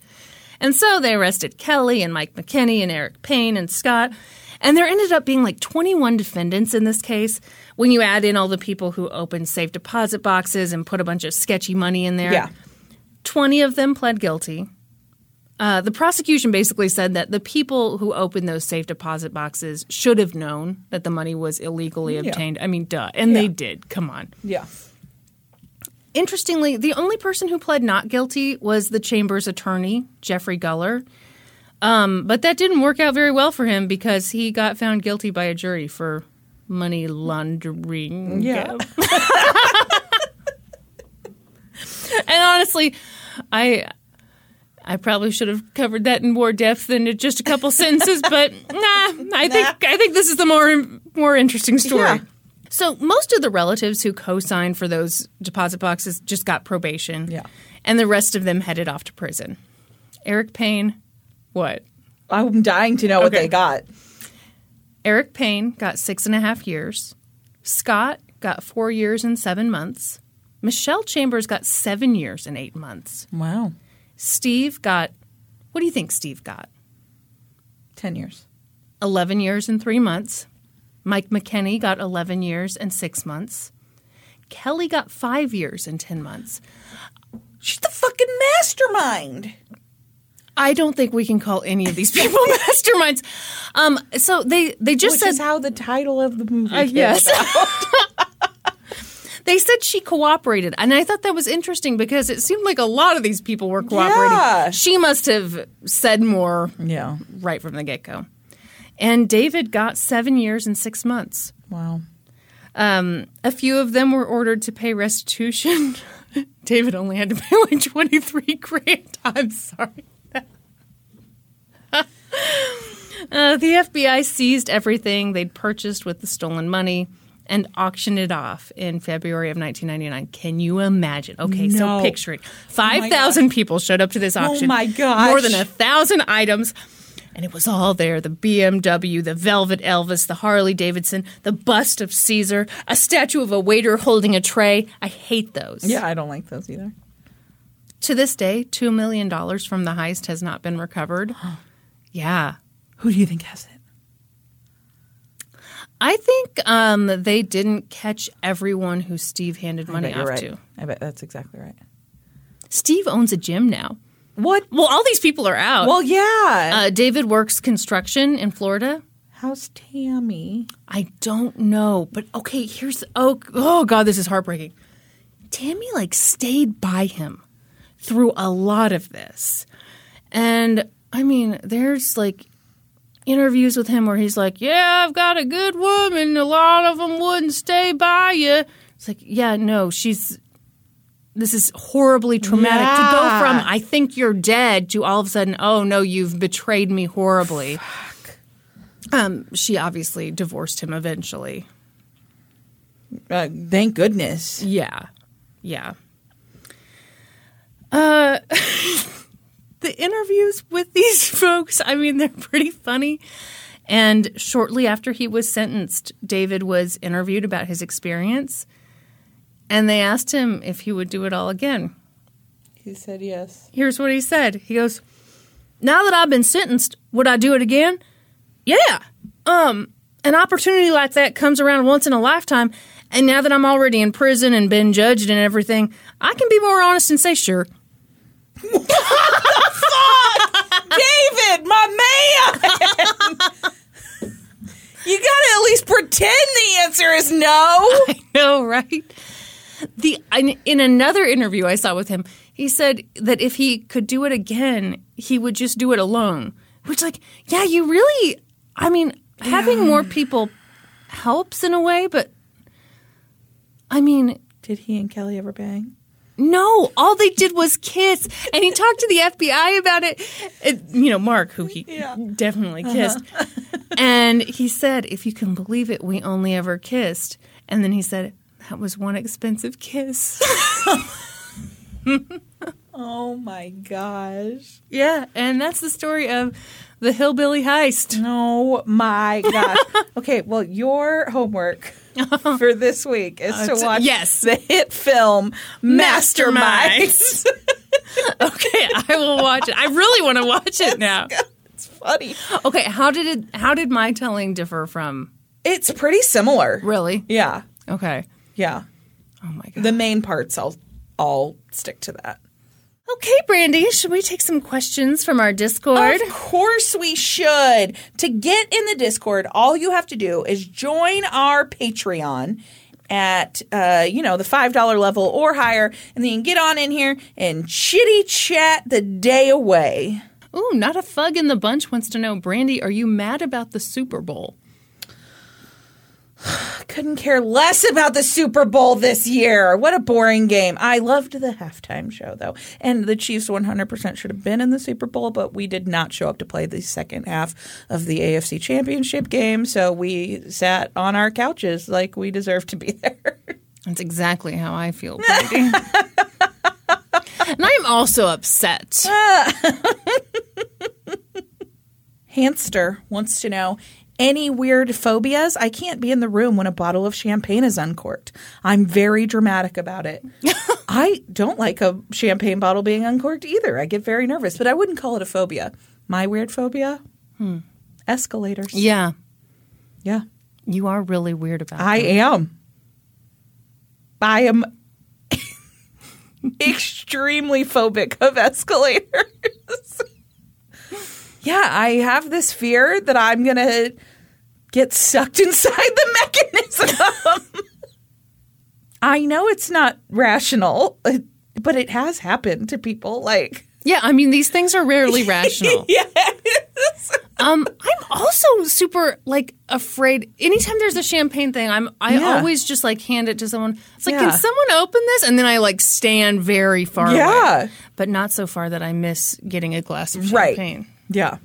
[SPEAKER 1] And so they arrested Kelly and Mike McKinney and Eric Payne and Scott. And there ended up being like 21 defendants in this case when you add in all the people who opened safe deposit boxes and put a bunch of sketchy money in there.
[SPEAKER 2] Yeah.
[SPEAKER 1] 20 of them pled guilty. Uh, the prosecution basically said that the people who opened those safe deposit boxes should have known that the money was illegally obtained. I mean, duh. And they did. Come on.
[SPEAKER 2] Yeah.
[SPEAKER 1] Interestingly, the only person who pled not guilty was the Chamber's attorney, Jeffrey Guller. Um, but that didn't work out very well for him because he got found guilty by a jury for money laundering.
[SPEAKER 2] Yeah.
[SPEAKER 1] and honestly, I I probably should have covered that in more depth than just a couple sentences, but nah, I think I think this is the more more interesting story.
[SPEAKER 2] Yeah.
[SPEAKER 1] So most of the relatives who co-signed for those deposit boxes just got probation.
[SPEAKER 2] Yeah.
[SPEAKER 1] And the rest of them headed off to prison. Eric Payne, what?
[SPEAKER 2] I'm dying to know what they got.
[SPEAKER 1] Eric Payne got six and a half years. Scott got four years and seven months. Michelle Chambers got seven years and eight months.
[SPEAKER 2] Wow.
[SPEAKER 1] Steve got, what do you think Steve got?
[SPEAKER 2] 10 years.
[SPEAKER 1] 11 years and three months. Mike McKinney got 11 years and six months. Kelly got five years and 10 months.
[SPEAKER 2] She's the fucking mastermind.
[SPEAKER 1] I don't think we can call any of these people masterminds. Um, so they, they just
[SPEAKER 2] Which
[SPEAKER 1] said
[SPEAKER 2] is how the title of the movie
[SPEAKER 1] Uh,
[SPEAKER 2] came
[SPEAKER 1] yes. they said she cooperated, and I thought that was interesting because it seemed like a lot of these people were cooperating.
[SPEAKER 2] Yeah.
[SPEAKER 1] She must have said more
[SPEAKER 2] Yeah.
[SPEAKER 1] right from the get go. And David got seven years and six months.
[SPEAKER 2] Wow.
[SPEAKER 1] Um, a few of them were ordered to pay restitution. David only had to pay like twenty three grand. I'm sorry. Uh, the FBI seized everything they'd purchased with the stolen money, and auctioned it off in February of 1999. Can you imagine? Okay, so picture it. 5,000 people showed up to this auction.
[SPEAKER 2] Oh my gosh.
[SPEAKER 1] More than a thousand items. And it was all there the BMW, the Velvet Elvis, the Harley Davidson, the bust of Caesar, a statue of a waiter holding a tray. I hate those.
[SPEAKER 2] Yeah, I don't like those either.
[SPEAKER 1] To this day, $2 million from the heist has not been recovered. yeah.
[SPEAKER 2] Who do you think has it?
[SPEAKER 1] I think um, they didn't catch everyone who Steve handed money off
[SPEAKER 2] right.
[SPEAKER 1] to.
[SPEAKER 2] I bet that's exactly right.
[SPEAKER 1] Steve owns a gym now.
[SPEAKER 2] What?
[SPEAKER 1] Well, all these people are out.
[SPEAKER 2] Well, yeah.
[SPEAKER 1] uh, David works construction in Florida.
[SPEAKER 2] How's Tammy?
[SPEAKER 1] I don't know, but okay. Here's oh oh god, this is heartbreaking. Tammy like stayed by him through a lot of this, and I mean, there's like interviews with him where he's like, "Yeah, I've got a good woman. A lot of them wouldn't stay by you." It's like, yeah, no, she's. This is horribly traumatic to go from "I think you're dead" to all of a sudden, "Oh no, you've betrayed me horribly." Um, she obviously divorced him eventually.
[SPEAKER 2] Uh, thank goodness.
[SPEAKER 1] Yeah. Yeah. Uh the interviews with these folks, I mean, they're pretty funny. And shortly after he was sentenced, David was interviewed about his experience. And they asked him if he would do it all again.
[SPEAKER 2] He said yes.
[SPEAKER 1] Here's what he said. He goes, "Now that I've been sentenced, would I do it again? Yeah. Um, an opportunity like that comes around once in a lifetime, and now that I'm already in prison and been judged and everything, I can be more honest and say sure."
[SPEAKER 2] What the fuck, David, my man. you gotta at least pretend the answer is no.
[SPEAKER 1] I know, right? The in, in another interview I saw with him, he said that if he could do it again, he would just do it alone. Which, like, yeah, you really, I mean, having more people helps in a way, but I mean,
[SPEAKER 2] Did he and Kelly ever bang?
[SPEAKER 1] no, all they did was kiss, and he talked to the FBI about it. it you know, Mark, who he definitely uh-huh. kissed, and he said, "If you can believe it, we only ever kissed." And then he said, "That was one expensive kiss."
[SPEAKER 2] Oh my gosh.
[SPEAKER 1] yeah, and that's the story of the hillbilly heist.
[SPEAKER 2] Oh my gosh. okay, well, your homework for this week is to
[SPEAKER 1] Uh,
[SPEAKER 2] watch
[SPEAKER 1] yes.
[SPEAKER 2] the hit film Masterminds.
[SPEAKER 1] okay, I will watch it. I really want to watch it now.
[SPEAKER 2] it's funny.
[SPEAKER 1] Okay, how did it? How did my telling differ from?
[SPEAKER 2] It's pretty similar.
[SPEAKER 1] Really?
[SPEAKER 2] Yeah.
[SPEAKER 1] Okay.
[SPEAKER 2] Yeah.
[SPEAKER 1] Oh my god.
[SPEAKER 2] The main parts I'll I'll stick to that.
[SPEAKER 1] Okay, Brandi, should we take some questions from our Discord?
[SPEAKER 2] Of course we should. To get in the Discord, all you have to do is join our Patreon at uh, you know the five dollar level or higher, and then you can get on in here and chitty chat the day away.
[SPEAKER 1] Ooh, not a fug in the bunch wants to know, Brandi, are you mad about the Super Bowl?
[SPEAKER 2] Couldn't care less about the Super Bowl this year. What a boring game. I loved the halftime show though, and the Chiefs 100% should have been in the Super Bowl, but we did not show up to play the second half of the AFC Championship game, so we sat on our couches like we deserved to be there.
[SPEAKER 1] That's exactly how I feel, and I'm also upset.
[SPEAKER 2] Hamster wants to know any weird phobias? I can't be in the room when a bottle of champagne is uncorked. I'm very dramatic about it. I don't like a champagne bottle being uncorked either. I get very nervous, but I wouldn't call it a phobia. My weird phobia? Hmm. Escalators.
[SPEAKER 1] Yeah,
[SPEAKER 2] Yeah.
[SPEAKER 1] you are really weird about it.
[SPEAKER 2] I
[SPEAKER 1] that.
[SPEAKER 2] am. I am extremely phobic of escalators. Yeah, I have this fear that I'm going to get sucked inside the mechanism. I know it's not rational, but it has happened to people. Like,
[SPEAKER 1] Yeah, I mean these things are rarely rational.
[SPEAKER 2] yes.
[SPEAKER 1] Um, I'm also super like afraid. Anytime there's a champagne thing, I'm I
[SPEAKER 2] Yeah.
[SPEAKER 1] always just like hand it to someone. It's like,
[SPEAKER 2] Yeah.
[SPEAKER 1] can someone open this? And then I like stand very far
[SPEAKER 2] Yeah.
[SPEAKER 1] away, but not so far that I miss getting a glass of
[SPEAKER 2] Right. Yeah.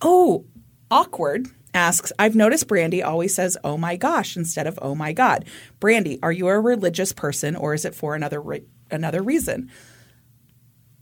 [SPEAKER 2] Oh, awkward asks, I've noticed Brandi always says, oh my gosh, instead of oh my God. Brandi, are you a religious person or is it for another, re- another reason?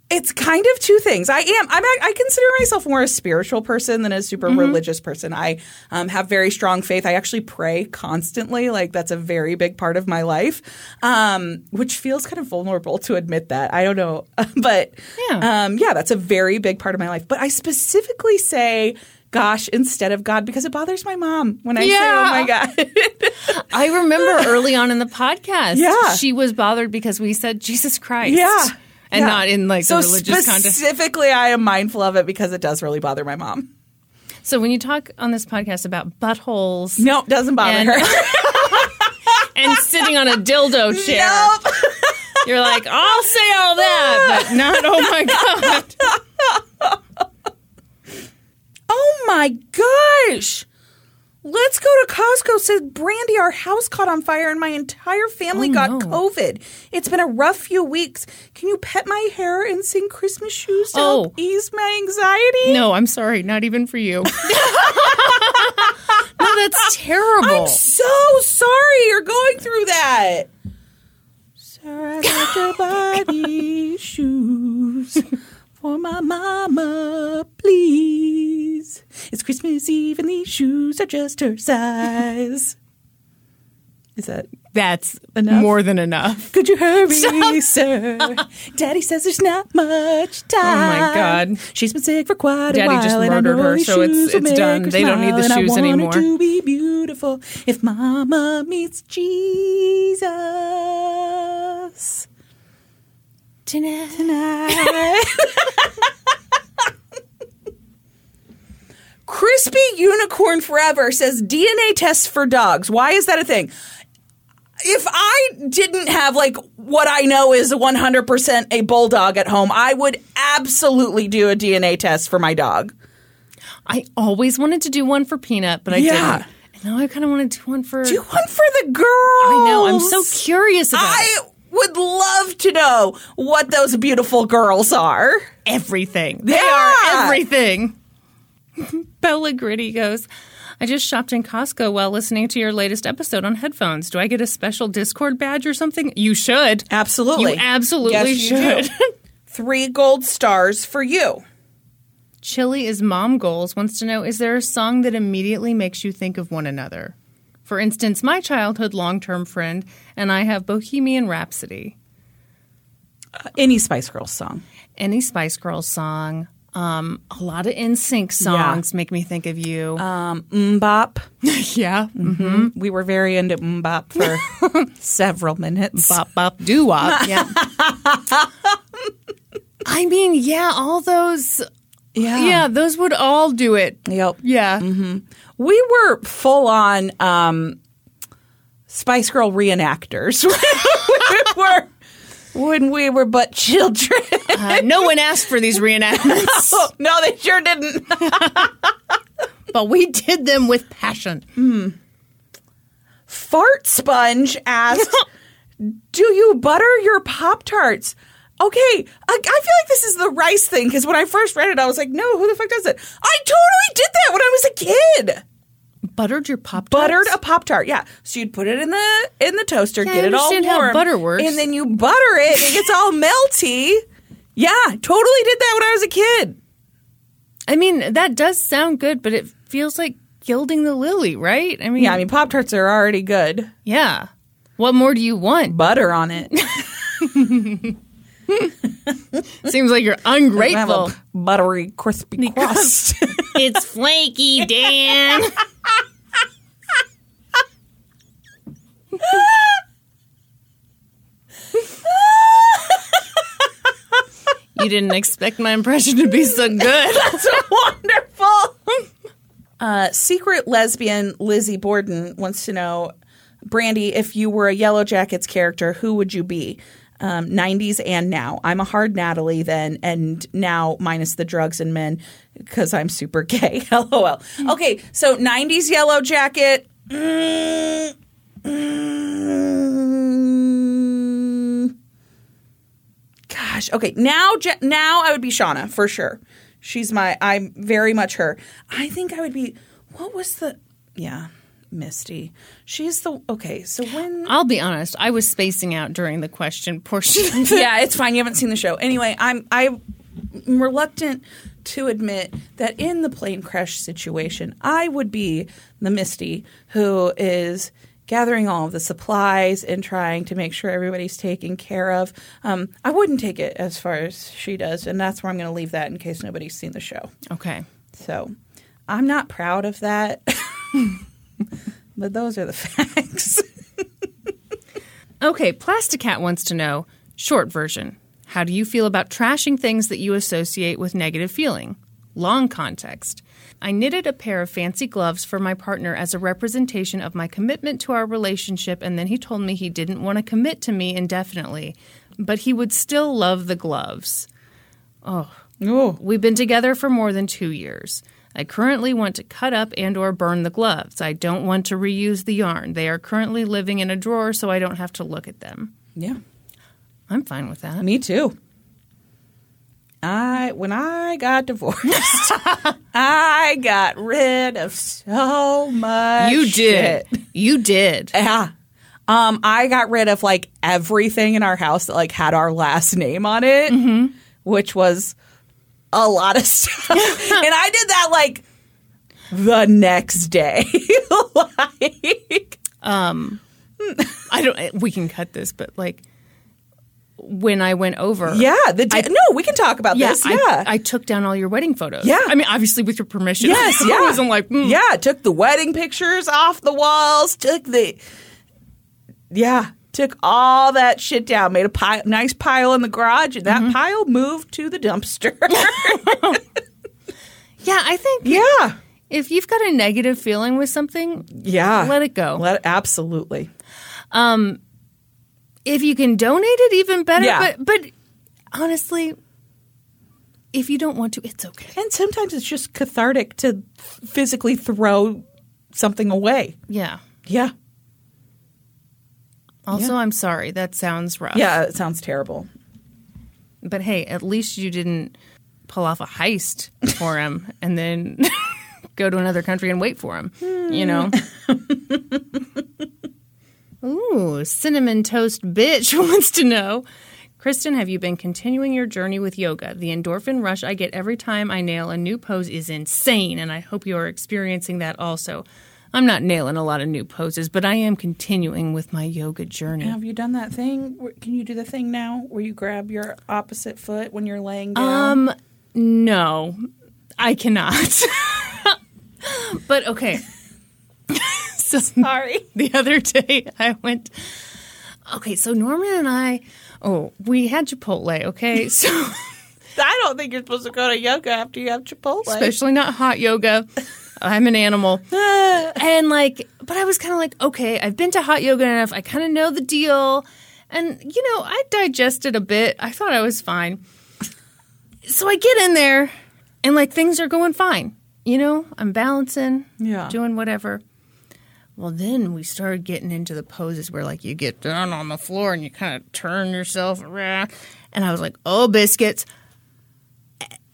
[SPEAKER 2] It's kind of two things. I am. I'm. I consider myself more a spiritual person than a super religious person. I um, have very strong faith. I actually pray constantly. Like that's a very big part of my life, um, which feels kind of vulnerable to admit that. I don't know, but
[SPEAKER 1] Yeah.
[SPEAKER 2] um, yeah, that's a very big part of my life. But I specifically say "gosh" instead of "God" because it bothers my mom when I say "oh my god."
[SPEAKER 1] I remember early on in the podcast,
[SPEAKER 2] Yeah.
[SPEAKER 1] she was bothered because we said Jesus Christ.
[SPEAKER 2] yeah.
[SPEAKER 1] And
[SPEAKER 2] Yeah.
[SPEAKER 1] not in like
[SPEAKER 2] so
[SPEAKER 1] the religious context.
[SPEAKER 2] specifically, I am mindful of it because it does really bother my mom.
[SPEAKER 1] So when you talk on this podcast about buttholes
[SPEAKER 2] No, doesn't bother
[SPEAKER 1] And-
[SPEAKER 2] her.
[SPEAKER 1] and sitting on a dildo chair,
[SPEAKER 2] Nope.
[SPEAKER 1] you're like, I'll say all that, but not, oh my God.
[SPEAKER 2] Oh my gosh. Let's go to Costco. Says Brandi, our house caught on fire and my entire family
[SPEAKER 1] Oh,
[SPEAKER 2] got
[SPEAKER 1] no.
[SPEAKER 2] COVID. It's been a rough few weeks. Can you pet my hair and sing Christmas shoes to
[SPEAKER 1] Oh.
[SPEAKER 2] help ease my anxiety?
[SPEAKER 1] No, I'm sorry, not even for you. no, that's terrible.
[SPEAKER 2] I'm so sorry you're going through that. Sarah, I got your body shoes for my mama, please. It's Christmas Eve and these shoes are just her size. Is that
[SPEAKER 1] That's
[SPEAKER 2] Enough?
[SPEAKER 1] more than enough.
[SPEAKER 2] Could you hurry, sir? Daddy says there's not much time.
[SPEAKER 1] Oh my God.
[SPEAKER 2] She's been sick for quite
[SPEAKER 1] Daddy
[SPEAKER 2] a while. Daddy just
[SPEAKER 1] murdered her, so it's- it's done. They don't need the shoes
[SPEAKER 2] I want
[SPEAKER 1] anymore.
[SPEAKER 2] Her to be beautiful if Mama meets Jesus tonight. Crispy Unicorn Forever says DNA tests for dogs. Why is that a thing? If I didn't have like what I know is 100% a bulldog at home, I would absolutely do a DNA test for my dog.
[SPEAKER 1] I always wanted to do one for Peanut, but I
[SPEAKER 2] Yeah.
[SPEAKER 1] didn't. And now I kind of want to do one for.
[SPEAKER 2] Do one for the girls.
[SPEAKER 1] I know. I'm so curious about
[SPEAKER 2] I
[SPEAKER 1] it.
[SPEAKER 2] Would love to know what those beautiful girls are.
[SPEAKER 1] everything. They
[SPEAKER 2] Yeah.
[SPEAKER 1] are everything. Bella Gritty goes. I just shopped in Costco while listening to your latest episode on headphones. Do I get a special Discord badge or something? You should.
[SPEAKER 2] Absolutely.
[SPEAKER 1] You absolutely
[SPEAKER 2] Yes, you
[SPEAKER 1] should.
[SPEAKER 2] Three gold stars for you.
[SPEAKER 1] Chili is mom goals wants to know is there a song that immediately makes you think of one another? For instance, my childhood long term friend and I have Bohemian Rhapsody.
[SPEAKER 2] Any Spice Girls song.
[SPEAKER 1] Any Spice Girls song. Um, a lot of NSYNC songs make me think of you.
[SPEAKER 2] Um, MMMBop.
[SPEAKER 1] yeah.
[SPEAKER 2] We were very into MMMBop for several minutes.
[SPEAKER 1] bop bop doo wop. Yeah. I mean, yeah, all those.
[SPEAKER 2] Yeah.
[SPEAKER 1] Yeah, those would all do it.
[SPEAKER 2] Yep.
[SPEAKER 1] Yeah.
[SPEAKER 2] We were full on um, Spice Girl reenactors. we were when we were but children.
[SPEAKER 1] Uh, no one asked for these reenactments,
[SPEAKER 2] oh, no, they sure didn't.
[SPEAKER 1] but we did them with passion.
[SPEAKER 2] Fart Sponge asks, "Do you butter your Pop Tarts?" Okay, I, I feel like this is the rice thing because when I first read it, I was like, "No, who the fuck does it?" I totally did that when I was a kid.
[SPEAKER 1] Buttered your pop Tart?
[SPEAKER 2] Buttered a Pop Tart, yeah. So you'd put it in the in the toaster,
[SPEAKER 1] Yeah,
[SPEAKER 2] get it all
[SPEAKER 1] understand how
[SPEAKER 2] warm,
[SPEAKER 1] butter works.
[SPEAKER 2] and then you butter it, and it gets all melty. Yeah, totally did that when I was a kid.
[SPEAKER 1] I mean, that does sound good, but it feels like gilding the lily, right? I mean,
[SPEAKER 2] Yeah, I mean Pop Tarts are already good.
[SPEAKER 1] yeah. What more do you want?
[SPEAKER 2] Butter on it.
[SPEAKER 1] Seems like you're ungrateful.
[SPEAKER 2] buttery, crispy crust.
[SPEAKER 1] it's flaky, Dan. you didn't expect my impression to be so good.
[SPEAKER 2] That's wonderful. Uh, secret lesbian Lizzie Borden wants to know, Brandi, if you were a Yellow Jackets character, who would you be? Um, 90s and now. I'm a hard Natalie then, and now minus the drugs and men because I'm super gay. LOL. Okay, so 90s Yellow Jacket. Mm, mm, gosh. Okay, now now I would be Shauna for sure. She's my I'm very much her. I think I would be what was the yeah, Misty. She's the okay. So when
[SPEAKER 1] I'll be honest, I was spacing out during the question portion.
[SPEAKER 2] Yeah, it's fine. You haven't seen the show anyway. I'm I'm reluctant to admit that in the plane crash situation, I would be the Misty who is gathering all of the supplies and trying to make sure everybody's taken care of. Um, I wouldn't take it as far as she does, and that's where I'm going to leave that in case nobody's seen the show.
[SPEAKER 1] Okay.
[SPEAKER 2] So I'm not proud of that, but those are the facts.
[SPEAKER 1] Okay, Plastic Cat wants to know short version. How do you feel about trashing things that you associate with negative feeling? Long context. I knitted a pair of fancy gloves for my partner as a representation of my commitment to our relationship, and then he told me he didn't want to commit to me indefinitely, but he would still love the gloves.
[SPEAKER 2] oh,
[SPEAKER 1] We've been together for more than two years. I currently want to cut up and or burn the gloves. I don't want to reuse the yarn. They are currently living in a drawer so I don't have to look at them.
[SPEAKER 2] yeah.
[SPEAKER 1] I'm fine with that.
[SPEAKER 2] Me too. I when I got divorced, I got rid of so much.
[SPEAKER 1] You did.
[SPEAKER 2] shit.
[SPEAKER 1] You did.
[SPEAKER 2] Yeah. Um, I got rid of like everything in our house that like had our last name on it,
[SPEAKER 1] Mm-hmm.
[SPEAKER 2] which was a lot of stuff. and I did that like the next day. like, um,
[SPEAKER 1] I don't. We can cut this, but like when I went over,
[SPEAKER 2] yeah, the day, no, we can talk about
[SPEAKER 1] yeah,
[SPEAKER 2] this. Yeah,
[SPEAKER 1] I took down all your wedding photos.
[SPEAKER 2] Yeah.
[SPEAKER 1] I mean, obviously with your permission.
[SPEAKER 2] Yes,
[SPEAKER 1] I
[SPEAKER 2] yeah.
[SPEAKER 1] wasn't like, mm.
[SPEAKER 2] yeah, took the wedding pictures off the walls, took the yeah, took all that shit down, made a pile, nice pile in the garage, and that
[SPEAKER 1] Mm-hmm.
[SPEAKER 2] pile moved to the dumpster.
[SPEAKER 1] yeah. I think
[SPEAKER 2] yeah,
[SPEAKER 1] if you've got a negative feeling with something,
[SPEAKER 2] yeah,
[SPEAKER 1] Let it go.
[SPEAKER 2] Let absolutely.
[SPEAKER 1] if you can donate it, even better.
[SPEAKER 2] Yeah.
[SPEAKER 1] But but honestly, if you don't want to, it's okay.
[SPEAKER 2] And sometimes it's just cathartic to physically throw something away.
[SPEAKER 1] Yeah.
[SPEAKER 2] Yeah,
[SPEAKER 1] Also, I'm sorry. That sounds rough.
[SPEAKER 2] yeah, it sounds terrible.
[SPEAKER 1] But hey, at least you didn't pull off a heist for him and then go to another country and wait for him. You know? Hmm. Ooh, cinnamon toast bitch wants to know. Kristin, have you been continuing your journey with yoga? The endorphin rush I get every time I nail a new pose is insane, and I hope you are experiencing that also. I'm not nailing a lot of new poses, but I am continuing with my yoga journey.
[SPEAKER 2] Have you done that thing? Can you do the thing now where you grab your opposite foot when you're laying down?
[SPEAKER 1] Um, no, I cannot. but okay. so
[SPEAKER 2] Sorry.
[SPEAKER 1] the other day I went. Okay, so Norman and I, oh, we had Chipotle. Okay, so
[SPEAKER 2] I don't think you're supposed to go to yoga after you have Chipotle.
[SPEAKER 1] especially not hot yoga. I'm an animal. and like, but I was kind of like, okay, I've been to hot yoga enough. I kind of know the deal. And, you know, I digested a bit. I thought I was fine. So I get in there and like things are going fine. You know, I'm balancing,
[SPEAKER 2] Yeah.
[SPEAKER 1] doing whatever. Well, then we started getting into the poses where like you get down on the floor and you kind of turn yourself around. And I was like, oh, biscuits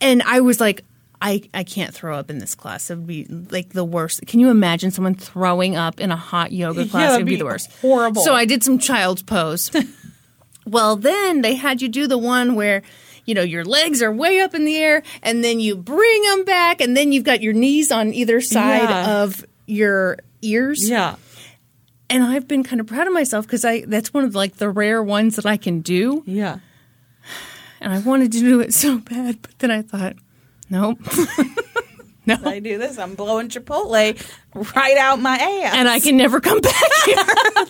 [SPEAKER 1] and I was like, I, I can't throw up in this class. It would be like the worst. Can you imagine someone throwing up in a hot yoga class?
[SPEAKER 2] that'd
[SPEAKER 1] it would be
[SPEAKER 2] be
[SPEAKER 1] the worst.
[SPEAKER 2] horrible.
[SPEAKER 1] So I did some child's pose. well, then they had you do the one where, you know, your legs are way up in the air and then you bring them back and then you've got your knees on either side
[SPEAKER 2] Yeah.
[SPEAKER 1] of your ears.
[SPEAKER 2] Yeah.
[SPEAKER 1] And I've been kind of proud of myself because I that's one of like the rare ones that I can do.
[SPEAKER 2] Yeah.
[SPEAKER 1] And I wanted to do it so bad, but then I thought, nope. no.
[SPEAKER 2] I do this. I'm blowing Chipotle right out my ass.
[SPEAKER 1] and I can never come back here.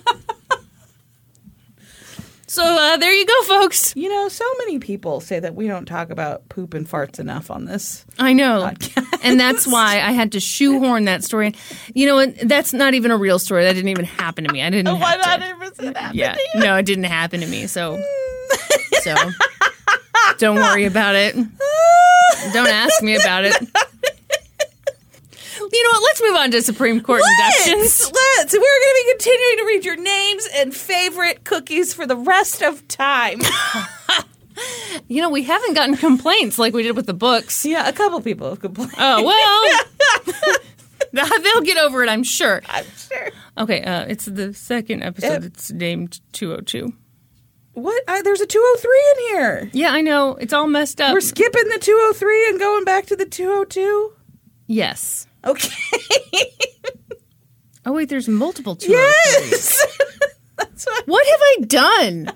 [SPEAKER 1] so uh, there you go, folks.
[SPEAKER 2] You know, so many people say that we don't talk about poop and farts enough on this.
[SPEAKER 1] I know, and that's why I had to shoehorn that story. You know, what? that's not even a real story. That didn't even happen to me. I didn't.
[SPEAKER 2] Why
[SPEAKER 1] have
[SPEAKER 2] not
[SPEAKER 1] to.
[SPEAKER 2] happen
[SPEAKER 1] Yeah,
[SPEAKER 2] to you?
[SPEAKER 1] no, it didn't happen to me. So, so don't worry about it. Don't ask me about it. You know what? Let's move on to Supreme Court inductions.
[SPEAKER 2] Let's, let's. We're going to be continuing to read your names and favorite cookies for the rest of time.
[SPEAKER 1] You know, we haven't gotten complaints like we did with the books.
[SPEAKER 2] yeah, a couple people have complained.
[SPEAKER 1] Oh well. They'll get over it, I'm sure.
[SPEAKER 2] I'm sure.
[SPEAKER 1] Okay, uh, it's the second episode
[SPEAKER 2] Yep.
[SPEAKER 1] that's named 202.
[SPEAKER 2] What? I, there's a 203 in here.
[SPEAKER 1] Yeah, I know. It's all messed up.
[SPEAKER 2] We're skipping the 203 and going back to the 202.
[SPEAKER 1] yes.
[SPEAKER 2] Okay.
[SPEAKER 1] Oh, wait, there's multiple 203s.
[SPEAKER 2] yes. That's what.
[SPEAKER 1] What have I done?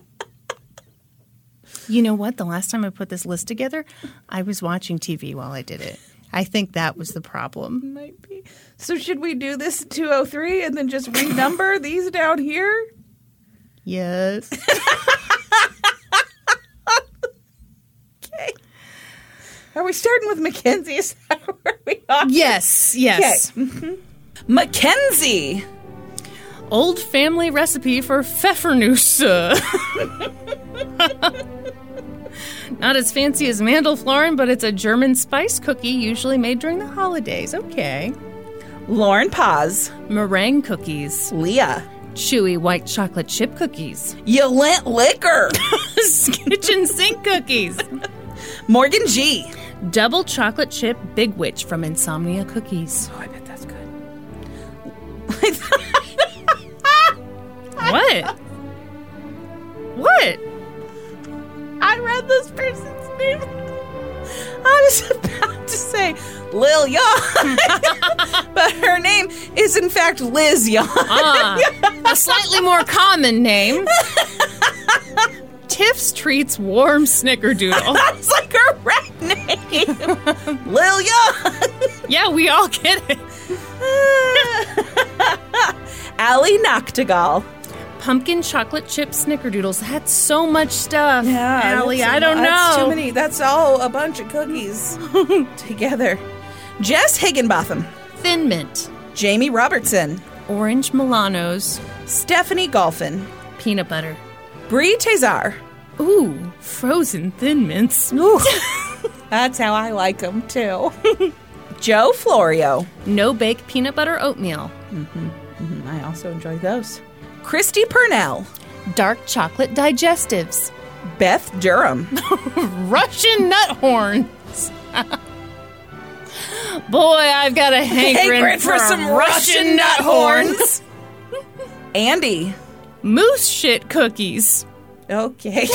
[SPEAKER 1] You know what? The last time I put this list together, I was watching TV while I did it. I think that was the problem.
[SPEAKER 2] Might be. So should we do this 203 and then just renumber these down here?
[SPEAKER 1] Yes.
[SPEAKER 2] Okay. Are we starting with Mackenzie? Is that where we are?
[SPEAKER 1] yes, yes. Mm-hmm.
[SPEAKER 2] Mackenzie.
[SPEAKER 1] Old family recipe for pfeffernusse. Not as fancy as Mandelfloren, but it's a German spice cookie usually made during the holidays. Okay.
[SPEAKER 2] Lauren Paz.
[SPEAKER 1] Meringue cookies.
[SPEAKER 2] Leah.
[SPEAKER 1] Chewy white chocolate chip cookies.
[SPEAKER 2] You lent liquor.
[SPEAKER 1] Kitchen sink cookies.
[SPEAKER 2] Morgan G.
[SPEAKER 1] Double chocolate chip Big Witch from Insomnia Cookies.
[SPEAKER 2] Oh, I bet that's good.
[SPEAKER 1] What? what?
[SPEAKER 2] I read this person's name. I was about to say Lil Yon, but her name is in fact Liz Yon.
[SPEAKER 1] Ah, a slightly more common name. Tiff's Treats Warm Snickerdoodle.
[SPEAKER 2] That's like her rap name, Lil Yon.
[SPEAKER 1] Yeah, we all get it.
[SPEAKER 2] Allie Noctegal.
[SPEAKER 1] Pumpkin chocolate chip snickerdoodles. That's so much stuff.
[SPEAKER 2] Yeah,
[SPEAKER 1] Allie, I don't
[SPEAKER 2] that's
[SPEAKER 1] know.
[SPEAKER 2] Too many. That's all a bunch of cookies together. Jess Higginbotham,
[SPEAKER 1] Thin mint,
[SPEAKER 2] Jamie Robertson,
[SPEAKER 1] orange Milanos,
[SPEAKER 2] Stephanie Golfin,
[SPEAKER 1] peanut butter.
[SPEAKER 2] Brie Tezar.
[SPEAKER 1] Ooh, frozen thin mints.
[SPEAKER 2] Ooh, That's how I like them too. Joe Florio.
[SPEAKER 1] No bake peanut butter oatmeal. Mm-hmm, mm-hmm.
[SPEAKER 2] I also enjoy those. Christy Purnell.
[SPEAKER 1] Dark chocolate digestives.
[SPEAKER 2] Beth Durham.
[SPEAKER 1] Russian nut horns. Boy, I've got a hankering,
[SPEAKER 2] Hankering for some Russian nut horns. Andy.
[SPEAKER 1] Moose shit cookies.
[SPEAKER 2] Okay.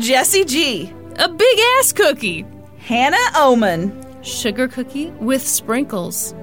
[SPEAKER 2] Jesse G.
[SPEAKER 1] A big ass cookie.
[SPEAKER 2] Hannah Oman.
[SPEAKER 1] Sugar cookie with sprinkles.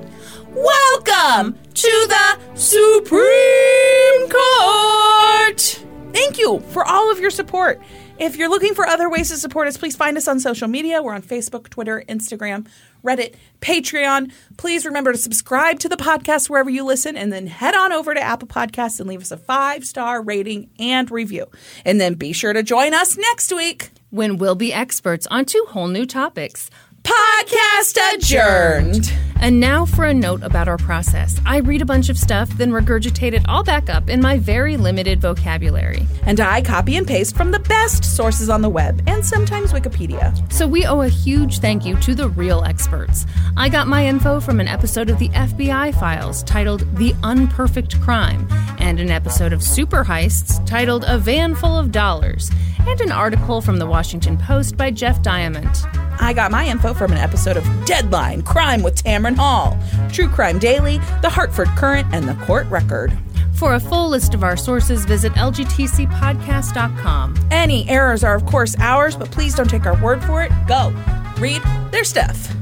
[SPEAKER 2] Welcome to the Supreme Court. Thank you for all of your support. If you're looking for other ways to support us, please find us on social media. We're on Facebook, Twitter, Instagram, Reddit, Patreon. Please remember to subscribe to the podcast wherever you listen and then head on over to Apple Podcasts and leave us a five star rating and review. And then be sure to join us next week.
[SPEAKER 1] When we'll be experts on two whole new topics.
[SPEAKER 2] Podcast adjourned.
[SPEAKER 1] And now for a note about our process. I read a bunch of stuff, then regurgitate it all back up in my very limited vocabulary.
[SPEAKER 2] And I copy and paste from the best sources on the web and sometimes Wikipedia.
[SPEAKER 1] So we owe a huge thank you to the real experts. I got my info from an episode of the FBI Files titled The Unperfect Crime, and an episode of Super Heists titled A Van Full of Dollars, and an article from the Washington Post by Jeff Diamant.
[SPEAKER 2] I got my info from an episode of Deadline Crime with Tamron Hall, True Crime Daily, The Hartford Courant, and The Court Record.
[SPEAKER 1] For a full list of our sources, visit lgtcpodcast.com.
[SPEAKER 2] Any errors are, of course, ours, but please don't take our word for it. Go read their stuff.